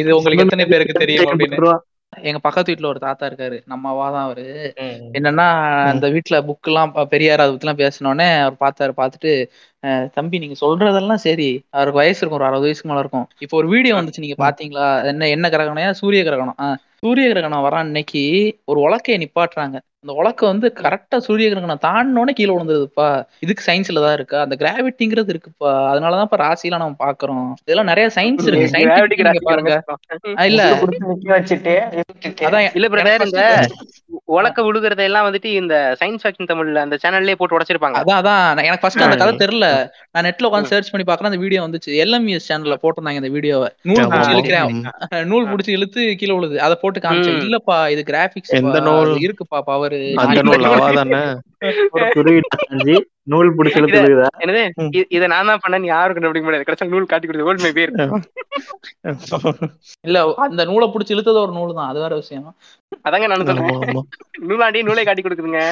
இது உங்களுக்கு எத்தனை பேருக்கு தெரியும் அப்படின்னு. எங்க பக்கத்து வீட்டுல ஒரு தாத்தா இருக்காரு. நம்மவா தான் அவரு. என்னன்னா அந்த வீட்டுல புக் எல்லாம் பெரியார் அதை பத்தி எல்லாம் பேசினோடனே அவர் பார்த்தாரு பார்த்துட்டு "அஹ், தம்பி நீங்க சொல்றதெல்லாம் சரி. அவருக்கு வயசு இருக்கும் ஒரு அறுபது வயசுக்கு மேல இருக்கும். இப்போ ஒரு வீடியோ வந்துச்சு நீங்க பாத்தீங்களா என்ன என்ன கிரகணம்? சூரிய கிரகணம்? ஆஹ், சூரிய கிரகணம் வர அன்னைக்கு ஒரு உலக்கைய நிப்பாட்டுறாங்க. அந்த உலக்க வந்து கரெக்டா சூரிய கிரகணம் தாண்டினோடனே கீழே விழுந்துருதுப்பா. இதுக்கு சயின்ஸ்ல தான் இருக்கு. அந்த கிராவிட்டிங்கிறது இருக்குப்பா. அதனாலதான் இப்ப ராசிலாம் நம்ம பாக்குறோம் இதெல்லாம் நிறைய சயின்ஸ் இருக்கு. பாருங்க. இல்ல. அதான் இல்ல பிரதர் இந்த உலக்க விழுகிறத எல்லாம் வந்துட்டு இந்த சயின்ஸ் ஃபேக்ஷன் தமிழ்ல அந்த சேனல்லே போட்டு உடைச்சிருப்பாங்க. அதான் அதான். எனக்கு ஃபர்ஸ்ட் அந்த. கதை தெரியல. நான் நெட்ல உட்காந்து சர்ச் பண்ணி பாக்குறேன் அந்த வீடியோ வந்துச்சு. எல்எம்எஸ் சேனல்ல போட்டிருந்தாங்க இந்த வீடியோவை நூல் ஆமா. இழுக்கிறேன். நூல் பிடிச்சி இழுத்து கீழே விழுது. அதை போட்டு காமிச்சேன். இல்லப்பா இது கிராபிக்ஸ் எந்த நூல்? இருக்குப்பா பவர் அந்த நூல் பிடிச்சி என்னது? இத நான் தான் பண்ணேன் யாரும் கண்டுபிடிக்க முடியாது. கடைசியா நூல் காட்டி கொடுத்து ஓல்ட் பேர் இல்ல அந்த நூலை பிடிச்சி இழுத்தது ஒரு நூல் தான். அது வேற விஷயம். அதாங்க நான் சொல்றேன். நூலாண்டி நூலை காட்டி கொடுக்குதுங்க.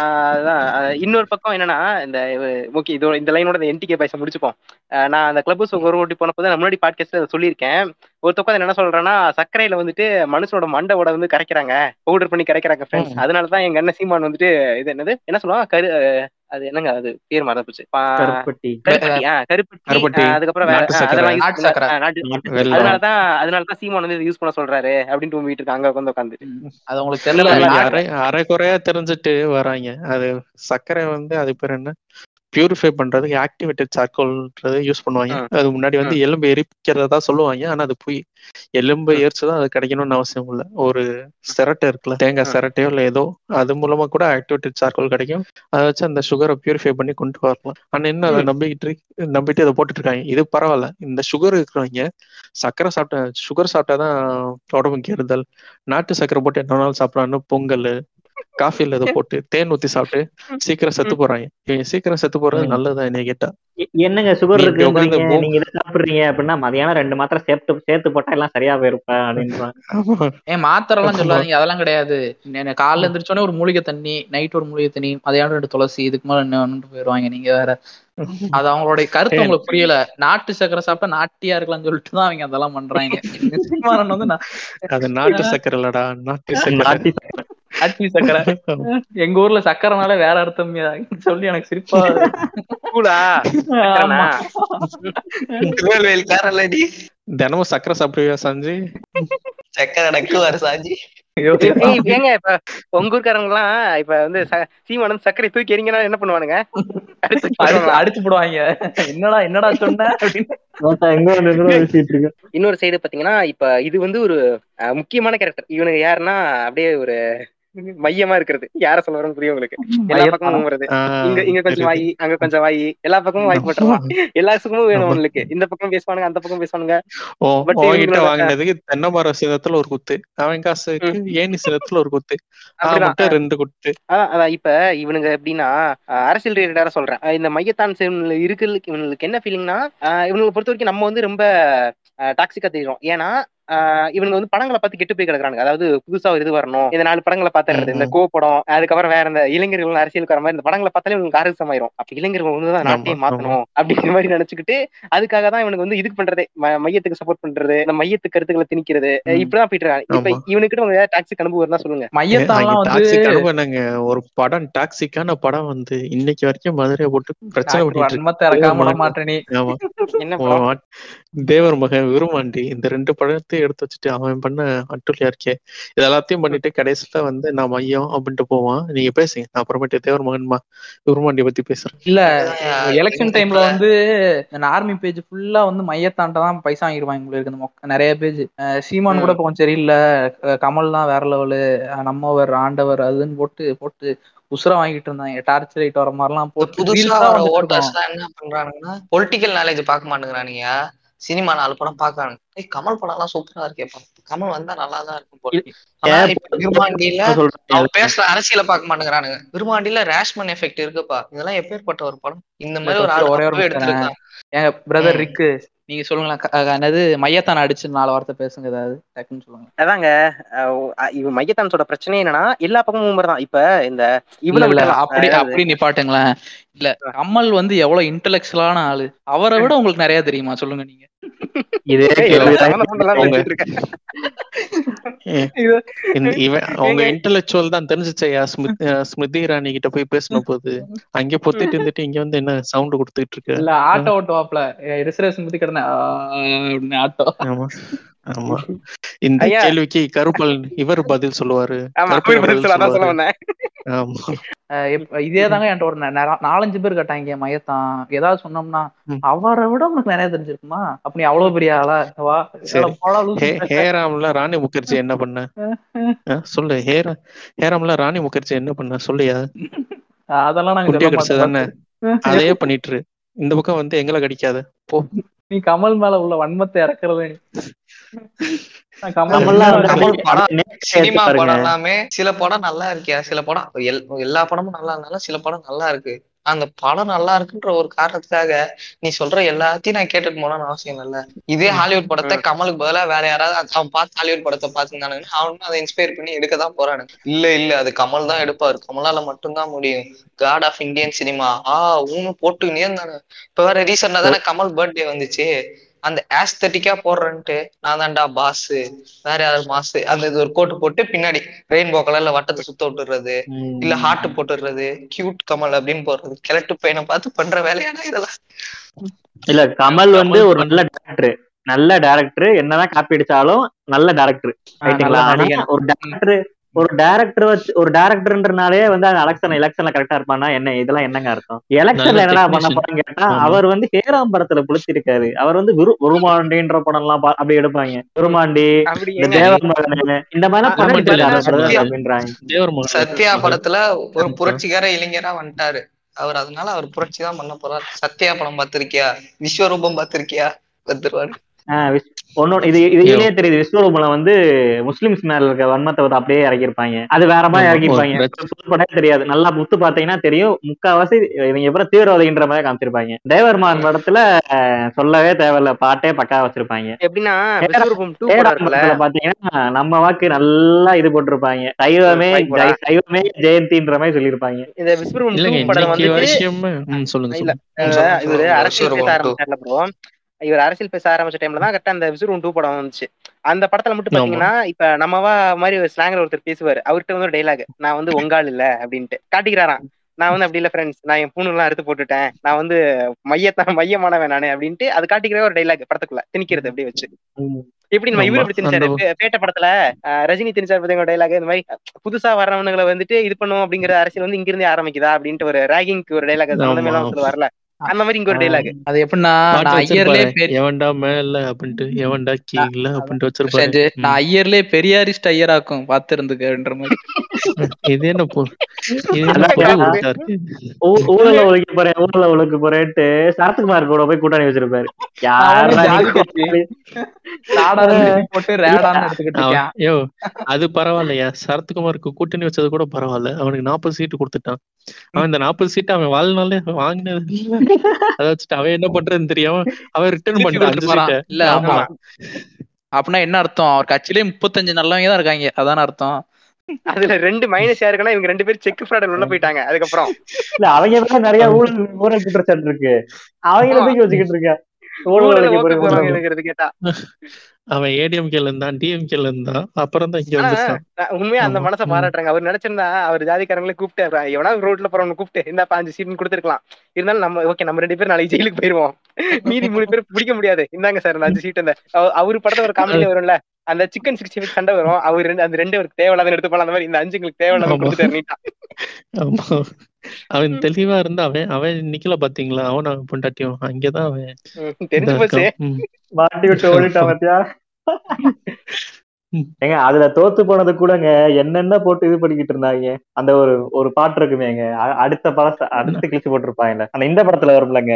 அதான். இன்னொரு பக்கம் என்னன்னா இந்த ஓகே இதோ இந்த லைனோட இந்த என்டிகே பாய்ஸை முடிச்சுப்போம். நான் அந்த கிளப் ஒரு ஓட்டி போனப்போ நான் முன்னாடி பாட்காஸ்ட்ல சொல்லியிருக்கேன். ஒரு பக்கம் என்ன சொல்றேன்னா சர்க்கரையில வந்துட்டு மனுஷனோட மண்டவோட வந்து கரைக்கிறாங்க. பவுடர் பண்ணி கரைக்கிறாங்க ஃப்ரெண்ட்ஸ் அதனால தான் எங்க அண்ணன் சீமான் வந்துட்டு இது என்னது? என்ன சொல்லுவாங்க? கரு அது என்னங்க அது? பேர் மறந்து போச்சு. கருப்பட்டி. கருப்பட்டி ஆ கருப்பட்டி. கருப்பட்டி, ஆஹ் அதுக்கப்புறம் அதனாலதான் அதனாலதான் சீமான் வந்து யூஸ் பண்ண சொல்றாரு அப்படின்னு உங்க வீட்டுக்கு அங்க உட்காந்து உட்காந்து அது உங்களுக்கு தெரியல அரை அரை குறையா தெரிஞ்சுட்டு வராங்க. அது சர்க்கரை வந்து அது பேர் என்ன? பியூரிஃபை பண்றதுக்கு ஆக்டிவேட்டட் சார்கோல்ன்றது யூஸ் பண்ணுவாங்க. அது முன்னாடி வந்து எலும்பு எரிக்கிறதா சொல்லுவாங்க. ஆனா அது போய் எலும்பு. எரிச்சுதான் அது கிடைக்கணும்னு அவசியம் இல்ல. ஒரு சிரட்டை இருக்குல்ல தேங்காய். சிரட்டையோ இல்ல ஏதோ அது மூலமா கூட ஆக்டிவேட்டட் சார்கோல் கிடைக்கும். அதை வச்சு அந்த சுகரை பியூரிஃபை பண்ணி கொண்டு வரலாம். ஆனா என்ன அதை நம்பிக்கிட்டு நம்பிட்டு அதை போட்டுட்டு இருக்காங்க. இது பரவாயில்ல. இந்த சுகர் இருக்கிறவங்க சர்க்கரை சாப்பிட்டா சுகர் சாப்பிட்டாதான் உடம்பு கெடுதல். நாட்டு சர்க்கரை போட்டு என்ன வேணாலும் சாப்பிடலாம்னு பொங்கல் காஃபில இதை போட்டு தேன் ஊத்தி சாப்பிட்டு சீக்கிரம் செத்து போறாங்க. இவங்க சீக்கிரம் செத்து போறது. நல்லதுதான் என்னைய கேட்டா. என்னங்க சுகர் உட்கார்ந்து நீங்க இதை சாப்பிடுறீங்க? அப்படின்னா மதியானம் ரெண்டு மாத்திரை சேர்த்து சேர்த்து போட்டா எல்லாம் சரியா போயிருப்பா அப்படின்றாங்க. ஆமா. ஏன் மாத்திரை எல்லாம். சொல்லாதீங்க அதெல்லாம் கிடையாது. காலைல எந்திரிச்சோடனே ஒரு மூலிகை தண்ணி நைட் ஒரு மூலிகை தண்ணி மதியானம் ரெண்டு துளசி இதுக்கு மேல என்ன போயிருவாங்க நீங்க வேற. அது அவங்களுடைய கருத்து உங்களுக்கு புரியல. நாட்டு சக்கரை சாப்பிட்டா நாட்டியா இருக்கலாம்னு சொல்லிட்டு தான் அவங்க அதெல்லாம் பண்றாங்க. வந்து அது நாட்டு சக்கரை இல்லடா நாட்டு சக்கரை. நாட்டி சக்கரை. எங்க ஊர்ல சக்கரைனால வேற அர்த்தம் சொல்லி எனக்கு சிரிப்பா. திருநெல்வேலிக்காரன்லடி தினமும் சக்கரை சாப்பிடுவியா சஞ்சு? சக்கரை நக்குவாரு சாஞ்சி. ஏங்க இப்ப உங்க ஊர்க்காரங்க எல்லாம் இப்ப வந்து ச- சீமானன் சர்க்கரை தூக்கி எறிங்கன்னா என்ன பண்ணுவானுங்க? அடுத்து அடிச்சு அடிச்சு போடுவாங்க. என்னடா என்னடா சொன்ன? இன்னொரு சைடு பாத்தீங்கன்னா இப்ப இது வந்து ஒரு முக்கியமான கேரக்டர் இவனுக்கு யாருன்னா அப்படியே ஒரு மையமா இருக்கிறது. யார சொல்ல வரேன்னு புரியும் உங்களுக்கு. எல்லா? பக்கமும் வருது. இங்க இங்க கொஞ்சம் இருக்கு. வாயி அங்க கொஞ்சம் வாயி. எல்லா பக்கமும் வாய் போட்டுருவான் எல்லா சுகமும் வேணும் உங்களுக்கு. இந்த பக்கம் பேசுவானுங்க அந்த பக்கம் பேசுவானுங்க. உன்கிட்ட இவங்களோட- வாங்கினதுக்கு தென்னை மரம் சிதத்துல ஒரு குத்து. அவன் காசுக்கு ஏணி சிதத்துல ஒரு குத்து. ரெண்டு குத்து. அதான் இப்ப இவனுங்க எப்படின்னா அரசியல் ரிலேட்டடா சொல்றேன். இந்த மையத்தான் இருக்கிறதுக்கு இவனுக்கு என்ன ஃபீலிங்னா இவனுங்களை பொறுத்த வரைக்கும் நம்ம வந்து ரொம்ப டாக்ஸிக்கா தெரியும் ஏன்னா இவனுங்க வந்து படங்களை பார்த்து கெட்டு போய் கிடக்குறானுங்க. அதாவது புதுசா ஒரு இது வரணும். இந்த நாலு படங்களை பாத்துறது இந்த கோ படம் அதுக்கப்புறம் வேற இந்த இளைஞர்கள் அரசியலுக்கு வர மாதிரி இந்த படங்களை பார்த்தாலே இவனுக்கு ஆரசமாயிரும் அப்ப இளைஞர்கள் ஒண்ணுதான் நாட்டையே ஆமா, மாத்தணும் அப்படிங்கிற மாதிரி நினைச்சுக்கிட்டு அதுக்காக தான் இவனுக்கு வந்து இதுக்கு பண்றதே மையத்துக்கு சப்போர்ட் பண்றது இந்த மையத்து கருத்துக்களை திணிக்கிறது. இப்படிதான் போயிட்டு இருக்காங்க. இப்ப. இவனுக்கிட்ட உங்க டாக்ஸிக் அனுபவம் இருந்தா சொல்லுங்க. வந்து அனுபவங்க ஒரு படம் டாக்ஸிக்கான படம் வந்து இன்னைக்கு வரைக்கும் மதுரையை போட்டு பிரச்சனை பண்ணிட்டு தேவர் மகன் விருமாண்டி இந்த ரெண்டு படத்தையும் எடுத்து வச்சுட்டு அவன் பண்ண அட்டுலியா இருக்கே. இது எல்லாத்தையும் பண்ணிட்டு கடைசியில வந்து நான் மையம் அப்படின்ட்டு போவான். நீங்க பேசுங்க. நான் அப்புறமேட்டு தேவர் மகன் மா விருமாண்டிய பத்தி பேசுறேன். இல்ல எலெக்ஷன் டைம்ல வந்து ஆர்மி பேஜ் ஃபுல்லா வந்து மையத்தாண்ட தான் பைசா வாங்கிடுவாங்க உங்களுக்கு இந்த நிறைய பேஜ் சீமான் கூட. இப்போ சரியில்லை. கமல் தான் வேற லெவலு நம்மவர் ஆண்டவர் அதுன்னு போட்டு போட்டு உசுர வாங்கிட்டு இருந்தாங்க. டார்ச் லைட் வர மாதிரிலாம் போட்டு புதுசா வர ஓட்டர்ஸ் என்ன பண்றானுங்கன்னா பொலிட்டிக்கல் நாலேஜ் பார்க்க மாட்டேங்கிறானுங்க. சினிமா நாலு படம் பாக்குறாங்க ஏய் கமல் படம் எல்லாம் சூப்பரா இருக்கேப்பா கமல் வந்தா நல்லா தான் இருக்கும் போல. ஆனா இப்ப விருமாண்டியில அவன் பேசுற அரசியல பார்க்க மாட்டேங்கிறானுங்க. விருமாண்டியில ரேஷ்மன் எஃபெக்ட் இருக்குப்பா. இதெல்லாம் எப்பேற்பட்ட ஒரு படம்? இந்த மாதிரி ஒரு ஆள். எடுத்திருக்கான். எங்க பிரதர். ரிக்கு நீங்க சொல்லுங்களேன் என்னது மையத்தான் அடிச்சு நாலு வார்த்தை பேசுங்க ஏதாவது டக்குன்னு சொல்லுங்க. அதாங்க இவன் மையத்தான்ஸோட பிரச்சனை என்னன்னா எல்லா பக்கமும் தான். இப்ப இந்த விட்டுறலாம் அப்படி அப்படி நிப்பாட்டுங்களேன். இல்ல கமல் வந்து எவ்வளவு இன்டெலெக்சுவலான ஆளு. அவரை விட உங்களுக்கு நிறைய தெரியுமா? சொல்லுங்க நீங்க. இதே அவங்க-. இன்டெலெக்சுவல் தான் தெரிஞ்சுச்சையா ஸ்மிருதி இராணி கிட்ட போய் பேசின போது. அங்க பொத்திட்டு இருந்துட்டு இங்க வந்து என்ன சவுண்ட் கொடுத்துட்டு இருக்க? இல்ல ஆட்டோ ஓட்டுவாப்ல. ரிசர்வேஷன் பத்தி கிடந்த ஆட்டோ ஆமா ஆமா. இந்த. கேள்விக்கு கருப்பல் இவர் பதில் சொல்லுவாரு. அப்படி இதே தாங்க என்கிட்ட ஒரு நாலஞ்சு பேர் கேட்டாங்க மையத்தான். ஏதாவது சொன்னோம்னா. அவரை விட உனக்கு நிறைய தெரிஞ்சிருக்குமா? அப்ப நீ அவ்வளவு பெரிய ஆளா? வா ஹேராம்ல ராணி முகர்ஜி என்ன பண்ண? சொல்லு. ஹேரா ஹேராம்ல ராணி முகர்ஜி என்ன பண்ண? சொல்லியா? அதெல்லாம் நாங்க குட்டியா சொல்ல கிடைச்சது தானே? மாட்டோம் அதையே பண்ணிட்டு. இந்த பக்கம் வந்து எங்களை கடிக்காத. போ. நீ கமல் மேல உள்ள வன்மத்தை இறக்குறது. சினிமா படம். எல்லாமே சில படம் நல்லா இருக்கியா? சில படம் எல்- எல்லா படமும் நல்லா இருந்தாலும் சில படம் நல்லா இருக்கு. அந்த படம் நல்லா இருக்குன்ற ஒரு காரணத்துக்காக நீ சொல்ற எல்லாத்தையும் நான் கேட்டுட்டு போனான்னு அவசியம் இல்ல. இதே ஹாலிவுட் படத்தை கமலுக்கு பதிலா வேற யாராவது அவன் பார்த்து ஹாலிவுட் படத்தை பார்த்துருந்தானுங்கன்னா அவனும் அதை இன்ஸ்பயர் பண்ணி எடுக்க தான் போறானுங்க இல்ல இல்ல அது கமல் தான் எடுப்பாரு. கமலால மட்டும்தான் முடியும். காட் ஆஃப் இந்தியன் சினிமா ஆ ஊனு போட்டுக்கினே இருந்தானு. இப்ப வேற ரீசெண்டா தானே கமல் பர்த்டே வந்துச்சு. அந்த ஆஸ்தட்டிக்கா போடுறேன்ட்டு நான் தான்டா பாஸ் வேற யாரு மாசு அந்த இது ஒரு கோட்டு போட்டு பின்னாடி ரெயின்போ கலர்ல வட்டத்தை சுத்த விட்டுறது இல்ல ஹார்ட் போட்டுடுறது கியூட் கமல் அப்படின்னு போடுறது. கிழட்டு பையனை பார்த்து பண்ற வேலையாடா இதெல்லாம். இல்ல கமல் வந்து ஒரு நல்ல டேரக்டர் நல்ல டேரக்டர் என்னதான் காப்பி அடிச்சாலும் நல்ல டேரக்டர். ஒரு டேரக்டர் ஒரு டேரக்டர் வச்சு ஒரு டேரக்டர்ன்றனாலே வந்து அந்த எலெக்ஷன் எலெக்ஷன்ல கரெக்டா இருப்பானா என்ன? இதெல்லாம் என்னங்க அர்த்தம்? எலெக்ஷன்ல என்னடா பண்ண. போறான்னு கேட்டா. அவர் வந்து ஹேராம் படத்துல புளிச்சிருக்காரு. அவர் வந்து உருமாண்டின்ற படம் எல்லாம் அப்படி எடுப்பாங்க. உருமாண்டி தேவர் மகனு இந்த மாதிரி அப்படின்றாங்க. சத்யா படத்துல ஒரு. புரட்சிகர இளைஞரா வந்துட்டாரு. அவர் அதனால அவர் புரட்சி தான் பண்ண போறாரு. சத்யா படம் பார்த்திருக்கியா? விஸ்வரூபம் பார்த்திருக்கியா? வந்துருவாரு. ஒன்னொன்னு இது இது இதுலயே தெரியுது விஸ்வரூபம் வந்து முஸ்லிம்ஸ் மேல இருக்க வன்மத்தை வந்து அப்படியே இறக்கிருப்பாங்க. அது வேற மாதிரி இறக்கிருப்பாங்க. தெரியாது. நல்லா முத்து பாத்தீங்கன்னா தெரியும். முக்காவாசி இவங்க எப்பறம் தீவிரவாதின்ற மாதிரி காமிச்சிருப்பாங்க. தேவர்மான் படத்துல சொல்லவே தேவையில்ல. பாட்டே பக்கா வச்சிருப்பாங்க. எப்படின்னா பாத்தீங்கன்னா நம்ம வாக்கு நல்லா இது போட்டிருப்பாங்க. சைவமே சைவமே ஜெயந்தின்ற மாதிரி சொல்லியிருப்பாங்க. இந்த விஸ்வரூபம் படம் ம், சொல்லுங்க இல்ல. அரசியல் இவர் அரசியல் பேச ஆரம்பிச்ச டைம்ல தான் கரெக்டா அந்த விஸ்வரூபம் டூ படம் வந்துச்சு. அந்த படத்துல மட்டும். பாத்தீங்கன்னா இப்ப நம்மவா மாதிரி ஒரு ஸ்லாங்ல ஒருத்தர் பேசுவாரு. அவர்கிட்ட வந்து ஒரு டைலாக் நான் வந்து உங்காள் இல்ல அப்படின்ட்டு. காட்டிக்கிறாராம். நான் வந்து அப்படி இல்ல ஃப்ரெண்ட்ஸ் நான் என் பூணு எல்லாம் அறுத்து போட்டுட்டேன். நான் வந்து மையத்தான் மையமானவன் நானு அப்படின்ட்டு அது காட்டிக்கிற ஒரு டைலாக் படத்துக்குள்ள. திணிக்கிறது அப்படியே வச்சு. எப்படி நம்ம இவரு ஆமா, இப்படி திணிச்சாரு பேட்ட படத்துல ரஜினி திணிச்சாரு பாத்தீங்க டைலாக் இந்த மாதிரி புதுசா வர்றவனுங்களை வந்துட்டு இது பண்ணும் அப்படிங்கிற அரசியல் வந்து இங்க இருந்தே ஆரம்பிக்குதா அப்படின்ட்டு ஒரு ராகிங்க்கு ஒரு டைலாக் சம்பந்தமே. எல்லாம் சொல்லுவார்ல அந்த மாதிரி இங்க ஒரு டைலாக் அது எப்படின்னா நான் ஐயர்லயே எவன்டா மேல? அப்படின்ட்டு. எவன்டா கீழ? அப்படின்ட்டு வச்சிருப்பாரு. நான் ஐயர்லயே பெரியாரிஸ்ட் ஐயராக்கும். பார்த்து இருந்துக்கன்ற மாதிரி. இது என்ன பொ- ஊழல ஒழிக்க போறேன் ஊழல ஒழிக்க போறேன்ட்டு சரத்குமார் கூட போய் கூட்டணி வச்சிருப்பாரு. அது பரவாயில்லையா? சரத்குமாருக்கு கூட்டணி வச்சது கூட பரவாயில்ல. அவனுக்கு நாற்பது சீட்டு கொடுத்துட்டான். அவன் இந்த நாற்பது சீட்டு அவன் வாழ்நாளே வாங்கினது. அதை வச்சுட்டு அவன் என்ன பண்றதுன்னு தெரியாம அவன் ரிட்டர்ன் போறான். இல்ல ஆமா. அப்படின்னா என்ன அர்த்தம்? அவர் கட்சியிலே முப்பத்தஞ்சு நல்லவங்க தான் இருக்காங்க. அதான அர்த்தம்? அதுல ரெண்டு மைனஸ் யாருக்குன்னா இவங்க ரெண்டு பேரும் செக் ஃப்ராட் உள்ள போயிட்டாங்க. அதுக்கப்புறம். இல்ல அவங்க மேல நிறைய ஊழல் ஊழல் குற்றச்சாட்டு இருக்கு? அவங்கள தூக்கி வச்சுக்கிட்டு இருக்க? ஊழல் கேட்டா. அவன் ஏடிஎம்கேல இருந்தான் டிஎம்கேல இருந்தான் அப்புறம் தான் இங்க நான் உண்மையா அந்த. மனசை. பாராட்டுறாங்க அவர் நினைச்சிருந்தா அவர் ஜாதிக்காரங்களே கூப்பிட்டு எவனா ரோட்ல போறவங்க கூப்பிட்டு இந்த பாஞ்சு சீட்னு கொடுத்துருக்கலாம். இருந்தாலும் நம்ம ஓகே நம்ம ரெண்டு பேரும் நாளைக்கு ஜெயிலுக்கு போயிருவோம். மீதி மூணு பேரும் பிடிக்க முடியாது. இந்தாங்க சார் அந்த அஞ்சு சீட் அந்த அவ- அவரு படத்துல ஒரு காமெடி வரும்ல? அந்த சிக்கன் சிக்ஸ்டி ஃபைவ் சண்டை வரும். அவர் ரெண்டு அந்த ரெண்டு அவருக்கு தேவையில்லாத எடுத்து போலாம் அந்த மாதிரி இந்த அஞ்சு எங்களுக்கு தேவையில்லாத. கொடுத்துட்டாரு அவன் தெளிவா இருந்தா அவன் அவன் நிக்கல பாத்தீங்களா? அவன் அவன் பொண்டாட்டியும் அங்கேதான் அவன் தெரிஞ்சு போச்சு. மாட்டி விட்டு ஓடிட்டான் பாத்தியா? ஏங்க அதுல தோத்து போனது கூடங்க என்னென்ன போட்டு இது பண்ணிக்கிட்டு இருந்தாங்க அந்த ஒரு ஒரு பாட்டு இருக்குமேங்க அடுத்த படத்தை அடுத்த கிழிச்சு போட்டிருப்பாங்கல்ல அந்த இந்த படத்துல வரும்லங்க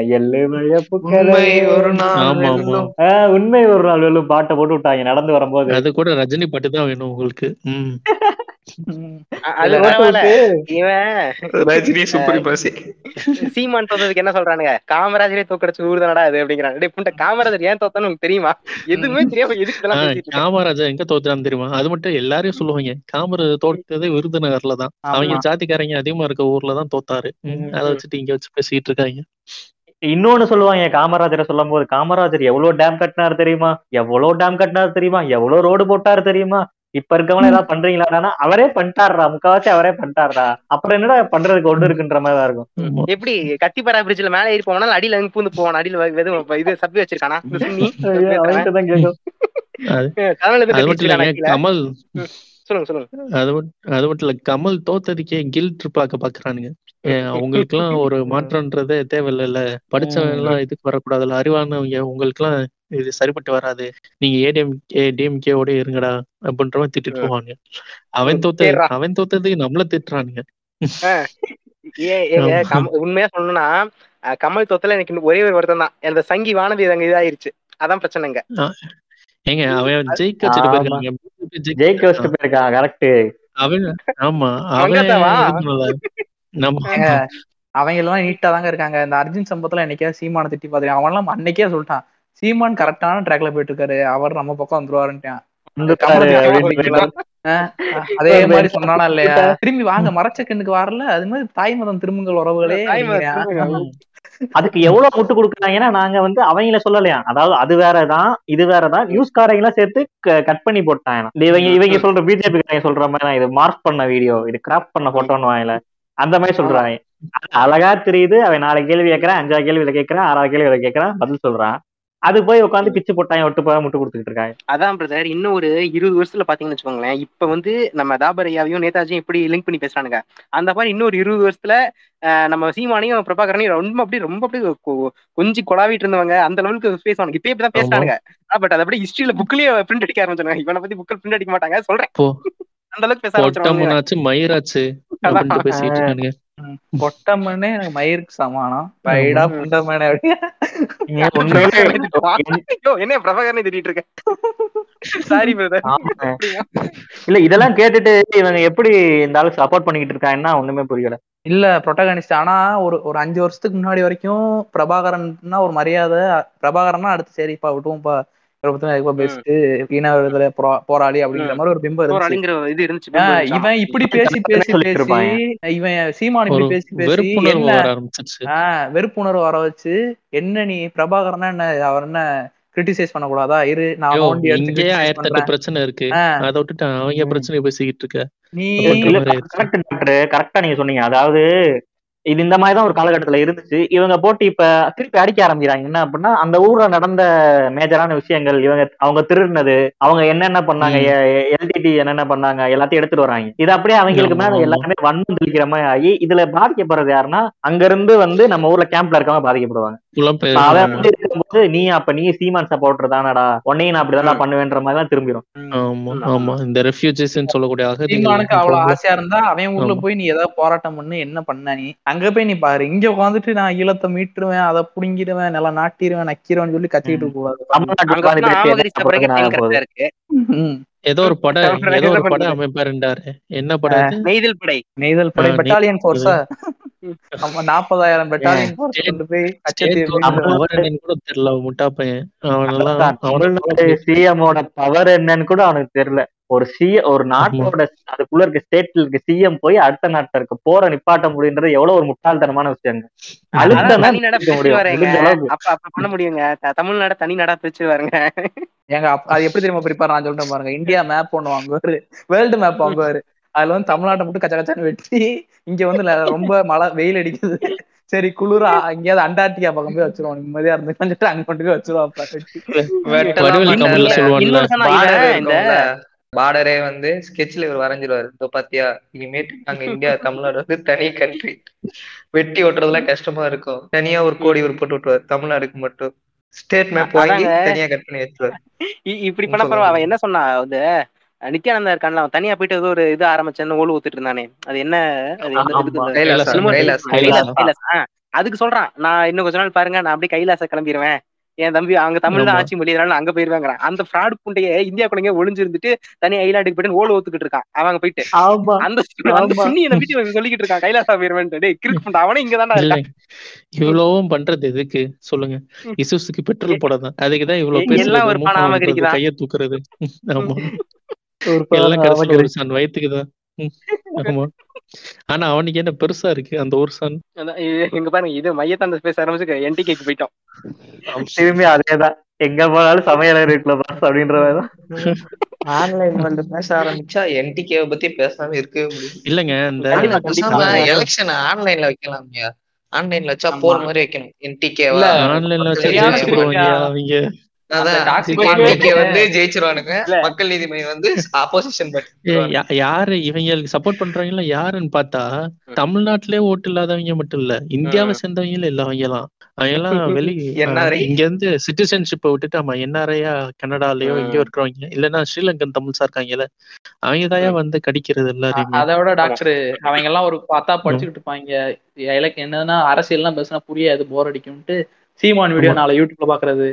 உண்மை ஒரு நாள் ஆமா, ஆமா. வெல்லும். ஆஹ் உண்மை ஒரு நாள் வெல்லும் பாட்டை போட்டு விட்டாங்க நடந்து வரும்போது. அது கூட ரஜினி பாட்டு தான் வேணும் உங்களுக்கு. சீமான் தோத்ததுக்கு என்ன சொல்றானுங்க? காமராஜரே தோக்கடிச்சு ஊர்தானடா அது அப்படிங்கிறாங்க. டேய் புண்ட காமராஜர் ஏன் தோத்தான்னு உங்களுக்கு தெரியுமா? எதுவுமே தெரியாம எதுக்கு? காமராஜர் எங்க தோத்துறான்னு தெரியுமா? அது மட்டும் எல்லாரையும் சொல்லுவாங்க. காமராஜர் தோத்ததே விருதுநகர்ல தான். அவங்க. ஜாதிக்காரங்க அதிகமா இருக்க ஊர்ல தான் தோத்தாரு. அதை வச்சுட்டு இங்க வச்சு பேசிட்டு இருக்காங்க. இன்னொன்னு சொல்லுவாங்க காமராஜரை சொல்லும் போது காமராஜர் எவ்வளவு டேம் கட்டினார் தெரியுமா? எவ்வளவு டேம் கட்டினார் தெரியுமா? எவ்வளவு ரோடு போட்டாரு தெரியுமா? இப்ப இருக்கவங்க ஏதாவது பண்றீங்களாடா அவரே பண்ணிட்டாருடா முக்காவாசி அவரே பண்ணிட்டாருடா. அப்புறம் என்னடா பண்றதுக்கு ஒண்ணு இருக்குன்ற மாதிரி தான் இருக்கும். எப்படி கத்திப்பாரா பிரிட்ஜ்ல மேல ஏறி போனா அடியில இருந்து பூந்து போவான்? அடியில வெதும் இது சப்பி வச்சிருக்கானா? கமல். சொல்லுங்க சொல்லுங்க. அது மட்டும் அது மட்டும் இல்ல கமல் தோத்ததுக்கே கில்ட் பார்க்க பாக்குறானுங்க. அவங்களுக்கு எல்லாம் ஒரு மாற்றம்ன்றதே தேவையில்லைல்ல. படிச்சவங்க எல்லாம் இதுக்கு வரக்கூடாதுல்ல அறிவானவங்க உங்களுக்கு எல்லாம் இது சரிப்பட்டு வராது. நீங்க ஏடிஎம் டிஎம்கே ஓட இருங்கடா அப்படின்ற மாதிரி திட்டிட்டு போவாங்க அவன் தோத்த. அவன் தோத்ததுக்கு நம்மள திட்டுறானுங்க. உண்மையா சொல்லணும்னா கமல் தொத்தல எனக்கு ஒரே ஒரு வருத்தம் தான். அந்த சங்கி வானதி அங்க இதாயிருச்சு. அதான் பிரச்சனைங்க. ஏங்க அவன் ஜெயிக்க வச்சுட்டு. போயிருக்காங்க ஜெயிக்க வச்சுட்டு போயிருக்கான் கரெக்ட் அவன் ஆமா. அவன். நம்ம அவங்க எல்லாம் நீட்டா தாங்க இருக்காங்க. இந்த அர்ஜுன் சம்பத்துல என்னைக்கா சீமான திட்டி பாத்துருக்கேன் அவன் எல்லாம் அன்னைக்கே சொல்லிட்டான். சீமான் கரெக்டான ட்ராக்ல போயிட்டு இருக்காரு அவர் நம்ம பக்கம் வந்துருவாருன்ட்டான். அதே மாதிரி சொன்னானா இல்லையா? திரும்பி வாங்க மரச்சக்கண்ணுக்கு வரல. அது மாதிரி தாய் மதம் திரும்புங்கள் உறவுகளே. அதுக்கு எவ்வளவு முட்டு கொடுக்குறாங்கன்னா நாங்க வந்து அவங்கள சொல்லலையா? அதாவது அது வேறதான் இது வேறதான். நியூஸ்காரங்க எல்லாம் சேர்த்து கட் பண்ணி போட்டாங்க இவங்க இவங்க சொல்ற பிஜேபி சொல்ற மாதிரி இது மார்க் பண்ண வீடியோ இது கிராப் பண்ண போட்டோன்னு வாங்கல. அந்த மாதிரி சொல்றாங்க. அழகா தெரியுது. அவன் நாலு கேள்வி கேட்கறான் அஞ்சாவது கேள்வியில கேட்கறான் ஆறாவது கேள்வியில கேட்கறான் பதில் சொல்றான். அது போய் உட்காந்து பிச்சு போட்டாங்க ஒட்டு போய் முட்டு கொடுத்துக்கிட்டு இருக்காங்க. அதான் பிரதர் இன்னும் ஒரு இருபது வருஷத்துல பாத்தீங்கன்னு வச்சுக்கோங்களேன் இப்ப வந்து நம்ம தாபர் ஐயாவையும் நேதாஜியும் எப்படி லிங்க் பண்ணி பேசுறானுங்க? அந்த மாதிரி இன்னொரு இருபது வருஷத்துல நம்ம சீமானையும் பிரபாகரனையும் ரொம்ப அப்படியே ரொம்ப அப்படியே கொ- கொஞ்சி கொலாவிட்டு இருந்தவங்க அந்த லெவலுக்கு பேசுவாங்க இப்ப இப்பதான் பேசுறானுங்க. பட் அது அப்படியே ஹிஸ்டரியில புக்லயே பிரிண்ட் அடிக்க ஆரம்பிச்சாங்க இவனை பத்தி புக்கில் பிரிண்ட் அடிக்க மாட்டாங்க. சொல்றேன். போ. அந்த அளவுக்கு பேச பொட்டமுனாச்சு மயிராச்சு அப்படின்ட்டு பேசிட்டு இருக்கானுங்க. பொட்டம்மனே எனக்கு மயிருக்கு சமானம். பைடா புண்டமனே என்ன பிரபாகரனை திட்டிட்டு இருக்க? சாரி. இல்ல இதெல்லாம் கேட்டுட்டு இவங்க எப்படி இந்த ஆளு சப்போர்ட் பண்ணிக்கிட்டு இருக்காங்கன்னா ஒண்ணுமே புரியல. இல்ல ப்ரொட்டகனிஸ்ட் ஆனா ஒரு ஒரு அஞ்சு வருஷத்துக்கு முன்னாடி வரைக்கும் பிரபாகரன்னா ஒரு மரியாதை பிரபாகரன்னா அடுத்து சரிப்பா விட்டுவோம்ப்பா இதுப்பா பெஸ்ட் விடுதலை போரா- போராளி அப்படிங்கிற மாதிரி ஒரு பிம்பம் இருந்துச்சு. இவன் இப்படி பேசி பேசி. இவன் சீமான் இப்படி பேசி பேசி ஆஹ் வெறுப்புணர்வு வர வச்சு என்ன நீ பிரபாகரனா என்ன? அவர் என்ன கிரிட்டிசைஸ் பண்ணக்கூடாதா? இரு நான் நோண்டி எடுத்து ஆயிரத்தி எட்டு பிரச்சனை இருக்கு. அதை விட்டுட்டு அவங்க பிரச்சனை பேசிக்கிட்டு இருக்க. நீ டாக்டர் கரெக்டா நீங்க சொன்னீங்க. அதாவது இது இந்த மாதிரி தான் ஒரு காலகட்டத்துல இருந்துச்சு. இவங்க போட்டு இப்ப திருப்பி அடிக்க ஆரம்பிக்கிறாங்க. என்ன அப்படின்னா அந்த ஊர்ல நடந்த மேஜரான விஷயங்கள் இவங்க அவங்க திருடினது அவங்க என்னென்ன பண்ணாங்க எல்டிடி என்னென்ன பண்ணாங்க எல்லாத்தையும் எடுத்துட்டு வராங்க. இது அப்படியே அவங்களுக்கு மேல ஆமா. எல்லாருமே வன்மம் தெளிக்கிற மாதிரி ஆகி இதுல பாதிக்கப்படுறது யாருன்னா அங்க இருந்து வந்து நம்ம ஊர்ல கேம்ப்ல இருக்கவங்க பாதிக்கப்படுவாங்க. அவன் வந்து இருக்கும்போது நீ அப்ப நீ சீமான் சப்போர்டர் தானடா உன்னையும் நான் அப்படிதான் பண்ணுவேன்ற மாதிரி தான் திரும்பிடும் ஆமா ஆமா. இந்த ரெஃப்யூஜிஸ் சொல்லக்கூடிய அவ்வளவு ஆசையா இருந்தா அவன் ஊர்ல. போய் நீ ஏதாவது போராட்டம் பண்ணு என்ன பண்ண நீ? அங்க போய் நீ பாரு. இங்க உட்காந்துட்டு நான் ஈழத்தை மீட்டுருவேன் அதை புடுங்கிடுவேன் நல்லா நாட்டிடுவேன் நக்கிடுவேன் சொல்லி கத்திட்டு இருக்க? கூடாது. ஏதோ ஒரு படம் ஏதோ ஒரு படம்? அமைப்பாருண்டாரு என்ன படம் நெய்தல் படை. நெய்தல் படை பெட்டாலியன் போர்ஸா நாற்பதாயிரம் பெட்டாலியன் கொண்டு போய் கூட தெரியல முட்டா பையன். சிஎமோட பவர் என்னன்னு கூட அவனுக்கு தெரியல. ஒரு சி ஒரு நாட்டோட அதுக்குள்ள இருக்க ஸ்டேட்ல இருக்க சிஎம் போய் அடுத்த நாட்டுல இருக்க போற நிப்பாட்ட முடியுன்றது எவ்வளவு ஒரு முட்டாள்தனமான அப்ப பண்ண முடியுங்க. தமிழ்நாட தனி நாடா பிரிச்சு வரேங்க ஏங்க அப்ப- அது எப்படி தெரியுமா பிரிப்பார்? நான் சொல்லிட்டேன் பாருங்க. இந்தியா மேப் ஒண்ணு வாங்குவாரு. World map வாங்குவாரு. அதுல வந்து தமிழ்நாட்டை மட்டும் கச்ச கச்சான்னு வெட்டி இங்க வந்து ரொம்ப மழை வெயில் அடிக்குது. சரி குளிரா எங்கேயாவது அண்டார்டிகா பக்கம் போய் வச்சிருவோம். நிம்மதியா இருந்து சொல்லிட்டு அங்க கொண்டு போய் வச்சிருவோம் இந்த பார்டரே வந்து ஸ்கெட்ச்ல இவர் வரைஞ்சிருவாரு. இப்போ பாத்தியா இனிமேட்டு நாங்க இந்தியா தமிழ்நாடு வந்து தனி கண்ட்ரி வெட்டி ஓட்டுறதுலாம் கஷ்டமா இருக்கும். தனியா ஒரு கோடி ஒரு போட்டு விட்டுருவாரு. தமிழ்நாடுக்கு மட்டும். ஸ்டேட் மேப் வாங்கி. தனியா கட் பண்ணி வச்சிருவாரு. இ- இப்படி பண்ண பரவ அவன் என்ன சொன்னா வந்து நித்யானந்தா இருக்கான்ல அவன் தனியா போயிட்டு ஏதோ ஒரு இது ஆரம்பிச்சேன்னு ஓடு ஊத்துட்டு இருந்தானே. அது என்ன? அதுக்கு சொல்றான். நான் இன்னும் கொஞ்ச நாள் பாருங்க நான் அப்படியே கைலாச கிளம்பிடுவேன் என் தம்பி அங்க தமிழ் தான். ஆட்சி மொழி அதனால அங்க போயிருவேங்கிறான். அந்த ஃப்ராட் புண்டைய இந்தியா குழந்தைங்க ஒளிஞ்சு இருந்துட்டு தனி ஐலாண்டுக்கு போயிட்டு ஓடு ஊத்துக்கிட்டு இருக்கான். அவங்க போயிட்டு. அந்த. சுண்ணி நம்பிட்டு இவன் சொல்லிக்கிட்டு இருக்கான். கைலாசா போயிருவேன் கிறுக்கு புண்டை. அவனே இங்க இல்ல. இருக்கான். இவ்வளவும் பண்றது எதுக்கு? சொல்லுங்க. இசுசுக்கு பெட்ரோல் போடதான். அதுக்குதான் இவ்வளவு எல்லாம் ஒரு பணம் தான். கைய தூக்குறது. ஒரு சான் வயிற்றுக்குதான் ஆமா. ஆனா அவனுக்கு என்ன பெருசா இருக்கு அந்த ஒரு சான் இங்க பாருங்க இது மையத்தாந்த பேச ஆரம்பிச்சு என்டிகேக்கு போயிட்டோம். திரும்பி அதேதான். எங்க போனாலும் சமையலர் இருக்குல்ல பாஸ் அப்படின்ற ஆன்லைன் வந்து பேச ஆரம்பிச்சா என்டிகேவை பத்தி பேசாம இருக்கவே முடியும் இல்லங்க இந்த. எலெக்ஷன் ஆன்லைன்ல வைக்கலாம் ஆன்லைன்ல வச்சா. போர் மாதிரி வைக்கணும் என்டிகேவா இல்ல, ஆன்லைன்ல வச்சு. அவங்க? யாரு இவங்களுக்கு சப்போர்ட் பண்றவங்க யாருன்னு பார்த்தா தமிழ்நாட்டிலே ஓட்டு இல்லாதவங்க மட்டும் இல்ல. இந்தியாவை சேர்ந்தவங்க இல்ல அவங்க எல்லாம் அவங்க எல்லாம் வெளி இங்க இருந்து சிட்டிசன்ஷிப்பை விட்டுட்டு ஆமா என்ஆர்ஐயா கனடாலயோ. எங்கேயோ இருக்கிறவங்க இல்லைன்னா ஸ்ரீலங்கன் தமிழ்ஸா இருக்காங்கல்ல அவங்க தாயா வந்து கடிக்கிறது எல்லாரையுமே. அதை விட டாக்டர் அவங்க எல்லாம் ஒரு பார்த்தா படிச்சுக்கிட்டு இருப்பாங்க. எனக்கு என்னன்னா அரசியல்லாம் பேசினா புரியாது போர் அடிக்கும்ட்டு சீமான் வீடியோ. நாளை யூடியூப்ல பாக்குறது.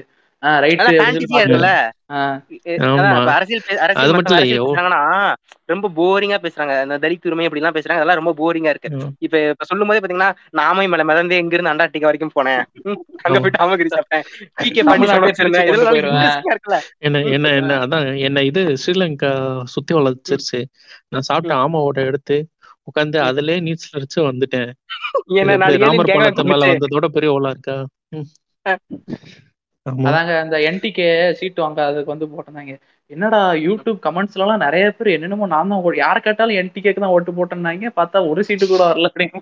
ரொம்ப போரிங்கா பேசுறாங்க. அந்த தலித் உரிமை அப்படி எல்லாம் பேசுறாங்க. அதெல்லாம் ரொம்ப போரிங்கா இருக்கு. இப்ப இப்ப சொல்லும் போதே பாத்தீங்கன்னா நாமை மலை மிதந்து எங்க இருந்து அண்டார்டிகா வரைக்கும் போனேன். அங்க ஆமா. போயிட்டு ஆமகிரி சாப்பிட்டேன் என்ன என்ன என்ன அதான் என்ன இது ஸ்ரீலங்கா சுத்தி வளர்ச்சிருச்சு நான் சாப்பிட்ட ஆமாவோட எடுத்து உட்காந்து அதுலயே நீச்சல் அடிச்சு வந்துட்டேன். ராமர் பணத்து மேல வந்ததோட பெரிய ஓலா இருக்கா? அதாங்க அந்த என்டிகே சீட் வாங்க அதுக்கு வந்து போட்டிருந்தாங்க. என்னடா யூடியூப் கமெண்ட்ஸ்ல எல்லாம் நிறைய பேர் என்னென்னமோ நான் தான் யார கேட்டாலும் என்டிகேக்கு தான் ஓட்டு போட்டேன்னாங்க. பார்த்தா ஒரு சீட்டு கூட வரல அப்படின்னு.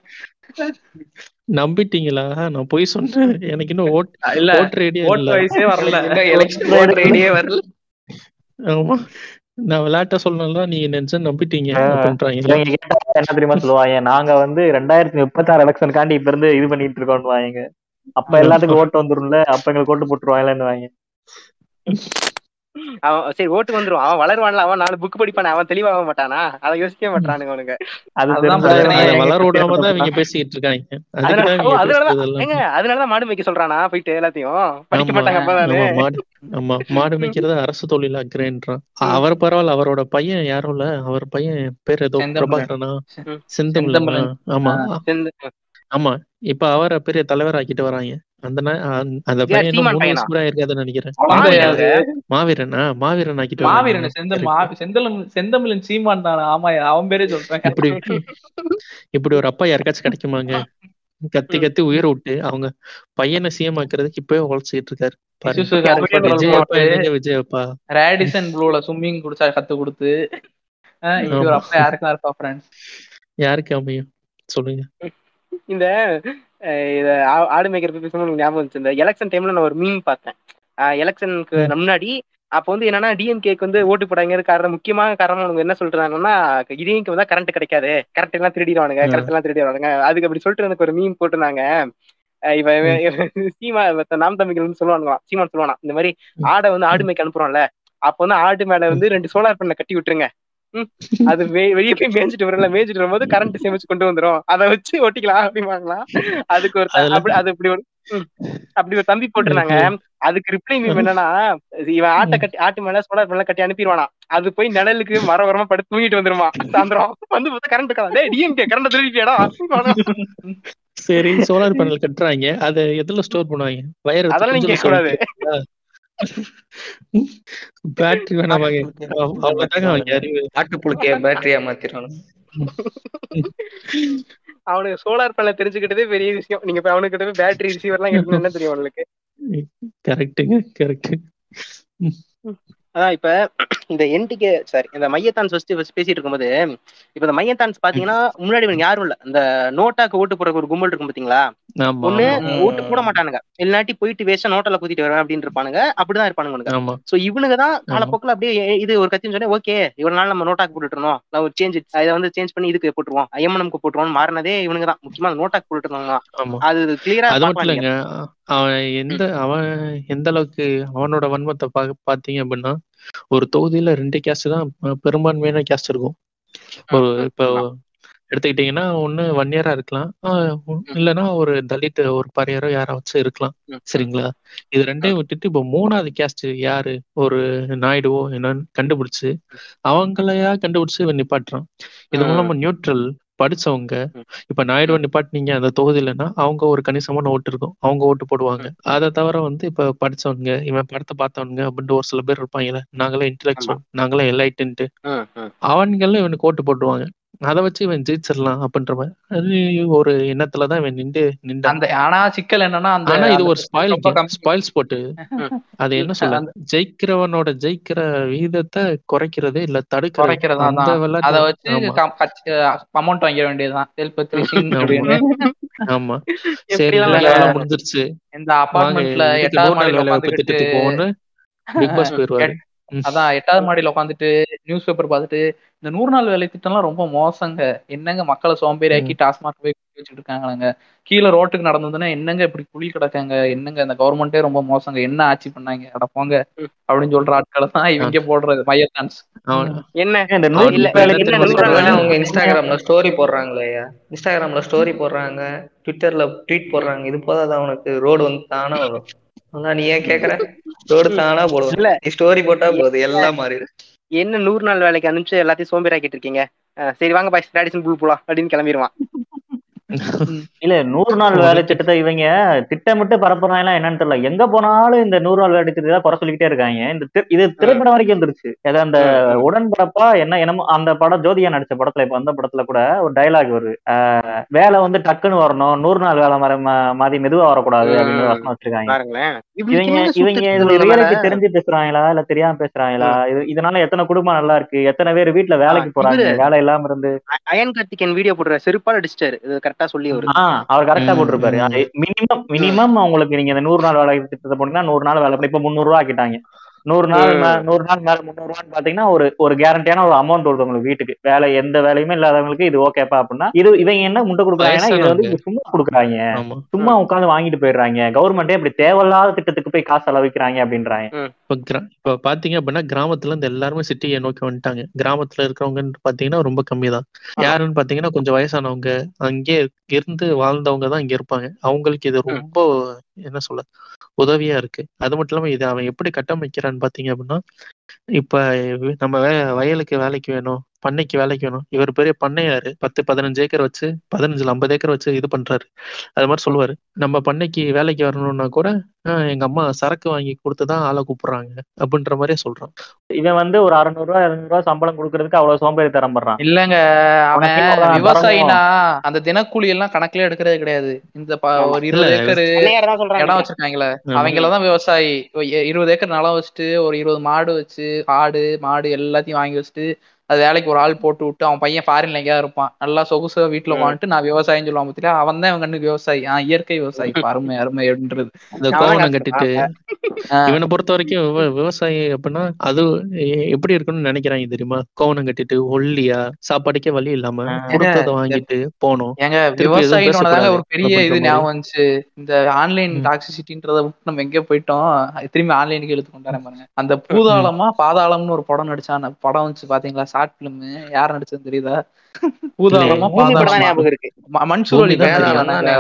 நம்பிட்டீங்களா? நான் போய் சொன்னேன். எனக்கு இன்னும் ஓட் இல்ல ஓட் ரேடியோ வயசே வரல. எலெக்ஷன் ஓட் ஐடியே வரல. ஆமா. நான் விளையாட்ட சொல்லலாம் நீங்க நினைச்சா நம்பிட்டீங்க. என்ன தெரியுமா சொல்லுவாங்க? நாங்க வந்து ரெண்டாயிரத்தி முப்பத்தாறு எலெக்ஷனுக்காண்டி இப்ப இருந்து இது பண்ணிட்டு இருக்கோம்னு வாங்க. அப்ப எல்லாத்துக்கும் ஓட்டு வந்துரும்ல அப்ப எங்களுக்கு ஓட்டு போட்டுருவாங்கன்னு வாங்க. அவன் சரி ஓட்டு வந்துரும். அவன் வளருவான்ல அவன் நாலு புக் படிப்பானே அவன் தெளிவாக மாட்டானா? அதை யோசிக்கவே மாட்டானுங்க அவனுங்க. அதனாலதான் மாடு மேய்க்க சொல்றானா போயிட்டு எல்லாத்தையும்? படிக்க. மாட்டாங்க மாடு ஆமா மாடு மேய்க்கிறது அரசு தொழிலாக்குறேன்றான். அவர் பரவாயில்ல அவரோட பையன் யாரும் இல்ல. அவர் பையன் பேர் ஏதோ. பிரபாகரனா? செந்தமிழன். ஆமா. செந்து- ஆமா. இப்ப அவரை பெரிய தலைவர் ஆக்கிட்டு வராங்க. அந்த அந்த- பையன் இருக்காதுன்னு நினைக்கிறேன். மாவீரனா. மாவீரன்? ஆக்கிட்டு மாவீரன். வராங்க செந்தம் மா- செந்தமிழன் சீமான் தானே? ஆமா அவன் பேரே சொல்றேன். இப்படி இப்படி ஒரு அப்பா யாருக்காச்சும் கிடைக்குமாங்க? கத்தி கத்தி உயிரை விட்டு அவங்க பையனை சிஎம் ஆக்குறதுக்கு இப்பவே உழைச்சிட்டு இருக்காரு. ரேடிசன் ப்ளூல ஸ்விம்மிங் குடிச்சா கத்து கொடுத்து இப்படி ஒரு அப்பா இருக்கா ஃப்ரெண்ட்ஸ் யாருக்கு அமையும்? சொல்லுங்க. இந்த இத ஆடு மேய்க்கிற எனக்கு ஞாபகம் வந்துச்சு. இந்த எலெக்ஷன் டைம்ல நான் ஒரு மீன் பார்த்தேன். எலெக்ஷனுக்கு. முன்னாடி அப்போ வந்து என்னன்னா டிஎம்கேக்கு வந்து ஓட்டு போடாங்க காரணம் முக்கியமான காரணம் அவங்க என்ன சொல்றாங்கன்னா டிஎம்கே வந்தா கரண்ட் கிடைக்காது. கரண்ட் எல்லாம் திருடிடுவானுங்க. கரண்ட் எல்லாம் திருடிடுவானுங்க. அதுக்கு அப்படி சொல்லிட்டு எனக்கு ஒரு மீன் போட்டுருந்தாங்க. இவன் சீமா நாம் தம்பிகள் சொல்லுவானுங்களாம். சீமான் சொல்லுவானா இந்த மாதிரி. ஆடை வந்து ஆடு மேய்க்க அனுப்புறோம்ல. அப்ப வந்து ஆடு மேல வந்து ரெண்டு சோலார் பேனல கட்டி விட்டுருங்க. அது வெளியே போய் மேய்ஞ்சிட்டு வரல மேய்ஞ்சிட்டு வரும்போது கரண்ட் சேமிச்சு கொண்டு வந்துரும். அதை வச்சு ஒட்டிக்கலாம் அப்படிமாங்களா அதுக்கு ஒரு அப்படி அது இப்படி ஒரு. அப்படி ஒரு தம்பி போட்டிருந்தாங்க. அதுக்கு ரிப்ளை மீம் என்னன்னா இவன் ஆட்டை கட்டி ஆட்டு மேல சோலார் பேனல கட்டி அனுப்பிடுவானா அது போய் நிழலுக்கு மர வரமா படுத்து தூங்கிட்டு வந்துருமா. சாயந்தரம். வந்து பார்த்தா கரண்ட் இருக்காது? டிஎம்கே கரண்ட் திருடிட்டியாடா? சரி சோலார் பேனல் கட்டுறாங்க. அதை எதுல ஸ்டோர் பண்ணுவாங்க? வயர் அதெல்லாம் நீங்க கேட்கக்கூடாது. பேட்டரி வேணாம் அவங்க தாங்க அவங்க அறிவு. ஆட்டுப்புழுக்கைய பேட்டரியா மாத்திரணும். அவனுக்கு சோலார் பேனல் தெரிஞ்சுக்கிட்டதே பெரிய விஷயம். நீங்க போய் அவனுக்கு போய் பேட்டரி ரிசீவர் எல்லாம் இருக்குன்னு என்ன தெரியும் அவனுக்கு? கரெக்டுங்க கரெக்ட் அதான் இப்ப இந்த என்டிகே சாரி இந்த மையத்தான் ஃபர்ஸ்ட் பேசிட்டு இருக்கும்போது இப்ப இந்த மையத்தான்ஸ் பாத்தீங்கன்னா முன்னாடி யாரும் இல்ல. இந்த நோட்டாக்கு ஓட்டு போடுற ஒரு கும்பல் இருக்கும் பாத்தீங்களா? ஒண்ணு ஓட்டு போட மாட்டானுங்க. இல்லாட்டி போயிட்டு வேஸ்டா நோட்டால குத்திட்டு வரேன் அப்படின்னு இருப்பானுங்க அப்படிதான் இருப்பானுங்க. சோ இவனுங்க தான் காலப்போக்கில் அப்படியே இது ஒரு கத்தின்னு சொன்னேன் ஓகே இவ்வளவு நாள் நம்ம நோட்டாக்கு போட்டுட்டு இருந்தோம். நான் ஒரு சேஞ்ச் இதை வந்து சேஞ்ச் பண்ணி இதுக்கு போட்டுருவோம். ஐஎம்எம்க்கு போட்டுருவோம் மாறினதே இவனுங்க தான் முக்கியமா நோட்டாக்கு போட்டுட்டு இருந்தாங்க ஆமா. அது கிளியரா அது மட்டும் இல்லைங்க. அவன் எந்த அவன் எந்த அளவுக்கு அவனோட வன்மத்தை பா பாத்தீங்க அப்படின்னா ஒரு தொகுதியில ரெண்டு கேஸ்ட் தான் பெரும்பான்மையான கேஸ்ட் இருக்கும். ஒரு இப்போ எடுத்துக்கிட்டீங்கன்னா ஒண்ணு வன்னியரா இருக்கலாம். ஆஹ் உ- இல்லைன்னா ஒரு தலித் ஒரு பறையரோ யாராச்சும் இருக்கலாம். சரிங்களா? இது ரெண்டையும் விட்டுட்டு இப்போ மூணாவது கேஸ்ட் யாரு? ஒரு நாயுடுவோ என்னன்னு கண்டுபிடிச்சு அவங்களையா கண்டுபிடிச்சு இவன் நிப்பாட்டுறான். இது. மூலமா நியூட்ரல் படிச்சவங்க. இப்ப நாயுடுவை நிப்பாட்டினீங்க அந்த தொகுதியிலன்னா அவங்க ஒரு கணிசமான ஓட்டு இருக்கும். அவங்க ஓட்டு போடுவாங்க. அதை தவிர வந்து இப்ப படிச்சவங்க இவன் படத்தை பார்த்தவனுங்க அப்படின்ட்டு ஒரு சில பேர் இருப்பாங்கல்ல நாங்களே இன்டெலெக்சுவல் நாங்களே ம். அவன்களும் இவனுக்கு ஓட்டு போட்டுருவாங்க. அதை வச்சு இவன் ஜெயிச்சிடலாம் அப்படின்ற மாதிரி. அது ஒரு எண்ணத்துலதான் இவன் நின்று நின்றான். அந்த ஆனா சிக்கல் என்னன்னா அந்த ஆனா இது ஒரு ஸ்பாயில். ஸ்பாயில் ஸ்பாட் அது என்ன சொல்ல ஜெயிக்கிறவனோட ஜெயிக்கிற விகிதத்தை குறைக்கிறதே இல்ல தடுக்கிறது. குறைக்கிறதா அத வச்சு. அமௌண்ட் வாங்கிட வேண்டியதுதான். ஆமா. சரி முடிஞ்சிருச்சு. இந்த அபார்ட்மெண்ட்ல எட்டாவது மாடியில திட்டத்துக்கு போவோம்னு பிக் பாஸ் போயிருவாரு. அதான் எட்டாவது மாடியில உட்காந்துட்டு நியூஸ் பேப்பர் பார்த்துட்டு இந்த நூறு நாள் வேலை திட்டம்லாம் ரொம்ப மோசங்க. என்னங்க மக்களை சோம்பேறியாக்கி டாஸ்மாக் போய் குடி வச்சுட்டு இருக்காங்களாங்க கீழே ரோட்டுக்கு நடந்து வந்தோன்னா என்னங்க இப்படி குழி கிடக்காங்க? என்னங்க இந்த கவர்மெண்டே ரொம்ப மோசங்க? என்ன ஆட்சி பண்ணாங்க? அட போங்க. அப்படின்னு சொல்ற ஆட்களை தான் இவங்க போடுறது. மையத்தான்ஸ் அவன் என்ன இந்த அவங்க இன்ஸ்டாகிராம்ல ஸ்டோரி போடுறாங்களே இன்ஸ்டாகிராம்ல ஸ்டோரி போடுறாங்க. ட்விட்டர்ல ட்வீட் போடுறாங்க. இது போதாது அவனுக்கு ரோடு வந்து தானா வரும். ஆனா நீ ஏன் கேக்குற? ரோடு தானா போடுவோம் இல்ல. நீ ஸ்டோரி போட்டா போதும் எல்லாம் மாறிடும். என்ன நூறு நாள் வேலைக்கு அனுப்பிச்சு எல்லாத்தையும் சோம்பேறாக்கிட்டு இருக்கீங்க? சரி வாங்க பாய் ரேடிசன் புல் போலாம். அப்படின்னு கிளம்பிடுவான் இல்ல நூறு நாள் வேலை திட்டத்தை இவங்க திட்டமிட்டு பரப்புறாங்களா என்னன்னு தெரியல. எங்க போனாலும் இந்த நூறு நாள் வேலை திட்டத்தை குறை சொல்லிக்கிட்டே இருக்காங்க. இந்த இது திரைப்படம் வரைக்கும் வந்துருச்சு. அது அந்த உடன்பரப்பா என்ன என்னமோ அந்த படம் ஜோதியா நடிச்ச படத்துல இப்ப அந்த படத்துல கூட ஒரு டயலாக் வருது. வேலை வந்து டக்குன்னு வரணும். நூறு நாள் வேலை மர மாதிரி மெதுவா வரக்கூடாது அப்படின்னு வசனம் வச்சிருக்காங்க. இவங்க இவங்க இதுல ரியலுக்கு தெரிஞ்சு பேசுறாங்களா? இல்ல தெரியாம பேசுறாங்களா? இது இதனால எத்தனை குடும்பம் நல்லா இருக்கு? எத்தனை பேர் வீட்டுல வேலைக்கு போறாங்க? வேலை இல்லாம இருந்து. அயன் கார்த்திகேயன் வீடியோ போடுற செருப்பால் அடிச்சிட்டாரு. கரெக்டா சொல்லி அவரு ஆஹ் அவர் கரெக்டா போட்டிருப்பாரு. மினிமம் மினிமம் உங்களுக்கு நீங்க இந்த நூறு நாள் வேலை திட்டத்தை போனீங்கன்னா நூறு நாள் வேலை இப்ப முந்நூறு ரூபா ஆக்கிட்டாங்க. நூறு நாள் மே- நூறு நாள் மேல முந்நூறு ரூபான்னு பாத்தீங்கன்னா ஒரு ஒரு கேரண்டியான ஒரு அமௌண்ட் வருது உங்களுக்கு வீட்டுக்கு. வேலை எந்த வேலையுமே இல்லாதவங்களுக்கு இது ஓகேப்பா அப்படின்னா இது இவங்க என்ன முட்டை கொடுக்குறாங்கன்னா இது வந்து. சும்மா கொடுக்குறாங்க. சும்மா உட்காந்து வாங்கிட்டு போயிடுறாங்க. கவர்மெண்டே இப்படி தேவையில்லாத திட்டத்துக்கு போய் காசு செலவிக்கிறாங்க அப்படின்றாங்க. இப்ப கிரா- இப்ப பாத்தீங்க அப்படின்னா கிராமத்துல இருந்து எல்லாருமே சிட்டியை நோக்கி வந்துட்டாங்க. கிராமத்துல இருக்கிறவங்கன்னு பாத்தீங்கன்னா ரொம்ப கம்மி தான் யாருன்னு பாத்தீங்கன்னா கொஞ்சம் வயசானவங்க அங்கே இருந்து வாழ்ந்தவங்க தான் இங்க இருப்பாங்க. அவங்களுக்கு இது ரொம்ப என்ன சொல்ல உதவியா இருக்கு. அது மட்டும் இல்லாம இது அவன் எப்படி கட்டமைக்கிறான்னு பாத்தீங்க அப்படின்னா இப்ப நம்ம வே- வயலுக்கு வேலைக்கு வேணும் பண்ணைக்கு வேலைக்கு வேணும். இவர் பெரிய பண்ணையாரு. பத்து பதினஞ்சு ஏக்கர் வச்சு பதினஞ்சுல ஐம்பது ஏக்கர் வச்சு இது பண்றாரு. அது மாதிரி சொல்லுவாரு. நம்ம பண்ணைக்கு வேலைக்கு வரணும்னா கூட "ஆஹ், எங்க அம்மா சரக்கு வாங்கி கொடுத்துதான் ஆளை கூப்பிடுறாங்க அப்படின்ற மாதிரியே சொல்றான். இவன் வந்து ஒரு அறுநூறு ரூபா எழுநூறு ரூபா சம்பளம் கொடுக்கறதுக்கு அவ்வளவு சோம்பேறி தரம் பண்றான். இல்லங்க அவன் விவசாயினா அந்த தினக்கூலி எல்லாம் கணக்குல எடுக்கிறதே கிடையாது. இந்த. ஒரு இருபது ஏக்கர் இடம் வச்சிருக்காங்களே. அவங்களதான் விவசாயி இருபது ஏக்கர் நிலம் வச்சுட்டு ஒரு இருபது மாடு வச்சு ஆடு மாடு எல்லாத்தையும் வாங்கி வச்சுட்டு அது வேலைக்கு ஒரு ஆள் போட்டு விட்டு அவன் பையன் ஃபாரின்ல எங்கேயாவது இருப்பான். நல்லா சொகுசா வீட்டுல. உட்காந்துட்டு நான் விவசாயம் சொல்லுவான் பத்தியா? அவன் தான் கண்ணுக்கு விவசாயி. ஆஹ் இயற்கை விவசாயி. அருமை அருமை அப்படின்றது. இந்த கோவணம் கட்டிட்டு இவனை பொறுத்த வரைக்கும் விவ- விவசாயி அப்படின்னா அது எப்படி இருக்குன்னு நினைக்கிறாங்க தெரியுமா? கோவணம் கட்டிட்டு ஒல்லியா சாப்பாட்டுக்கே வழி இல்லாம. கொடுத்ததை வாங்கிட்டு போனோம் எதுவும் விவசாயினோட ஒரு பெரிய இது. ஞாபகம் வந்துச்சு. இந்த ஆன்லைன். டாக்ஸிசிட்டின்றத விட்டு நம்ம எங்க போயிட்டோம். திரும்பி ஆன்லைனுக்கு இழுத்து கொண்டாரேன் பாருங்க. அந்த பூதாளமா பாதாளம்னு ஒரு படம் நடிச்சான். படம் வந்துச்சு பாத்தீங்களா? ஷார்ட் பிலிம் யார் நடிச்சது தெரியுதா? பூதாளமா. பாதாளமா ஞாபகம் இருக்கு. மன்சூர். இருக்கானுங்க.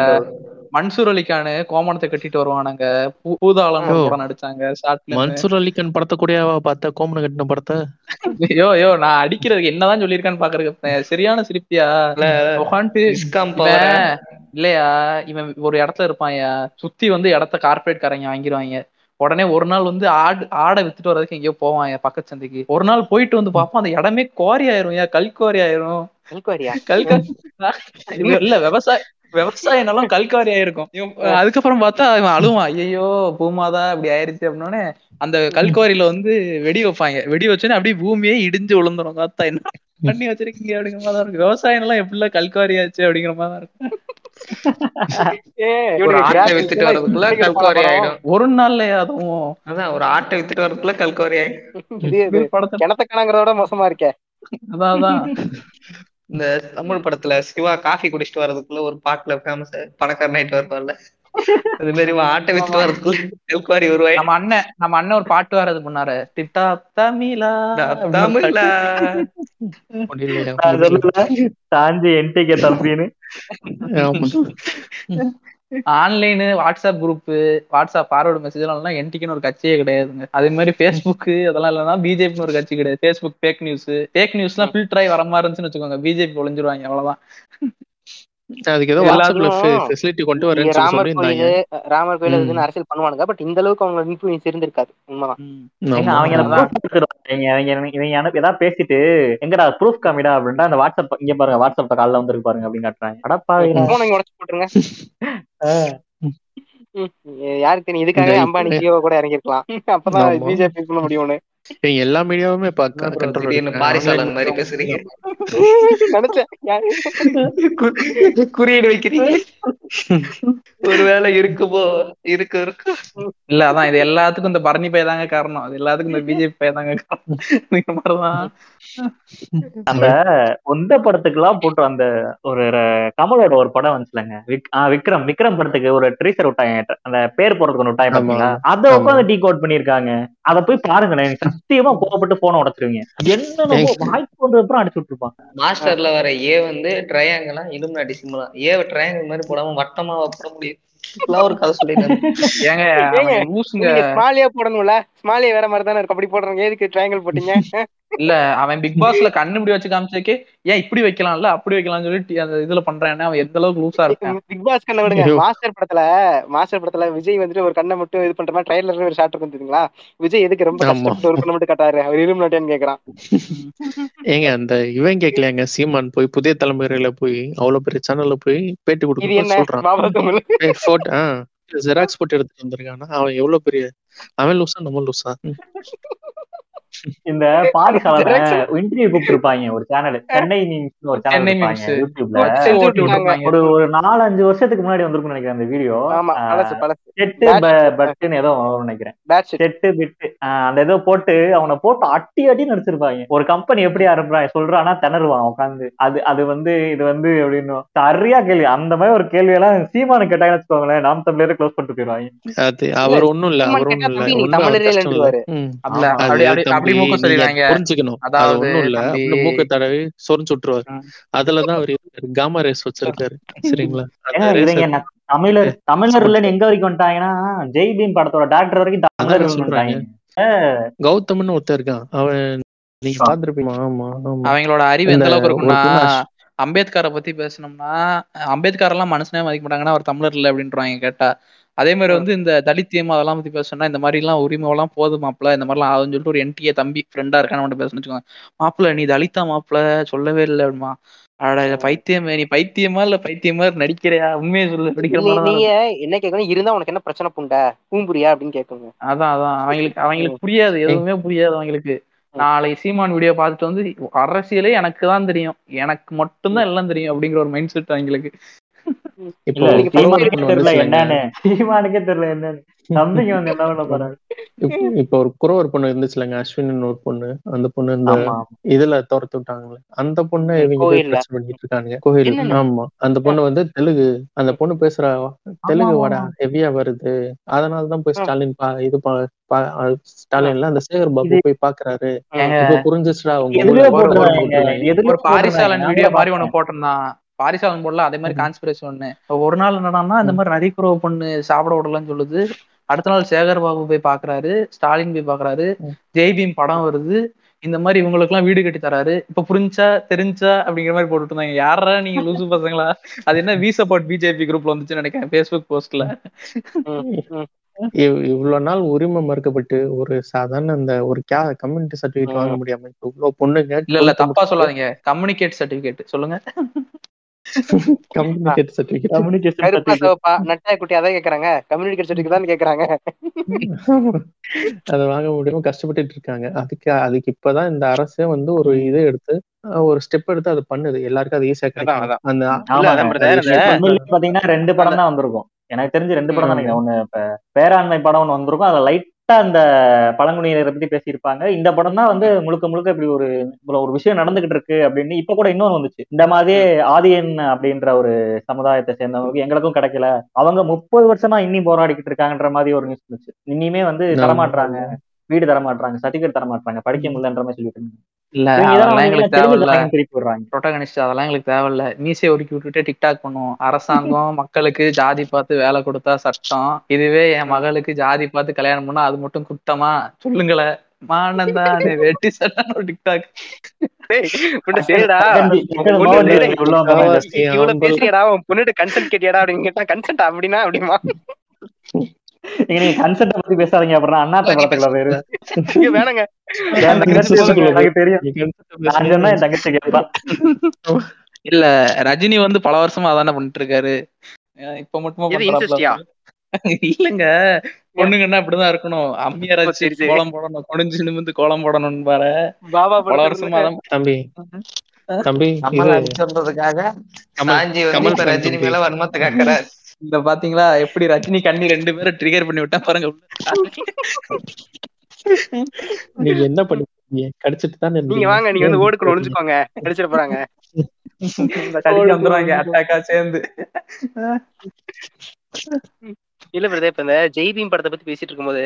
மன்சூர் அலிகானு கோமணத்தை கட்டிட்டு வருவானுங்க. பூ- பூதாளம்னு ஒரு ஓ. படம் நடிச்சாங்க ஷார்ட் மன்சூர் அலிகான் படத்தை கூடயாவா பார்த்த? கோமணம் கட்டின படத்தை? ஐயோ ஐயோ நான் அடிக்கிறதுக்கு என்னதான் சொல்லியிருக்கான்னு பாக்குறதுக்கு சரியான சிரிப்பியா? பவர் இல்லையா? இவன் ஒரு இடத்துல இருப்பான்யா சுத்தி வந்து இடத்த கார்பரேட் காரங்க வாங்கிடுவாங்க உடனே ஒரு நாள் வந்து ஆடு ஆடை வித்துட்டு வர்றதுக்கு எங்கேயோ போவான் பக்கத்து சந்தைக்கு. ஒரு நாள் போயிட்டு வந்து பார்ப்போம் அந்த இடமே குவாரி ஆயிரும் ஏன் கல்குவாரி ஆயிரும்? கல்குவாரியா? கல்கா இல்ல விவசாய விவசாய நிலம் கல்காரி ஆயிருக்கும் அதுக்கப்புறம் பார்த்தா இவன் அழுவான். ஐயோ பூமாதா இப்படி ஆயிருச்சு அப்படின்னோடனே அந்த கல்குவாரியில வந்து வெடி வைப்பாங்க. வெடி வச்சோன்னே அப்படியே பூமியே இடிஞ்சு விழுந்துரும். பார்த்தா என்ன பண்ணி வச்சிருக்கீங்க அப்படிங்கிற மாதிரி தான் இருக்கும். விவசாயம் எல்லாம் எப்படிலாம் கல்குவாரி ஆச்சு அப்படிங்கிற மாதிரி தான் இருக்கும். ஒரு நாள்லயே அதுவும் அதான் ஒரு ஆட்டை வித்துட்டு வர்றதுக்குள்ள கல்குவாரி ஆயிடும். கிணத்த காணங்கிறதோட மோசமா இருக்கே. அதான் அதான். இந்த தமிழ் படத்துல சிவா காஃபி குடிச்சிட்டு வர்றதுக்குள்ள ஒரு பாட்டுல ஃபேமஸ் பணக்கார நைட் வருவார்ல. அது மாதிரி ஆட்டை வித்துட்டு வர்றதுக்குள்ள கல்குவாரி உருவாய் நம்ம அண்ணன் நம்ம அண்ணன் ஒரு பாட்டு வர்றது பண்ணாரு டிப்டா தமிழா தமிழா. சாஞ்சி என்டிகே தம்பின்னு ஆமா. Online WhatsApp group WhatsApp forward message எல்லாம் என்டிக்குன்னு ஒரு கட்சியே கிடையாதுங்க. அதே மாதிரி ஃபேஸ்புக் அதெல்லாம் இல்லைன்னா பிஜேபின்னு ஒரு கட்சி கிடையாது. ஃபேஸ்புக் ஃபேக் நியூஸ் ஃபேக் நியூஸ்லாம் ஃபில்டர் ஆகி வர மாதிரி இருந்துச்சுன்னு வச்சுக்கோங்க. பிஜேபி ஒளிஞ்சிருவாங்க அவ்வளவுதான். அதுக்கு ஏதோ ஃபெசிலிட்டி கொண்டு வரேன்னு சொல்லி ராமர் கோயில் ராமர் கோயில் ம். இதுன்னு அரசியல் பண்ணுவானுங்க. பட் இந்த அளவுக்கு அவங்க இன்ஃபுளுன்ஸ் இருந்திருக்காது. உண்மைதான். அவங்க இவங்க இவங்க இவங்க அனுப்பி ஏதாவது பேசிட்டு எங்கடா ப்ரூஃப் காமிடா அப்படின்ட்டு அந்த வாட்ஸ்அப் இங்க பாருங்க வாட்ஸ்அப்ல காலைல வந்திருக்கு பாருங்க அப்படின்னு காட்டுறாங்க. அடப்பா போன இங்க உடச்சு போட்டுருங்க. யாருக்கு தெரியும் இதுக்காக அம்பானி ஜியோ கூட இறங்கிருக்கலாம் அப்பதான். பிஜேபி பண்ண முடியும்னு. எல்லா மீடியாவுமே இப்ப பாரிசாலன் மாதிரி பேசுறீங்க. நினைச்சேன். குறியீடு வைக்கிறீங்க. ஒருவேளை இருக்குமோ? இருக்கு இருக்கு. இல்ல அதான் இது எல்லாத்துக்கும் இந்த பரணி பை தாங்க காரணம். அது எல்லாத்துக்கும் இந்த பிஜேபி பை தாங்க காரணம். இந்த மாதிரிதான். அந்த ஒந்த படத்துக்குலாம் போட்டு அந்த ஒரு கமலோட ஒரு படம் வந்துச்சுலங்க. விக்ரம். விக்ரம் படத்துக்கு ஒரு ட்ரீசர் விட்டாங்க அந்த பேர் போறதுக்கு ஒன்று விட்டாங்க அதை. உட்காந்து டீ கோட் பண்ணிருக்காங்க அதை போய் பாருங்களேன். சத்தியமா கோவப்பட்டு போன உடச்சிருவீங்க. என்னென்ன வாய்ப்பு அப்புறம் அடிச்சு விட்டுருப்பான் மாஸ்டர்ல வர ஏ வந்து ட்ரையாங்கிளா இலுமினாட்டி சிம்பிளா ஏ ட்ரையாங்கிள் மாதிரி போடாம வட்டமா போட முடியும். ஒரு கதை சொல்லிடுறாங்க ஏங்க போடணும்ல? ஸ்மாலியா வேற மாதிரி தானே இருக்கு. அப்படி போடுறீங்க. எதுக்கு ட்ரையாங்கிள் போட்டீங்க? இல்ல அவன் பிக் பாஸ்ல கண்ணு இப்படி வச்சு காமிச்சதுக்கே ஏன் இப்படி வைக்கலாம்ல? அப்படி வைக்கலாம்னு சொல்லி அந்த இதுல பண்றான். அவன் எந்த அளவுக்கு லூசா இருக்கான்? பிக் பாஸ் கண்ணை விடுங்க. மாஸ்டர் படத்துல மாஸ்டர் படத்துல விஜய் வந்துட்டு ஒரு கண்ணை மட்டும் இது பண்ற மாதிரி ட்ரைலர்ல ஒரு ஷாட் இருக்கும் தெரியுங்களா? விஜய் எதுக்கு ரொம்ப. கஷ்டப்பட்டு ஒரு கண்ணை மட்டும் கட்டாரு அவர் இருமுனாட்டியான்னு கேக்குறான். ஏங்க அந்த இவன் கேட்கலையாங்க சீமான் போய் புதிய தலைமுறையில போய் அவ்வளவு பெரிய சேனல்ல போய் பேட்டி கொடுக்க சொல்றான். ஜெராக்ஸ் போட்டு எடுத்துட்டு வந்திருக்கானா? அவன் எவ்வளவு பெரிய அவன் லூசா நம்ம லூசா இந்த Direct. இன்டர்வியூ கூப்பிட்டுருப்பாங்க ஒரு சேனல் சென்னை மீம்ஸ் ஒரு சேனல். யூடியூப்ல. ஒரு ஒரு நாலஞ்சு வருஷத்துக்கு முன்னாடி வந்திருக்கும்னு நினைக்கிறேன் அந்த வீடியோ செட்டு. பட்டுன்னு ஏதோ நினைக்கிறேன். செட்டு பிட்டு அந்த ஏதோ போட்டு அவனை போட்டு அட்டி அடி நடிச்சிருப்பாங்க. ஒரு கம்பெனி எப்படி ஆரம்பிறான் சொல்றானா திணறுவான் உட்காந்து அது அது வந்து இது வந்து அப்படின்னு சரியா கேள்வி. அந்த மாதிரி ஒரு கேள்வி எல்லாம் சீமானு கேட்டாங்கன்னு வச்சுக்கோங்களேன் நாம் தமிழரே க்ளோஸ் பண்ணிட்டு போயிடுவாங்க. அவர் ஒண்ணும் இல்ல அவர் ஒண்ணும் இல்ல. தமிழரே மூக்க புரிஞ்சுக்கணும். அது அதாவது ஒண்ணும் இல்ல. அப்படின்னு மூக்க தடவி சொரிஞ்சு விட்டுருவாரு. அதுலதான் அவர் இருக்காரு காமா ரேஸ் வச்சிருக்காரு. சரிங்களா? தமிழர் தமிழர் இல்லைன்னு எங்க வரைக்கும் வந்துட்டாங்கன்னா ஜெய் பீம் படத்தோட டாக்டர் வரைக்கும் தமிழர் கௌதம்னு ஒருத்தன் இருக்கான். அவன் நீங்க பாத்துருப்பீங்க ஆமா அவங்களோட அறிவு எந்த அளவுக்கு இருக்கும்னா அம்பேத்கரை பத்தி பேசணும்னா அம்பேத்கர் எல்லாம் மனுஷனே மதிக்க மாட்டாங்கன்னா அவர் தமிழர் இல்ல அப்படின்றாங்க கேட்டா. அதே மாதிரி வந்து இந்த தலித்தியம் அதெல்லாம் பத்தி பேசணும்னா இந்த மாதிரி எல்லாம் உரிமை எல்லாம் போதும் மாப்பிள. இந்த மாதிரிலாம் ஆகும்னு சொல்லிட்டு ஒரு என்டிஏ தம்பி ஃப்ரெண்டா இருக்கான்னு மட்டும் பேசணும்னு வச்சுக்கோங்க. மாப்பிள நீ தலித்தா மாப்பிள சொல்லவே இல்லை அப்படிமா அட பைத்தியமே நீ பைத்தியமா இல்ல பைத்தியமா நடிக்கிறியா? உண்மையை சொல்லு நீங்க என்ன கேட்கணும் இருந்தா உனக்கு என்ன பிரச்சனை புண்டை? பூம்புரியா அப்படின்னு கேட்குங்க அதான் அதான். அவங்களுக்கு அவங்களுக்கு புரியாது எதுவுமே புரியாது அவங்களுக்கு. நாளைக்கு சீமான் வீடியோ பார்த்துட்டு வந்து அரசியலே எனக்கு தான் தெரியும். எனக்கு மட்டும்தான் எல்லாம் தெரியும் அப்படிங்கிற ஒரு மைண்ட் செட் அவங்களுக்கு. என்னன்னு. சீமானுக்கே தெரியல என்னன்னு. தம்பிங்க வந்து என்ன பண்ண போறாங்க இப்போ- இப்போ ஒரு பொண்ணு இருந்துச்சுலங்க அஸ்வின்னு ஒரு பொண்ணு. அந்த பொண்ணு இந்த இதுல துரத்து விட்டாங்களே. அந்த பொண்ணை இவங்க பண்ணிட்டு இருக்காங்க கோயில்? ஆமா. அந்த பொண்ணு வந்து தெலுங்கு அந்த பொண்ணு பேசுற தெலுங்கு வாடா ஹெவியா வருது. அதனாலதான் போய் ஸ்டாலின் பா இது பா- பா- அஹ் ஸ்டாலின்ல அந்த சேகர் பாபு போய் பாக்குறாரு. இப்ப புரிஞ்சிச்சுடா உங்க ஒரு ஒரு பாரிசாலன். வீடியோ மாதிரி ஒண்ணு போட்டிருந்தான். பாரிசாலன் போடல அதே மாதிரி கான்ஸ்பிரசி ஒண்ணு. ஒரு நாள் என்னடான்னா இந்த மாதிரி நரிக்குறவ பொண்ணு சாப்பிட விடலன்னு சொல்லுது. அடுத்த நாள் சேகர் பாபு போய் பாக்குறாரு ஸ்டாலின் போய் பாக்குறாரு. ஜெய்பீம் படம் வருது. இந்த மாதிரி இவங்களுக்கு எல்லாம் வீடு கட்டி தராரு. இப்ப புரிஞ்சா தெரிஞ்சா அப்படிங்கிற மாதிரி போட்டுட்டு இருந்தாங்க. யாரா நீங்க லூசு பசங்களா? அது என்ன வி சப்போர்ட் பிஜேபி குரூப்ல வந்துச்சுன்னு நினைக்கிறேன் ஃபேஸ்புக் போஸ்ட்ல இவ்- இவ்வளவு நாள் உரிமை மறுக்கப்பட்டு ஒரு சாதாரண அந்த ஒரு கே கம்யூனிட்டி சர்டிபிகேட் வாங்க முடியாம இப்ப இவ்வளவு பொண்ணுங்க இல்ல இல்ல தப்பா சொல்லாதீங்க. கம்யூனிகேட் சர்டிபிகேட் சொல்லுங்க. கம்யூனிகேட் சர்டிபிகேட் குட்டி அதான் கேக்குறாங்க. கம்யூனிகேட் சர்டிஃபிகேட் தான் கேக்குறாங்க. அதை வாங்க முடியாம கஷ்டப்பட்டுட்டு இருக்காங்க. அதுக்கு அதுக்கு இப்பதான் இந்த அரசே வந்து ஒரு இது எடுத்து ஒரு ஸ்டெப் எடுத்து அதை பண்ணுது. எல்லாருக்கும் அது ஈஸியா கிடைக்கும். அந்த பாத்தீங்கன்னா ரெண்டு படம் தான் வந்திருக்கும். எனக்கு தெரிஞ்சு ரெண்டு படம் தான் ஒண்ணு இப்ப பேராண்மை படம் ஒண்ணு வந்திருக்கும். அதுல லைட்டா அந்த பழங்குடியினரை பத்தி பேசியிருப்பாங்க. இந்த படம் தான் வந்து முழுக்க முழுக்க இப்படி ஒரு ஒரு விஷயம் நடந்துகிட்டு இருக்கு அப்படின்னு இப்ப கூட இன்னொன்னு வந்துச்சு. இந்த மாதிரியே ஆதியன் அப்படின்ற ஒரு சமுதாயத்தை சேர்ந்தவங்களுக்கு எங்களுக்கும் கிடைக்கல. அவங்க முப்பது வருஷமா இன்னி போராடிக்கிட்டு இருக்காங்கன்ற மாதிரி ஒரு நியூஸ் வந்துச்சு. இனிமே வந்து. தரமாட்டுறாங்க வீடு தரமாட்டுறாங்க சர்டிபிகேட் தரமாட்டுறாங்க படிக்க முடியலன்ற மாதிரி சொல்லிட்டு இருந்தாங்க. இல்ல அதெல்லாம் எங்களுக்கு தேவையில்ல. ப்ரொட்டகனிஸ்ட் அதெல்லாம் எங்களுக்கு தேவையில்ல. மீசை ஒடுக்கி விட்டுட்டு டிக்டாக் பண்ணுவோம். அரசாங்கம் மக்களுக்கு ஜாதி பார்த்து வேலை கொடுத்தா சட்டம். இதுவே என் மகளுக்கு ஜாதி பார்த்து கல்யாணம் பண்ணா அது மட்டும் குத்தமா? சொல்லுங்களேன் மானந்தான் வெட்டி சட்டம் ஒரு டிக்டாக். இவ்வளவு பேசுறியடா உன் பொண்ணுட்டு கன்சென்ட் கேட்டியாடா அப்படின்னு கேட்டா கன்சென்ட் அப்படின்னா அப்படிமா? நீங்க நீங்க கன்செப்ட் பத்தி பேசாதீங்க. அப்புறம் அண்ணாத்த படத்துக்குள்ள பேரு இங்க வேணாங்க. என் தங்கச்சி சிஸ்டருக்குள்ள எனக்கு தெரியும். நீங்க. தங்கச்சி கேட்பா இல்ல ரஜினி வந்து பல வருஷமா அதானே பண்ணிட்டு இருக்காரு இப்ப மட்டுமா? இல்லங்க. பொண்ணுங்கன்னா இப்படிதான் இருக்கணும். அம்மியார். கோலம் போடணும். குனிஞ்சு நிமிந்து கோலம் போடணும் பாரு. பாபா பல வருஷமா தம்பி. தம்பி fan ரஜினி. மேல வன்மத்தை காக்குறாரு. இந்த பாத்தீங்களா எப்படி ரஜினி கண்ணி ரெண்டு பேரும் ட்ரிகர் பண்ணி விட்டா பாருங்க நீங்க என்ன பண்ணுவீங்க கடிச்சிட்டு தானே நீங்க வாங்க நீங்க வந்து ஓடுக்குள்ள ஒளிஞ்சுக்கோங்க. அடிச்சிட போறாங்க. வந்துருவாங்க அட்டாக்கா சேர்ந்து. இல்ல பிரதே இப்ப இந்த ஜெய்பீம் படத்தை பத்தி பேசிட்டு இருக்கும்போது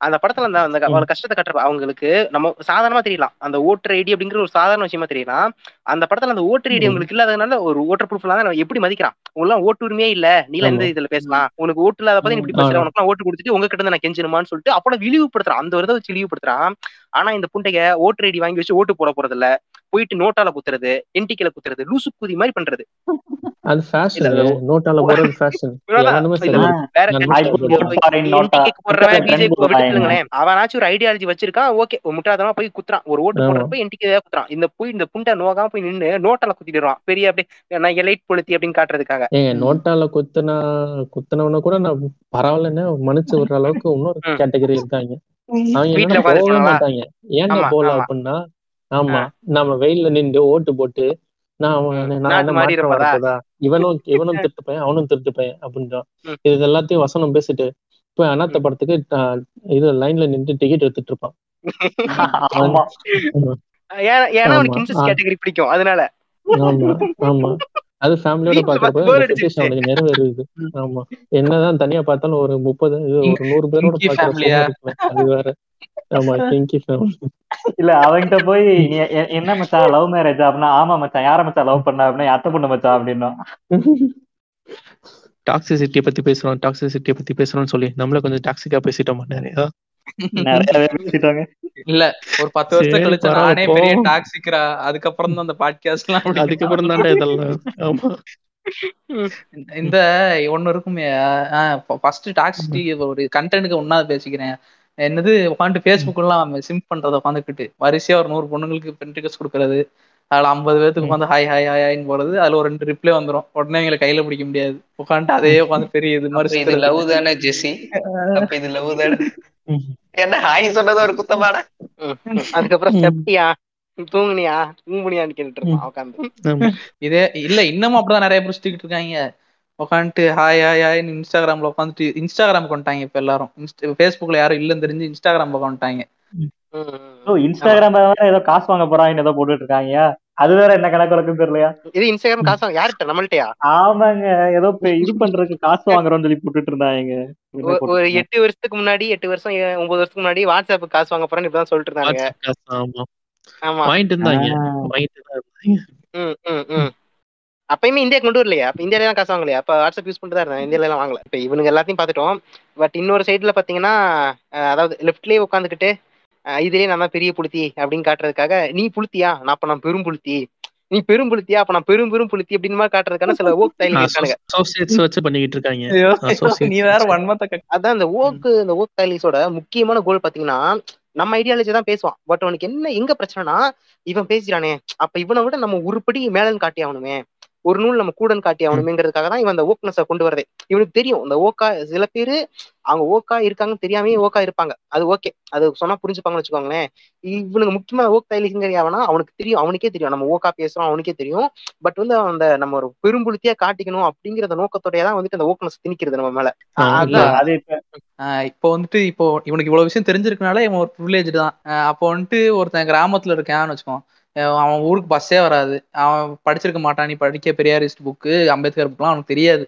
அந்த படத்துல அந்த அந்த ஒரு கஷ்டத்தை கட்டுற அவங்களுக்கு நம்ம சாதாரணமா தெரியலாம். அந்த ஓட்டர் ஐடி அப்படிங்கிற ஒரு சாதாரண விஷயமா தெரியலாம் அந்த படத்துல அந்த ஓட்டர் ஐடி. உங்களுக்கு இல்லாதனால ஒரு ஓட்டர் ப்ரூஃப் இல்லாத எப்படி மதிக்கிறான்? உங்களாம் ஓட்டு உரிமையே இல்ல நீல எந்த. இதுல பேசலாம். உனக்கு ஓட்டு இல்லாத பத்தி நீ இப்படி. பேசுற. உனக்கு ஓட்டு கொடுத்துட்டு உங்ககிட்ட இருந்து நான் கெஞ்சணுமான்னு சொல்லிட்டு அப்பட இழிவுபடுத்துறான் அந்த ஒரு இதை வச்சு இழிவுபடுத்துறான் ஆனா இந்த புண்டைக ஓட்டர் ஐடி வாங்கி வச்சு ஓட்டு போட போறது இல்ல போயிட்டு நோட்டால குத்துறது என்டிக்கல குத்துறது லூசு குதி மாதிரி பண்றது. அது ஃபேஷன் நோட்டால போறது ஃபேஷன் வேற அவனாச்சும் ஒரு ஐடியாலஜி வச்சிருக்கான் ஓகே. முட்டாதமா போய் குத்துறான். ஒரு ஓட்டு. போடுறப்ப என்டிக்கு குத்துறான். இந்த போய் இந்த புண்டை நோகாம போய் நின்னு நோட்டால குத்திடுறான். பெரிய அப்படியே நான் எலைட் பொழுத்தி அப்படின்னு காட்டுறதுக்காக. ஏங்க நோட்டால குத்துனா குத்துனவன கூட நான் பரவாயில்லன்னு மன்னிச்சு விடுற அளவுக்கு இன்னொரு. கேட்டகரி இருக்காங்க. அவங்க போனவா? மாட்டாங்க. ஆமா, போகல. அப்படின்னா ஆமா. நம்ம வெயில்ல நின்று ஓட்டு போட்டு நான் இவனும் இவனும் திருட்டு பையன் அவனும் திருட்டு பையன் அப்படின்றான். இது எல்லாத்தையும் வசனம் பேசிட்டு இப்ப அனாத்த படத்துக்கு இது லைன்ல நின்று டிக்கெட் எடுத்துட்டு இருப்பான். ஆமா. ஏன்னா ஏன்னா அவனுக்கு ஆமா. இன்ட்ரெஸ்ட் ஆ. கேட்டகரி பிடிக்கும் அதனால. ஆமா ஆமா. அது ஃபேமிலியோட பாக்குறப்ப அவனுக்கு நிறைவேறுது ஆமா. என்னதான் தனியா பார்த்தாலும் ஒரு முப்பது ஒரு நூறு பேரோட Kinky பாக்குற family-யா? சுகம் இருக்குல்ல, அது வேற. ஆமா கிங்கி ஃபேமிலி இல்ல அவன்கிட்ட போய் என்ன மச்சான் லவ் மேரேஜ் அப்படின்னா ஆமா மச்சான் யார மச்சான் லவ் பண்ண அப்படின்னா அத்தை பொண்ணு மச்சான் அப்படின்னா. டாக்ஸிசிட்டியை பத்தி பேசுறோம் டாக்ஸிசிட்டியை பத்தி பேசுறோம்னு சொல்லி நம்மள கொஞ்சம் டாக்ஸிக்கா பேசிட்டோம் நிறைய? இல்ல ஒரு பத்து வருஷம் கழிச்சு நானே. பெரிய டாக்ஸிக்கிறா அதுக்கப்புறம் தான் அந்த பாட்காஸ்ட் எல்லாம் அதுக்கப்புறம் தான்டா இதெல்லாம் ஆமா. இந்த ஒண்ணு இருக்குமே ஃபர்ஸ்ட் டாக்ஸிட்டி ஒரு கண்டென்ட்க்கு ஒன்னாவது பேசிக்கிறேன். என்னது உட்காந்து ஃபேஸ்புக் எல்லாம் சிம் பண்றத உட்காந்துக்கிட்டு வரிசையா ஒரு நூறு பொண்ணுங்களுக்கு பென்டிகஸ் கொடுக்கறது அதுல ஐம்பது பேத்துக்கு உட்காந்து ஹாய் ஹாய் ஹாய் ஹாய்னு போறது அதுல ஒரு ரெண்டு ரிப்ளை வந்துரும் உடனே எங்களை கையில பிடிக்க முடியாது உட்காந்துட்டு அதே உட்காந்து பெரிய இது மாதிரி இது. லவ் தானே ஜெசி அப்ப இது லவ் தானே என்ன ஹாய் சொன்னது ஒரு குத்தமாடா. அதுக்கப்புறம். செப்டியா தூங்குனியா தூங்குனியான்னு கேட்டுட்டு இருப்பான் உட்காந்து ஆமா. இதே இல்ல இன்னமும் அப்படிதான் நிறைய பேர் சுத்திக்கிட்டு இருக்காங்க உட்காந்துட்டு ஹாய் ஹாய் ஹாய்னு இன்ஸ்டாகிராம்ல உட்காந்துட்டு இன்ஸ்டாகிராம் கொண்டாங்க இப்ப எல்லாரும். ஃபேஸ்புக்ல யாரும் இல்லன்னு தெரிஞ்சு இன்ஸ்டாகிராம் கொண்டாங்க ஓ இன்ஸ்டாகிராம் ஏதோ காசு வாங்க போறாங்கன்னு ஏதோ போட்டுட்டு இருக்காங்க அது வேற என்ன கணக்கு வழக்கம் தெரியலையா? இது இன்ஸ்டாகிராம் காசு வாங்க- யார்கிட்ட? நம்மள்ட்டயா? ஆமாங்க ஏதோ இது பண்றதுக்கு காசு வாங்குறோம்னு சொல்லி போட்டுட்டு இருந்தாங்க ஒரு- எட்டு வருஷத்துக்கு முன்னாடி எட்டு வருஷம் ஒன்பது வருஷத்துக்கு முன்னாடி வாட்ஸ்அப் காசு வாங்க போறேன்னு இப்பதான் சொல்லிட்டு இருந்தாங்க ஆமா. ஆமா. வாங்கிட்டு இருந்தாங்க. வாங்கிட்டு தான் இருந்தாங்க. ம் ம் ம். அப்பயுமே இந்தியா கொண்டு வரலையா. அப்ப இந்தியால எல்லாம் காசு வாங்கலையா? அப்ப வாட்ஸ்அப் யூஸ் பண்ணிட்டு தான் இருந்தாங்க இந்தியால எல்லாம் வாங்கல. இப்ப இவனுங்க எல்லாத்தையும் பார்த்துட்டோம். பட் இன்னொரு சைடுல பாத்தீங்கன்னா அதாவது லெஃப்ட்லயே உட்காந்துக்கிட்டு இதுலயே நான் தான் பெரிய புளுத்தி அப்படின்னு காட்டுறதுக்காக நீ புளுத்தியா? நான் அப்ப நான் பெரும் புளுத்தி. நீ பெரும் புளுத்தியா? அப்ப நான் பெரும் பெரும் புளுத்தி அப்படின்னு மாதிரி காட்டுறதுக்கான சில ஓக் வச்சு பண்ணிக்கிட்டு இருக்காங்க. நீ வேற. வன்மத்தை. அதான் இந்த ஓக்கு இந்த ஓக் ஸ்டைலிஸோட முக்கியமான கோல் பாத்தீங்கன்னா நம்ம ஐடியாலஜி தான் பேசுவான். பட் அவனுக்கு என்ன எங்க பிரச்சனைனா இவன் பேசுறானே. அப்ப இவனை விட நம்ம உருப்படி மேலன்னு காட்டி ஆகணுமே. ஒரு நூல் நம்ம கூடன் காட்டி ஆகணுமேங்கிறதுக்காக தான் இவன் அந்த ஓக்னஸை கொண்டு வரதே இவனுக்கு தெரியும் இந்த ஓக்கா சில பேரு அவங்க ஓக்கா இருக்காங்கன்னு தெரியாமே ஓக்கா இருப்பாங்க. அது ஓகே அது சொன்னா புரிஞ்சுப்பாங்கன்னு வச்சுக்கோங்களேன். இவனுக்கு முக்கியமா ஓக் ஸ்டைலிங்கிறது அவனா அவனுக்கு தெரியும் அவனுக்கே தெரியும். நம்ம ஓக்கா பேசுறோம் அவனுக்கே தெரியும். பட் வந்து அந்த நம்ம ஒரு பெரும்புழுத்தியா காட்டிக்கணும் அப்படிங்கிற நோக்கத்தோடய தான் வந்துட்டு அந்த ஓக்னஸ் திணிக்கிறது நம்ம மேல. அது இப்ப வந்துட்டு இப்போ இவனுக்கு இவ்வளவு விஷயம் தெரிஞ்சிருக்கனால இவன் ஒரு ப்ரிவிலேஜ் தான். அப்போ வந்துட்டு ஒருத்தன் கிராமத்துல இருக்கான்னு வச்சுக்கோ அவன் ஊருக்கு பஸ்ஸே வராது. அவன் படிச்சிருக்க மாட்டான். நீ படிக்க பெரியாரிஸ்ட் புக்கு அம்பேத்கர் புக்லாம் அவனுக்கு தெரியாது.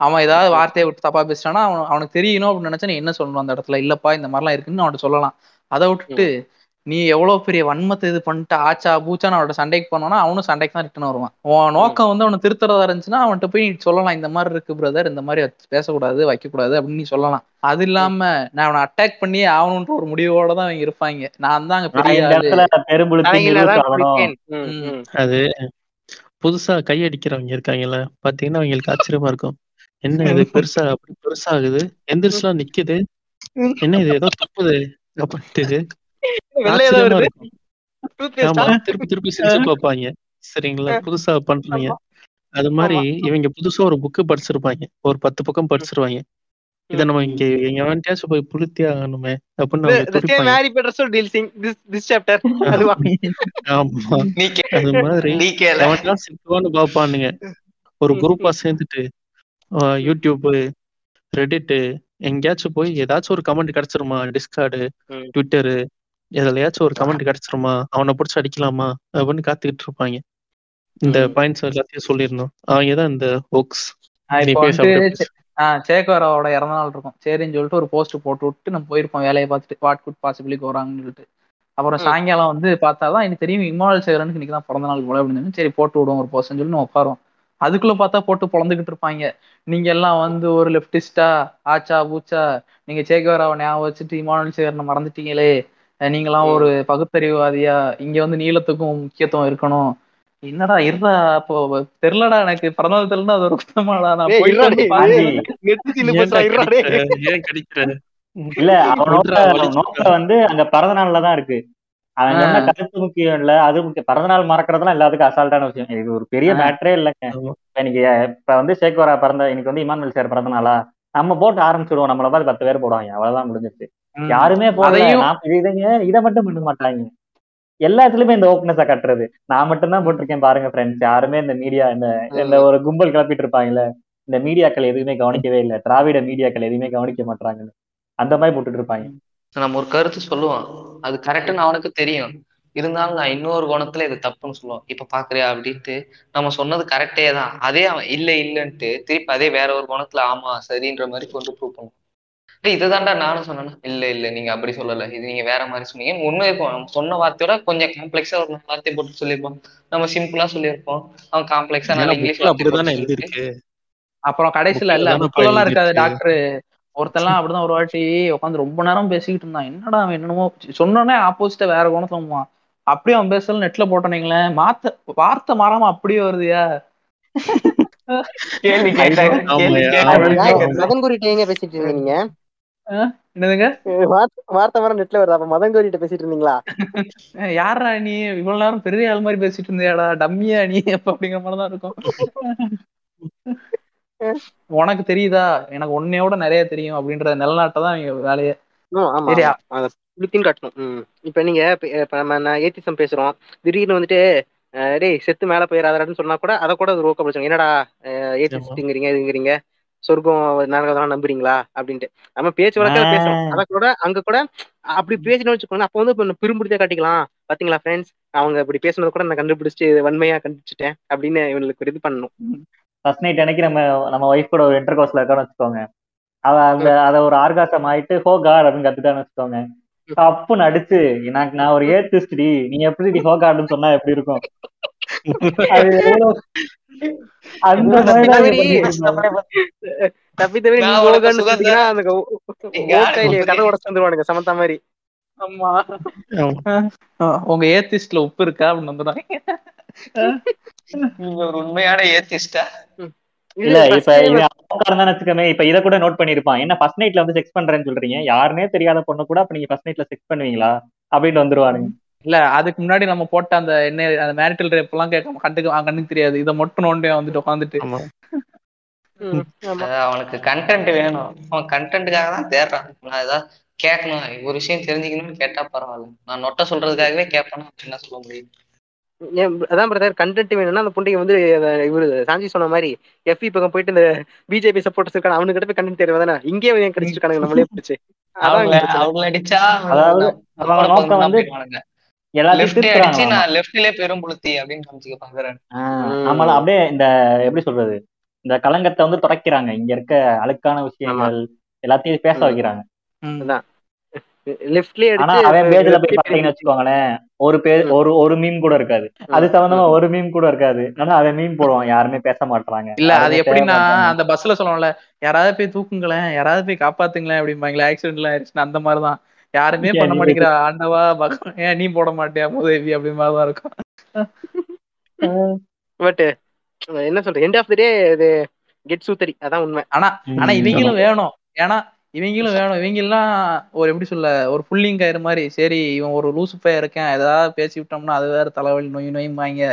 அவன் ஏதாவது வார்த்தையை விட்டு தப்பா பேசிட்டானா அவன் அவனுக்கு தெரியணும் அப்படின்னு நினைச்சா நீ என்ன சொல்லணும் அந்த இடத்துல? இல்லப்பா இந்த மாதிரிலாம் இருக்குன்னு அவன்கிட்ட சொல்லலாம். அதை விட்டுட்டு நீ எவ்வளவு பெரிய வன்மத்தை இது பண்ணிட்டு ஆச்சா பூச்சான்னு அவனோட சண்டைக்கு போனோம்னா அவனும் சண்டைக்கு தான் ரிட்டன் வருவான். உன் நோக்கம் வந்து அவனை திருத்துறதா இருந்துச்சுன்னா அவன்கிட்ட போய் நீ சொல்லலாம் இந்த மாதிரி இருக்கு பிரதர் இந்த மாதிரி பேசக்கூடாது வைக்கக்கூடாது அப்படின்னு நீ சொல்லலாம். அது இல்லாம நான் அவனை அட்டாக் பண்ணி ஆகணுன்ற ஒரு முடிவோட தான் அவங்க இருப்பாங்க. நான் தான் அங்க நான் பெரிய. அது புதுசா கையடிக்கிறவங்க இருக்காங்கல்ல பாத்தீங்கன்னா அவங்களுக்கு ஆச்சரியமா இருக்கும். என்ன இது பெருசா அப்படி பெருசாகுது? எந்திரிச்சுலாம் நிக்குது. என்ன இது ஏதோ தப்புது? அப்படின்ட்டு வெள்ளையா வருது? திருப்பி திருப்பி செஞ்சு பார்ப்பாங்க. சரிங்களா? புதுசா பண்றீங்க. அது மாதிரி இவங்க புதுசா ஒரு புக்கு படிச்சிருப்பாங்க. ஒரு பத்து பக்கம் படிச்சிருவாங்க. இத நம்ம இங்க எவன்கிட்டயாச்சும் போய் புளுத்தி ஆகணுமே. அப்படின்னு this this chapter. அதுவா? ஆமா. நீ அது மாதிரி நீ கேள. பாப்பானுங்க ஒரு குரூப்பா சேர்ந்துட்டு யூடியூப் ரெடிட் எங்கேயாச்சும் போய் ஏதாச்சும் ஒரு கமெண்ட் கிடைச்சிருமா? டிஸ்கார்டு. ட்விட்டரு எதுலயாச்சும் ஒரு கமெண்ட் கிடைச்சிருமா? அவனை பிடிச்சி அடிக்கலாமா? அப்படின்னு காத்துக்கிட்டு இருப்பாங்க. இந்த. பாயிண்ட்ஸ் எல்லாத்தையும் சொல்லியிருந்தோம் அவங்க தான் இந்த. ஆஹ் சேகோராவோட இறந்த நாள் இருக்கும். சரின்னு சொல்லிட்டு ஒரு போஸ்ட் போட்டு விட்டு நம்ம போயிருப்போம். வேலையை பார்த்துட்டு வாட் குட் பாசிபிளி போறாங்கன்னு சொல்லிட்டு. அப்புறம். சாயங்காலம் வந்து பார்த்தாதான் எனக்கு தெரியும் இம்மாவல் சேகரனுக்கு இன்னைக்கு தான் பிறந்த நாள் போல அப்படின்னு. சரி போட்டு விடுவோம் ஒரு போஸ்ட்னு சொல்லி நம்ம உட்காரோம் அதுக்குள்ள பார்த்தா போட்டு பொழந்துகிட்டு இருப்பாங்க. நீங்க எல்லாம் வந்து ஒரு லெப்டிஸ்டா ஆச்சா பூச்சா நீங்க சேகோராவை ஞாபகம் வச்சுட்டு இமானுவல் சேகரனை மறந்துட்டீங்களே. நீங்களாம் ஒரு பகுத்தறிவுவாதியா இங்க வந்து நீளத்துக்கும் முக்கியத்துவம் இருக்கணும். என்னடா இருடா அப்போ தெரிலடா எனக்கு பிறந்தநாள் தெரியல அது ஒரு குத்தமாடா நான் இல்ல அவனோட வந்து அங்க பிறந்த நாள்ல தான் இருக்கு. அவன். சொன்ன கருத்து முக்கியம் இல்ல அது முக்கியம். பிறந்த நாள் மறக்கிறதுலாம் எல்லாத்துக்கும் அசால்ட்டான விஷயம். இது ஒரு பெரிய. மேட்டரே இல்லைங்க. இன்னைக்கு இப்ப வந்து சேக்வரா பிறந்த இன்னைக்கு வந்து இமானுவல் சேர் பிறந்த நாளா நம்ம போட்டு ஆரம்பிச்சிடுவோம். நம்மள பார்த்து பத்து பேர் போடுவாங்க. அவ்வளவுதான் முடிஞ்சிருச்சு. யாருமே நான் இது இதுங்க இதை மட்டும் பண்ண மாட்டாங்க. எல்லாத்துலயுமே இந்த ஓப்பனஸ கட்டுறது. நான் மட்டும் தான் போட்டிருக்கேன் பாருங்க ஃப்ரெண்ட்ஸ் யாருமே இந்த மீடியா இந்த இந்த ஒரு கும்பல் கிளப்பிட்டு இருப்பாங்கல்ல இந்த மீடியாக்கள் எதுவுமே கவனிக்கவே இல்லை. திராவிட மீடியாக்கள் எதுவுமே கவனிக்க மாட்டாங்கன்னு அந்த மாதிரி போட்டுட்டு இருப்பாங்க. நம்ம ஒரு கருத்து சொல்லுவான் அது கரெக்டுன்னு அவனுக்கு தெரியும். இருந்தாலும் நான் இன்னொரு குணத்துல இது தப்புன்னு சொல்லுவான் இப்ப பாக்குறியா அப்படின்ட்டு நம்ம சொன்னது கரெக்டே தான். அதே அவன் இல்ல இல்லன்ட்டு திருப்பி அதே வேற ஒரு குணத்துல ஆமா சரின்ற மாதிரி கொண்டு ப்ரூவ் பண்ணுவான் டேய் இதுதான்டா நானும் சொன்னேன்னா இல்ல இல்ல நீங்க அப்படி சொல்லல. இது நீங்க வேற மாதிரி சொன்னீங்க. உண்மை இருக்கும் நம்ம சொன்ன வார்த்தையோட கொஞ்சம் காம்ப்ளெக்ஸா ஒரு வார்த்தை போட்டு சொல்லியிருப்பான் நம்ம சிம்பிளா சொல்லியிருப்போம். அவன் காம்ப்ளெக்ஸா நல்ல இங்கிலீஷ் புக்ல வார்த்தை போட்டு அப்படிதானே சொல்லிட்டு. எழுதிருக்கு அப்புறம் கடைசியில இல்ல எழுதிருக்கு. இருக்காது டாக்டர் ஒருத்தெல்லாம் அப்படிதான் ஒரு வாட்டி உட்காந்து ரொம்ப நேரம் பேசிக்கிட்டு இருந்தான். என்னடா அவன் என்னமோ சொன்னோடனே ஆப்போசிட்டா வேற குணத்துல போவான் அப்படியே அவன் பேசல நெட்ல போட்டனீங்களேன் மாத்த வார்த்தை மாறாம அப்படியே வருதுயா? கேள்வி கேட்டாங்க மதன் குறிட்ட எங்க பேசிட்டு இருந்தீங்க. என்னதுங்க? வார்த்தை- வர நெட்ல வருது. அப்ப மதன் கோரிட்ட பேசிட்டு இருந்தீங்களா யார்ரா நீ? இவ்வளவு நேரம் பெரிய ஆள் மாதிரி பேசிட்டு இருந்தியாடா? டம்மியா நீ? அப்ப அப்படிங்கிற மாதிரிதான் இருக்கும். உனக்கு தெரியுதா? எனக்கு உன்னையோட நிறைய தெரியும் அப்படின்ற நிலநாட்டை தான் இவங்க வேலையே. ஆமா ஆமா சரி, ஆமா. அத புளுத்தின்னு காட்டணும். ம். இப்ப நீங்க இப்ப நம்ம நான் ஏத்திசம் பேசுறோம். திடீர்னு வந்துட்டு டேய் செத்து மேல போயிடாதடான்னு சொன்னா கூட அதை கூட ஒரு பிடிச்சாங்க என்னடா ஏத்திஸ்ட்ங்கிறீங்க இதுங்கிறீங்க? சொர்க்கம் நரகம் நம்புறீங்களா? அப்படின்ட்டு. நம்ம பேச்சு வழக்கில் பேசுறோம். ஆஹ் அத கூட அங்க கூட அப்படி பேசணும்னு வச்சுக்கோங்க அப்போ வந்து பெரும்புடிச்சா காட்டிக்கலாம். பாத்தீங்களா ஃப்ரெண்ட்ஸ் அவங்க இப்படி பேசுனது கூட நான் கண்டுபிடிச்சு வன்மையா கண்டுபிடிச்சிட்டேன் அப்படின்னு இவங்களுக்கு இது பண்ணணும். ஃபர்ஸ்ட் நைட் அன்னைக்கு நம்ம நம்ம ஒய்ஃப் கூட ஒரு இன்டர் கோர்ஸ்ல இருக்கோம்னு வச்சுக்கோங்க. அவ அந்த அத ஒரு ஆர்காசம் ஆயிட்டு ஹோ காட் அப்படின்னு கத்துட்டான்னு வச்சுக்கோங்க. தப்புன்னு அடிச்சு எனக்கு நான் ஒரு ஏத்திஸ்டி நீ எப்படி ஹோ காட்னு சொன்னா எப்படி இருக்கும்? அந்த மாதிரி. தப்பி தவிர ஓகான்னு அந்த கதை உடச்சு வந்துருவானுங்க சமந்தா ஆமா. உங்க ஏத்திஸ்ட்ல உப்பு இருக்கா அப்படின்னு வந்துடுறாங்க நீங்க ஒரு உண்மையான ஏத்திஸ்டா. இல்ல இப்ப வச்சுக்கோமே இப்ப இத கூட நோட் பண்ணிருப்பான் என்ன ஃபர்ஸ்ட் நைட்ல வந்து செக்ஸ் பண்றேன்னு சொல்றீங்க? யாருனே தெரியாத பொண்ணு கூட அப்ப நீங்க ஃபர்ஸ்ட் நைட்ல செக்ஸ் பண்ணுவீங்களா? அப்படின்னு வந்துருவானுங்க. இல்ல அதுக்கு முன்னாடி நம்ம போட்ட அந்த என்ன அந்த மேரிட்டல் ரேப் எல்லாம் கேட்க கண்டுக்கு கண்ணுக்கு தெரியாது. இதை மட்டும் நோண்டி வந்துட்டு உட்காந்துட்டு அவனுக்கு கண்டென்ட் வேணும். அவன் கண்டென்ட்டுக்காக தான் தேடுறான். நான் ஏதாவது கேட்கணும். ஒரு விஷயம் தெரிஞ்சுக்கணும்னு கேட்டா பரவாயில்ல. நான் நொட்ட சொல்றதுக்காகவே கேட்பேன் என்ன சொல்ல முடியும். ஏன் அதான் பிரதர் கண்டென்ட் வேணும்னா அந்த புண்டைக்கு வந்து இவரு சாஞ்சி சொன்ன மாதிரி எஃபி பக்கம் போயிட்டு இந்த பிஜேபி சப்போர்ட்டர்ஸ் இருக்கான அவனுக்கு கிட்ட போய் கண்டென்ட் தெரியும் தானே இங்கே அவன் கிடைச்சிருக்கானுங்க நம்மளே பிடிச்சு. அவங்கள அடிச்சா அதாவது நோக்கம் வந்து நம்மள அப்படியே இந்த எப்படி சொல்றது இந்த கலங்கத்தை வந்து துடைக்கிறாங்க. இங்க இருக்க அழுக்கான விஷயங்கள் எல்லாத்தையும் பேச. வைக்கிறாங்க. வச்சுக்கோங்களேன் ஒரு பே ம். ஒரு ஒரு மீம் கூட இருக்காது. அது சம்பந்தமா ஒரு மீம் கூட இருக்காது. ஆனா அவன் மீம் போடுவான். யாருமே பேச மாட்டாங்க இல்ல அது எப்படின்னா அந்த பஸ்ல சொல்லுவோம்ல யாராவது போய் தூக்குங்களேன் யாராவது போய் காப்பாத்துங்களேன் அப்படிம்பாங்களே. ஆக்சிடென்ட்லாம் ஆயிடுச்சுன்னா அந்த மாதிரிதான். யாருமே பண்ண மாட்டேங்கிற ஆண்டவா பகவான் ஏன் நீ போட மாட்டியா முதவி அப்படி மாதிரிதான் இருக்கும். பட் என்ன சொல்ற எண்ட் ஆஃப் த டே இது கெட் சூத்தரி அதான் உண்மை. ஆனா ஆனா. இவங்களும் வேணும். ஏன்னா இவங்களும் வேணும். இவங்க எல்லாம் ஒரு எப்படி சொல்ல ஒரு புல்லிங் கயிறு மாதிரி சரி இவன் ஒரு லூசு பையன் இருக்கேன் ஏதாவது பேசி விட்டோம்னா அது வேற தலைவலி நோய் நோயும்பாங்க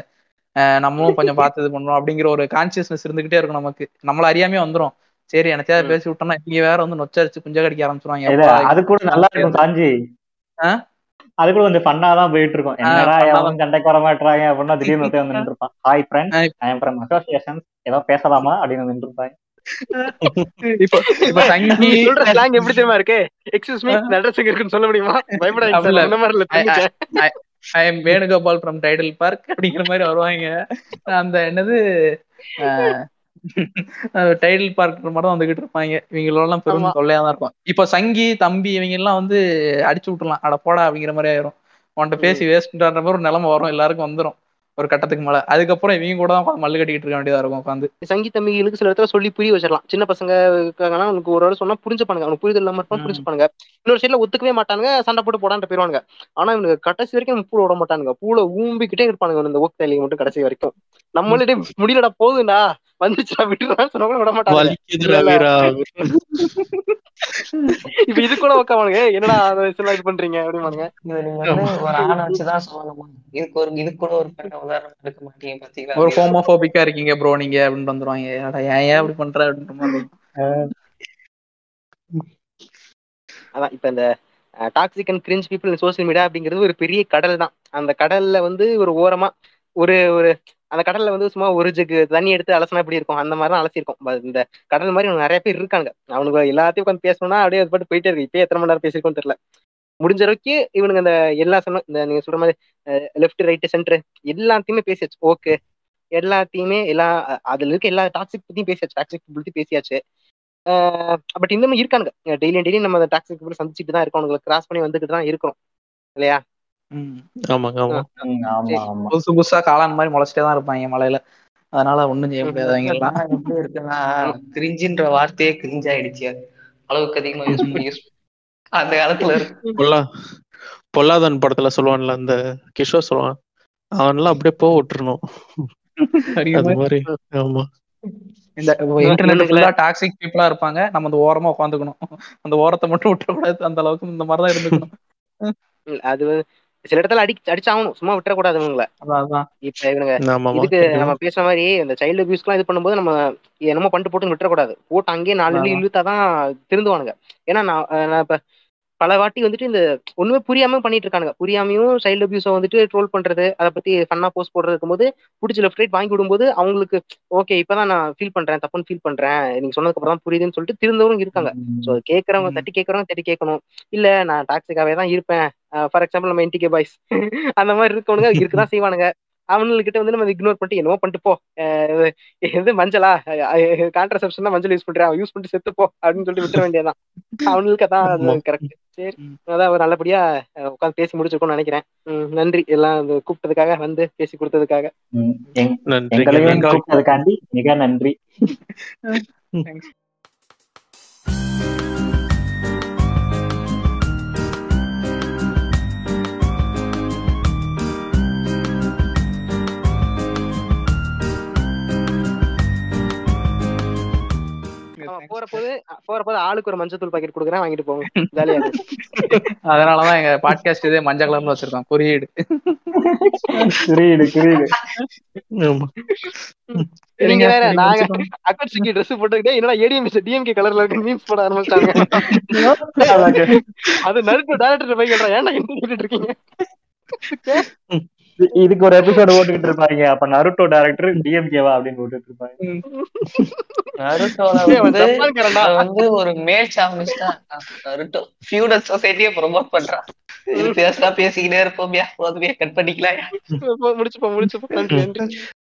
அஹ் நம்மளும் கொஞ்சம் பார்த்து இது பண்ணணும் அப்படிங்கிற ஒரு கான்சியஸ்னஸ் இருந்துகிட்டே இருக்கும் நமக்கு. நம்மள அறியாமே வந்துரும். சரி எனக்கு. பேசி விட்டோம்னா இங்க வேற வந்து நொச்சரிச்சு குஞ்ச கடிக்க ஆரம்பிச்சிருவாங்க அது கூட நல்லா இருக்கும் சாஞ்சி ஆ? அது கூட கொஞ்சம் ஃபன்னாதான் போயிட்டு இருக்கும் என்னடா எவனும் சண்டைக்கு வர மாட்டாங்க அப்படின்னா திடீர்னு வந்து நின்றுப்பான். Hi friend I am from association ஏதோ பேசலாமா அப்படின்னு நின்றுப்பாங்க. இப்போ இப்ப சங்கி நீ சொல்ற ஸ்லாங் எப்படி தெரியுமா இருக்கு? எக்ஸ்கியூஸ் மீ இந்த அட்ரஸ் எங்க இருக்குன்னு சொல்ல முடியுமா? பயப்படாதீங்க அப்படில. சார் இந்த மாதிரி இல்ல தெரிஞ்சுக்க I am Venugopal from Tidel Park அப்படிங்கிற மாதிரி வருவாங்க. அந்த என்னது டைடல் பார்க் மட்டும் தான் வந்துகிட்டு இருப்பாங்க. இவங்களெல்லாம். பெரும் தொல்லையா தான் இருக்கும். இப்போ சங்கி தம்பி இவங்க எல்லாம் வந்து அடிச்சு விட்டுலாம் அட போடா அப்படிங்கிற மாதிரி ஆயிரும். உன்கிட்ட பேசி வேஸ்ட்ன்ற மாதிரி ஒரு நிலைமை வரும். எல்லாருக்கும் வந்துரும். ஒரு கட்டத்துக்கு மேல. அதுக்கப்புறம் இவங்க கூட தான் மல்லு கட்டிக்கிட்டு இருக்க வேண்டியதா இருக்கும் உட்காந்து சங்கீத தம்பிகளுக்கு சில இடத்துல சொல்லி புரிய வச்சிடலாம். சின்ன பசங்க இருக்காங்கன்னா உனக்கு ஒரு வேளை சொன்னா புரிஞ்சுப்பானுங்க. அவனுக்கு புரிதல் இல்லாம இருப்பான். புரிஞ்சுப்பானுங்க. இன்னொரு சைட்ல ஒத்துக்கவே மாட்டானுங்க. சண்டை போட்டு போடான்ட்டு போயிருவானுங்க. ஆனா இவனுக்கு கடைசி வரைக்கும் பூல விட மாட்டானுங்க. பூல ஊம்பிக்கிட்டே இருப்பானுங்க இந்த ஓக் தலையை மட்டும் கடைசி வரைக்கும். நம்மளே முடியலடா போகுதுடா வந்துச்சுடா விட்டுறான்னு சொன்னா கூட விட மாட்டாங்க இப்ப இது கூட உட்காவானுங்க என்னடா அந்த வயசுல இது பண்றீங்க? அப்படிமானுங்க. ஒரு ஆணை வச்சுதான் சொல்லணுமா. இதுக்கு ஒரு இது கூட ஒரு பெண்ணை உதாரணம் எடுக்க மாட்டீங்க பாத்தீங்களா? ஒரு ஹோமோபோபிக்கா இருக்கீங்க ப்ரோ நீங்க அப்படின்னு வந்துருவாங்க. ஏன் ஏன் அப்படி பண்ற அப்படின்ற இருக்கும். அதான் இப்ப இந்த toxic and cringe people social media அப்படிங்கிறது ஒரு பெரிய கடல் தான் அந்த கடல்ல வந்து ஒரு ஓரமா ஒரு ஒரு அந்த கடல்ல வந்து சும்மா ஒரு ஜக்கு தண்ணி எடுத்து அலசினா எப்படி இருக்கும்? அந்த மாதிரி தான் அலசிருக்கும் இந்த கடல் மாதிரி நிறைய பேர் இருக்காங்க அவனுக்கு எல்லாத்தையும் உட்காந்து பேசணும்னா அப்படியே அது பாட்டு போயிட்டே இருக்கு. இப்பயே எத்தனை மணி நேரம் பேசிருக்கோம்னு தெரியல. முடிஞ்ச அளவுக்கு இவனுங்க இந்த எல்லா சொன்ன இந்த நீங்க சொல்ற மாதிரி லெஃப்ட் ரைட்டு சென்டர் எல்லாத்தையுமே பேசியாச்சு. ஓகே எல்லாத்தையுமே எல்லா அதுல இருக்க எல்லா டாக்ஸிக் பத்தியும் பேசியாச்சு. டாக்ஸிக் பத்தி பேசியாச்சு. பட் இன்னமும் இருக்கானுங்க. டெய்லியும் டெய்லியும் நம்ம அந்த டாக்ஸிக் சந்திச்சுட்டு தான் இருக்கோம். அவங்களுக்கு கிராஸ் பண்ணி வந்துட்டு தான் இருக்கிறோம். இல்லையா? ஆமாங்க ஆமா. ம், ஆமா ஆமா. புதுசு புதுசா காளான் மாதிரி முளைச்சிட்டே தான் இருப்பாங்க மலையில. அதனால ஒண்ணும் செய்ய முடியாது அவங்க எல்லாம் நான் எப்படி இருக்குன்னா கிரிஞ்சின்ற வார்த்தையே கிரிஞ்ச் ஆயிடுச்சு அளவுக்கு அதிகமா யூஸ் பண்ணி யூஸ் அந்த காலத்துல இருக்கு பொல்லா பொல்லாதன் படத்துல சொல்லுவான்ல அந்த கிஷோர் சொல்லுவான் அவன்லாம் அப்படியே போக விட்டுறணும். அது மாதிரி. ஆமா. இந்த இன்டர்நெட் ஃபுல்லா டாக்ஸிக் பீப்புளா இருப்பாங்க. நம்ம அந்த ஓரமா உட்காந்துக்கணும். அந்த ஓரத்தை மட்டும் விட்டுறக்கூடாது. அந்த அளவுக்கு இந்த மாதிரி தான் இருந்துக்கணும். அது சில இடத்துல அடி அடிச்சாகணும். சும்மா விட்டுறக்கூடாது இவங்களை. இப்ப இவனுங்க இதுக்கு நம்ம பேசுற மாதிரி இந்த சைல்டு அபியூஸ்க்குலாம் இது பண்ணும்போது நம்ம என்னமோ பண்ணிட்டு போட்டு விட்டுறக்கூடாது. போட்டு அங்கேயே நாலு இழுத்தாதான் திருந்துவானுங்க. ஏன்னா நான் இப்ப பல வாட்டி வந்துட்டு இந்த ஒண்ணுமே புரியாம பண்ணிட்டு இருக்கானுங்க புரியாமையும் சைல்டு அபியூஸை வந்துட்டு ட்ரோல் பண்றது அதை பத்தி ஃபன்னா போஸ்ட் போடுறது இருக்கும்போது பிடிச்சி லெஃப்ட் ரைட் வாங்கி விடும்போது அவங்களுக்கு ஓகே இப்பதான் நான் ஃபீல் பண்றேன் தப்புன்னு ஃபீல் பண்றேன் நீங்க சொன்னதுக்கு அப்புறம் தான் புரியுதுன்னு சொல்லிட்டு திருந்தவங்க இருக்காங்க. ஸோ கேட்கறவங்க தட்டி கேட்கறவங்க தட்டி கேட்கணும். இல்ல நான் டாக்ஸிக்காவே தான் இருப்பேன். ஃபார் எக்ஸாம்பிள் நம்ம என்டிகே பாய்ஸ் அந்த மாதிரி இருக்கவனுங்க இருக்குதான் செய்வானுங்க. அவனுக்கிட்ட வந்து நம்ம இக்னோர் பண்ணிட்டு என்னவோ பண்ணிட்டு போ. இது மஞ்சளா? கான்ட்ரசெப்ஷன் மஞ்சள் யூஸ் பண்றேன் யூஸ் பண்ணிட்டு செத்து போ அப்படின்னு சொல்லிட்டு விட்டுற வேண்டியதான் அவனுக்கு ஆமா. கரெக்ட் சரி. அதான் ஒரு நல்லபடியா உட்காந்து பேசி முடிச்சிருக்கோம்னு நினைக்கிறேன். நன்றி. எல்லாம் கூப்பிட்டதுக்காக வந்து பேசி கொடுத்ததுக்காக. கூப்பிட்டதுக்காண்டி மிக நன்றி. ஆமா, போற போது போற போது ஆளுக்கு ஒரு மஞ்சள் தூள் பாக்கெட் கொடுக்குறேன் வாங்கிட்டு போங்க. ஜாலியா இருக்கும். அதனாலதான் எங்க பாட்காஸ்ட் இதே மஞ்சள் கலர்ல வச்சிருக்கோம். குறியீடு. புரியுது ஆமா. நீங்க வேற நீங்க. அக்கட்சிக்கு ட்ரெஸ் போட்டுக்கிட்டே என்னடா ஏடிஎம் டிஎம்கே கலர்ல இருக்கு மீம்ஸ் போட ஆரம்பிச்சிட்டாங்க. அது நறுக்கு டேரக்டர் போய் கேட்டா ஏன்டா இருக்கீங்க? இதுக்கு ஒரு எபிசோடு ஓட்டுக்கிட்டு இருப்பாங்க அப்ப நருட்டோ டேரக்டர் டிஎம்கேவா அப்படின்னு போட்டுட்டு இருப்பாங்க நருட்டோல வந்து ஒரு மேல் சாமிஸ்ட் தான் நருட்டோ. ஃபியூடல் சொசைட்டியை ப்ரொமோட் பண்றான் இது பேசுறா பேசிக்கிட்டே இருப்போம்யா. போதுமையா கட் பண்ணிக்கலாம் முடிச்சுப்போம் முடிச்சுப்போம் நன்றி